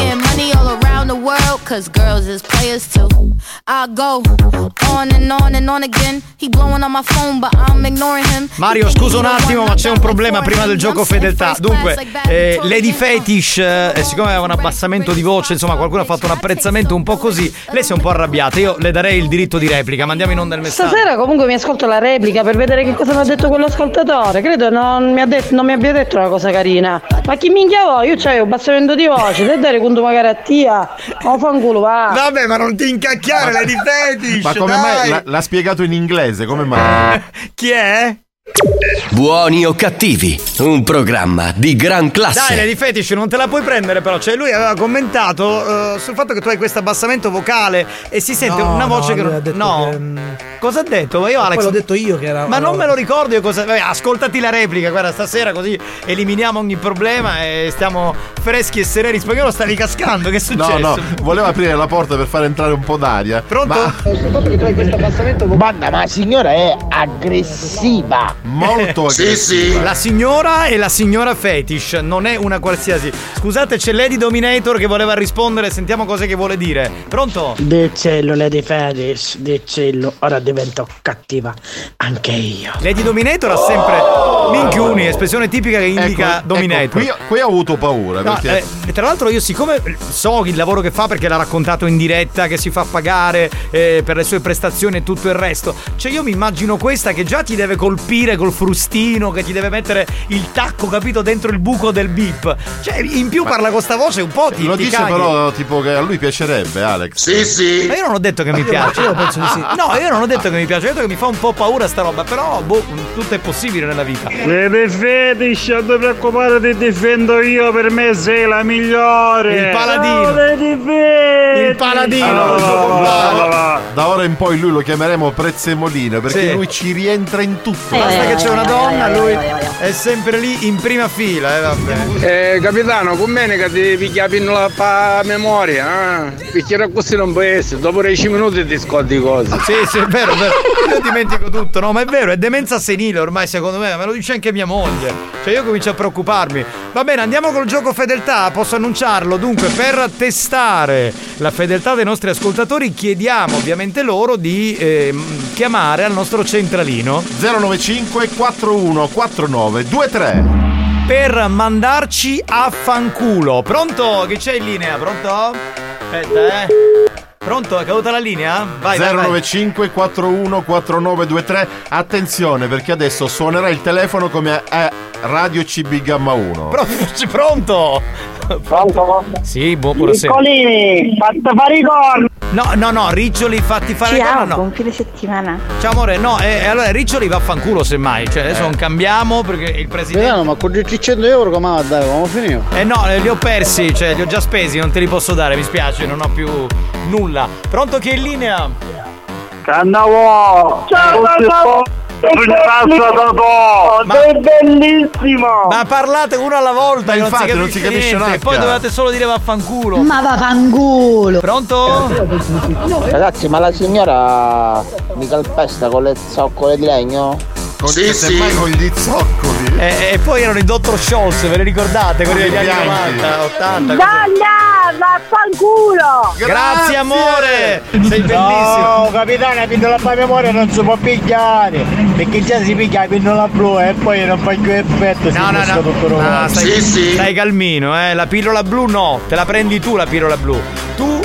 Getting money all around the world, cause girls is players too. I go on and on and on again. He blowing on my phone, but I'm ignoring him. Mario, scusa un attimo, ma c'è un problema prima del gioco fedeltà. Dunque, eh, Lady Fetish, eh, siccome aveva un abbassamento di voce, insomma, qualcuno ha fatto un apprezzamento un po' così, lei si è un po' arrabbiata. Io le darei il diritto di replica. Mandiamo in onda il messaggio. Stasera comunque mi ascolto la replica per vedere che cosa mi ha detto quell'ascoltatore. Credo non mi, ha detto, non mi abbia detto una cosa carina. Ma chi minchia vuoi? Io c'avevo un abbassamento di voce, te dare magari a tia. Ma fanculo va. Vabbè, ma non ti incacchiare, Lady Fetish! Ma come dai! mai l'ha spiegato in inglese? Come mai? Chi è? Buoni o cattivi? Un programma di gran classe. Dai, Lady Fetish, non te la puoi prendere, però. Cioè, lui aveva commentato eh, sul fatto che tu hai questo abbassamento vocale e si sente No, una voce no, che lui non. ha detto no. che, mm, Cosa ha detto? Io, Alex. poi l'ho detto io che era- Ma non me lo ricordo io cosa. Vabbè, ascoltati la replica, guarda, stasera così eliminiamo ogni problema e stiamo freschi e sereni. Spagnolo stavi cascando, che è successo? No, no, volevo aprire la porta per far entrare un po' d'aria. Pronto? Ma Banda, ma la signora è aggressiva. Molto aggressiva. La signora e la signora Fetish, non è una qualsiasi. Scusate, c'è Lady Dominator che voleva rispondere, sentiamo cosa che vuole dire. Pronto? Deccello, Lady Fetish, deccello, ora divento cattiva anche io. Lady Dominator ha sempre minchiuni, espressione tipica che indica Ecco, Dominator. ecco, qui, qui ho avuto paura No, perché eh, e tra l'altro io siccome so il lavoro che fa perché l'ha raccontato in diretta, che si fa pagare eh, per le sue prestazioni e tutto il resto, cioè io mi immagino questa che già ti deve colpire col frustino, che ti deve mettere il tacco, capito, dentro il buco del bip. Cioè in più parla con sta voce un po' ti lo ti dice caghi. però tipo che a lui piacerebbe, Alex. Sì, sì. Ma io non ho detto che mi piace. io penso di sì. No, io non ho detto che mi piace, ho detto che mi fa un po' paura sta roba, però boh, tutto è possibile nella vita. Lady Fetish, non ti preoccupare, ti difendo io, per me sei la migliore. Il paladino. Fetish. Il paladino. Allora, va. Da ora in poi lui lo chiameremo Prezzemolino perché Sì. lui ci rientra in tutto. Basta che c'è una donna, lui è sempre lì in prima fila, eh vabbè. Eh, capitano, conviene che ti picchi la memoria, eh? Perché così non può essere, dopo 10 minuti ti scordi cose. Sì, sì, è vero. è vero. Io dimentico tutto, no, ma è vero, è demenza senile ormai secondo me, me lo dice anche mia moglie. Cioè io comincio a preoccuparmi. Va bene, andiamo col gioco fedeltà, posso annunciarlo. Dunque, per testare la fedeltà dei nostri ascoltatori chiediamo ovviamente loro di ehm, chiamare al nostro centralino 095 41 49 23 per mandarci a fanculo. Pronto? Che c'è in linea? Pronto? Aspetta, eh. Pronto? È caduta la linea? Vai, vai, vai. 095 41 4923 Attenzione perché adesso suonerà il telefono come a Radio CB Gamma 1 Pronto? Pronto? Pronto? Sì, buon buonasera. Piccolini, fate fare i corni. No, no, no, Riccioli fatti fare Ciao, no, no. buon fine settimana. Ciao amore, no, eh, allora Riccioli va a fanculo semmai, cioè adesso non cambiamo perché il presidente... Vediamo, ma con 300 euro come va dare? Come finito? Eh no, eh, li ho persi, cioè li ho già spesi, non te li posso dare, mi spiace, non ho più nulla. Pronto chi è in linea? Cannavo! Ciao, Cannavo! Ma sei bellissimo! Ma parlate uno alla volta, Ma che infatti non non si capisce, niente. un'acca. Poi dovete solo dire vaffanculo. Ma vaffanculo! Pronto? Ragazzi, ma la signora mi calpesta con le zoccole di legno? Con sì, semmai con gli zoccoli E, e poi erano i Dottor Scholz, ve li ricordate? Quelli degli anni bianchi. 90, 80. Donna, vaffanculo! Grazie amore! Sei bellissimo! No, capitano, la pillola a memoria non si può pigliare. Perché già si piglia la pillola blu e poi non fa più effetto. No, no, no. Tutto No, rovato. stai, stai calmino, eh. La pillola blu no, te la prendi tu la pillola blu. Tu.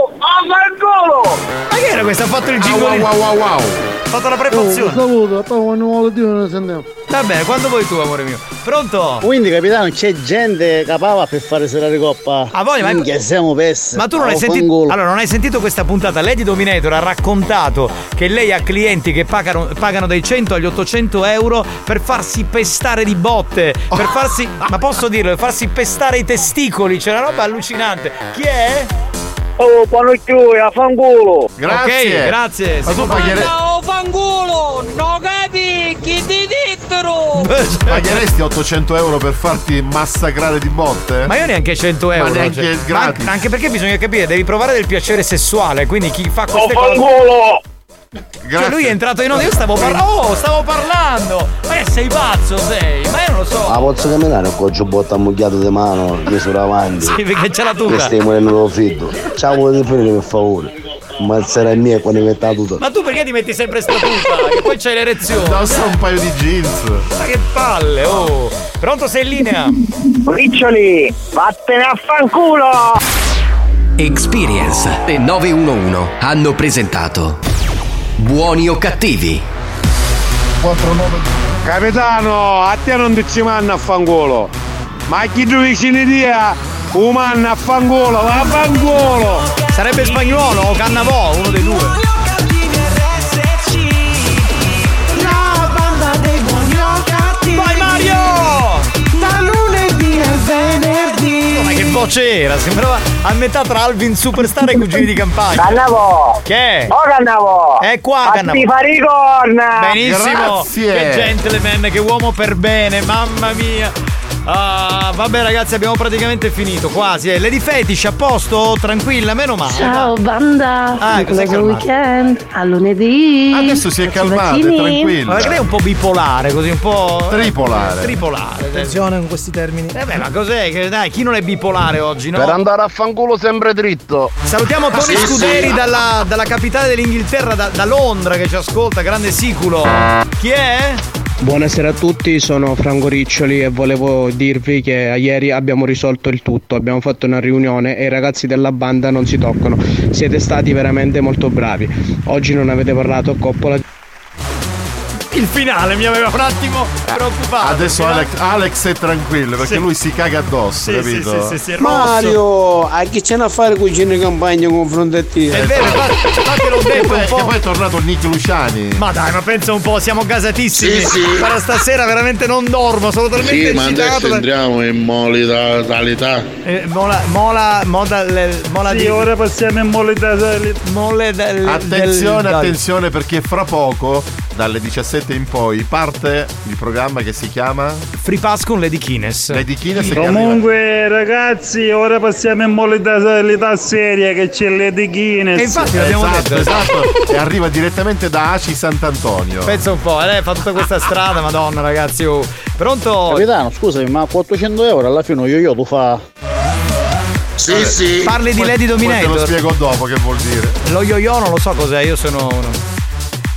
Vaffanculo! Ma che era questo? Ha fatto il jingle. wow, wow, wow. Ha fatto la Oh, prefazione. saluto, poi non vuole dire non sentiamo. Va bene, quando vuoi tu, amore mio. Pronto? Quindi capitano c'è gente capava per fare serata di coppa. A voglia, ma- Minchia, siamo persi. Ma tu non hai Oh, sentito. Allora, non hai sentito questa puntata? Lady Dominator ha raccontato che lei ha clienti che pagano, pagano dai 100 agli 800 euro per farsi pestare di botte. Per farsi. Ma posso dirlo, per farsi pestare i testicoli. C'è una roba allucinante. Chi è? Oh, Panocchiui, a fanculo! Ok, grazie. Ma tu Si- paghere- oh, fanculo! No capi, chi ti dittero? Pagheresti 800 euro per farti massacrare di botte? Ma io neanche 100 euro. Ma neanche cioè, gratis. ma anche perché bisogna capire, devi provare del piacere sessuale. Quindi chi fa queste Oh, cose. fanculo! Cioè lui è entrato in onda, io stavo parlando. Oh, stavo parlando! Ma che sei pazzo, sei? Ma io non lo so. Ma posso camminare con il giubbotto ammucchiato di mano, io avanti. Sì, perché c'è la tuta. Che stiamo nel nuovo fitto. Ciao, volete finire per favore. Ma sarà mia quando metta la tuta. Ma tu perché ti metti sempre sta tuta? Che poi c'hai l'erezione. Indossa un paio di jeans. Ma che palle, oh! Pronto sei in linea? Riccioli, vattene a fanculo! Experience e 911 hanno presentato Buoni o cattivi? Capitano, a te non ti ci manna a fangolo. Ma chi tu vicini dia? Umanna a fangolo, va a fangolo! Sarebbe spagnolo o Cannavò, uno dei due. Venerdì Ma che voce era? Sembrava a metà tra Alvin Superstar e i cugini di campagna. Cannavo! Che? Oh Cannavo! È qua Fatti Cannavò. fare i corna! Benissimo. Grazie. Che gentleman, che uomo per bene, mamma mia. Ah, vabbè ragazzi, abbiamo praticamente finito, quasi. Eh. Lady Fetish, a posto? Tranquilla, meno male. Ciao banda, Ah, cos'è weekend, a lunedì. Adesso si è calmata, tranquilla. Ma lei è un po' bipolare, così un po'. Tripolare. Tripolare. Attenzione con questi termini. Eh beh, ma cos'è? Che, dai, chi non è bipolare oggi, no? Per andare a fanculo sempre dritto. Salutiamo Tony Sì, Scuderi sì. Dalla, dalla capitale dell'Inghilterra, da, da Londra, che ci ascolta, grande siculo. Chi è? Buonasera a tutti, sono Franco Riccioli e volevo dirvi che ieri abbiamo risolto il tutto, abbiamo fatto una riunione e i ragazzi della banda non si toccano. Siete stati veramente molto bravi. Oggi non avete parlato Coppola. Il finale mi aveva un attimo preoccupato. Adesso Alex, Alex è tranquillo perché Sì. lui si caga addosso, Sì, capito? sì, sì, sì, sì, rosso. Mario, a chi c'è a fare cucina in campagna con confronto a te? È vero, infatti, infatti l'ho detto poi, un po'. poi è tornato Nick Luciani. Ma dai, ma pensa un po', siamo gasatissimi. Sì, sì. Guarda, stasera veramente non dormo, sono talmente Sì, ma adesso da- entriamo in modalità. Eh, mola, mola, moda, le- mola Sì, di. ora passiamo in modalità. Mole del, Attenzione, del- attenzione perché fra poco dalle 17 in poi parte il programma che si chiama Free Pass con Lady Kines. Lady Kines Comunque ragazzi, ora passiamo in modalità seria che c'è Lady Guinness. E infatti l'abbiamo esatto, detto. esatto. e arriva direttamente da Aci Sant'Antonio. Pensa un po', eh, lei fa tutta questa strada, madonna ragazzi. oh. Pronto? Capitano, scusami, ma 400 euro alla fine io io tu fa. Sì, sì. Parli di Poi- Lady poi te Dominator? lo spiego dopo che vuol dire. Lo yo-yo non lo so cos'è, io sono uno.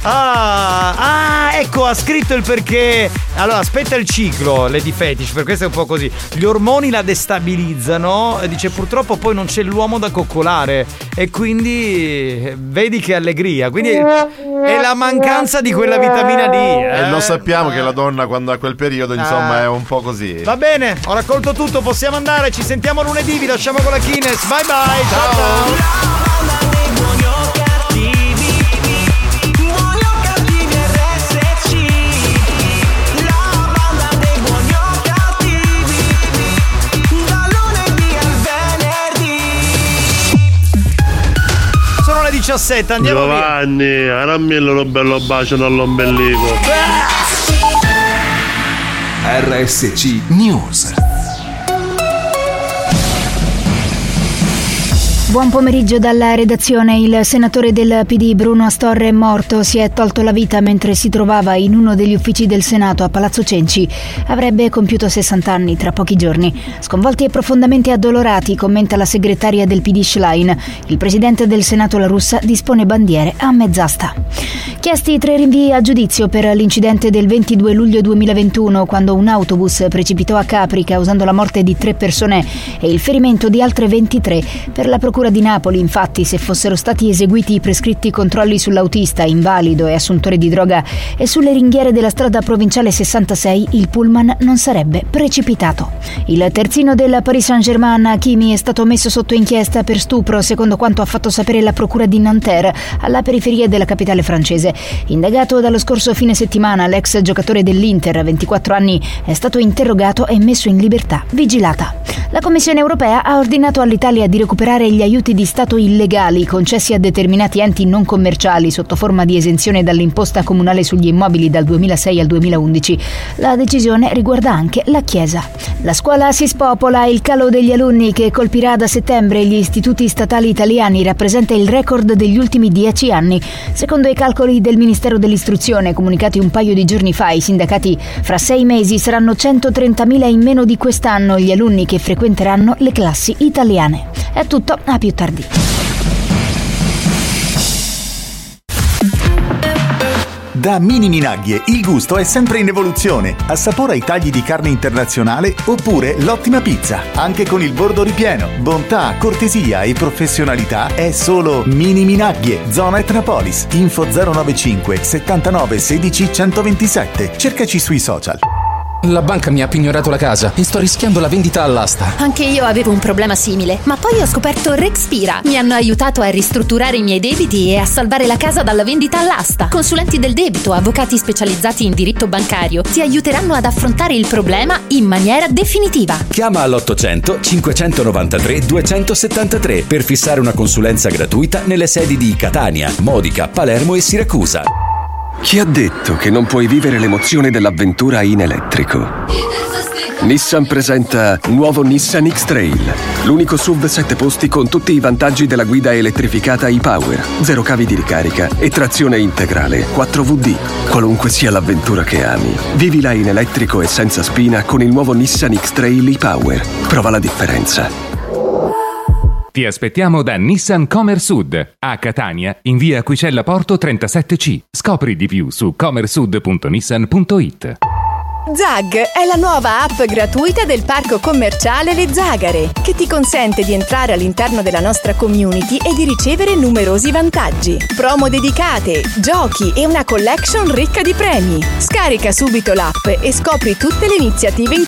Ah, ah, ecco, ha scritto il perché. Allora, aspetta il ciclo, Lady Fetish, per questo è un po' così. Gli ormoni la destabilizzano e dice purtroppo poi non c'è l'uomo da coccolare e quindi eh, vedi che allegria. Quindi è la mancanza di quella vitamina D. E eh. lo sappiamo che la donna quando ha quel periodo, insomma, Ah. è un po' così. Va bene, ho raccolto tutto, possiamo andare, ci sentiamo lunedì, vi lasciamo con la Kines. Bye bye, ciao ciao. 17, andiamo via. Giovanni, arammillo un bello bacio nell'ombelico. RSC News. Buon pomeriggio dalla redazione. Il senatore del PD Bruno Astorre è morto. Si è tolto la vita mentre si trovava in uno degli uffici del Senato a Palazzo Cenci. Avrebbe compiuto 60 anni tra pochi giorni. Sconvolti e profondamente addolorati, commenta la segretaria del PD Schlein. Il presidente del Senato La Russa dispone bandiere a mezz'asta. Chiesti tre rinvii a giudizio per l'incidente del 22 luglio 2021 quando un autobus precipitò a Capri causando la morte di tre persone e il ferimento di altre 23. Per la Procura di Napoli, infatti, se fossero stati eseguiti i prescritti controlli sull'autista, invalido e assuntore di droga e sulle ringhiere della strada provinciale 66, il pullman non sarebbe precipitato. Il terzino del Paris Saint-Germain, Hakimi, è stato messo sotto inchiesta per stupro, secondo quanto ha fatto sapere la Procura di Nanterre, alla periferia della capitale francese. Indagato dallo scorso fine settimana, l'ex giocatore dell'Inter, 24 anni, è stato interrogato e messo in libertà vigilata. La Commissione europea ha ordinato all'Italia di recuperare gli aiuti di Stato illegali concessi a determinati enti non commerciali sotto forma di esenzione dall'imposta comunale sugli immobili dal 2006 al 2011. La decisione riguarda anche la Chiesa. La scuola si spopola, il calo degli alunni che colpirà da settembre gli istituti statali italiani rappresenta il record degli ultimi dieci anni. Secondo i calcoli del Ministero dell'Istruzione comunicati un paio di giorni fa ai sindacati, fra sei mesi saranno 130.000 in meno di quest'anno gli alunni che frequenteranno le classi italiane. È tutto, a più tardi. Da Mini Minaglie il gusto è sempre in evoluzione. Assapora i tagli di carne internazionale oppure l'ottima pizza. Anche con il bordo ripieno. Bontà, cortesia e professionalità è solo Mini Minaglie, zona Etnapolis. Info 095 79 16 127. Cercaci sui social. La banca mi ha pignorato la casa e sto rischiando la vendita all'asta. Anche io avevo un problema simile, ma poi ho scoperto Rexpira. Mi hanno aiutato a ristrutturare i miei debiti e a salvare la casa dalla vendita all'asta. Consulenti del debito, avvocati specializzati in diritto bancario ti aiuteranno ad affrontare il problema in maniera definitiva. Chiama all'800 593 273 per fissare una consulenza gratuita nelle sedi di Catania, Modica, Palermo e Siracusa. Chi ha detto che non puoi vivere l'emozione dell'avventura in elettrico? Nissan presenta nuovo Nissan X-Trail, l'unico SUV 7 posti con tutti i vantaggi della guida elettrificata e-Power, zero cavi di ricarica e trazione integrale 4VD. Qualunque sia l'avventura che ami, vivila in elettrico e senza spina con il nuovo Nissan X-Trail e-Power. Prova la differenza. Ti aspettiamo da Nissan Comer Sud, a Catania, in via Aquicella Porto 37C. Scopri di più su comersud.nissan.it. Zag è la nuova app gratuita del parco commerciale Le Zagare, che ti consente di entrare all'interno della nostra community e di ricevere numerosi vantaggi. Promo dedicate, giochi e una collection ricca di premi. Scarica subito l'app e scopri tutte le iniziative in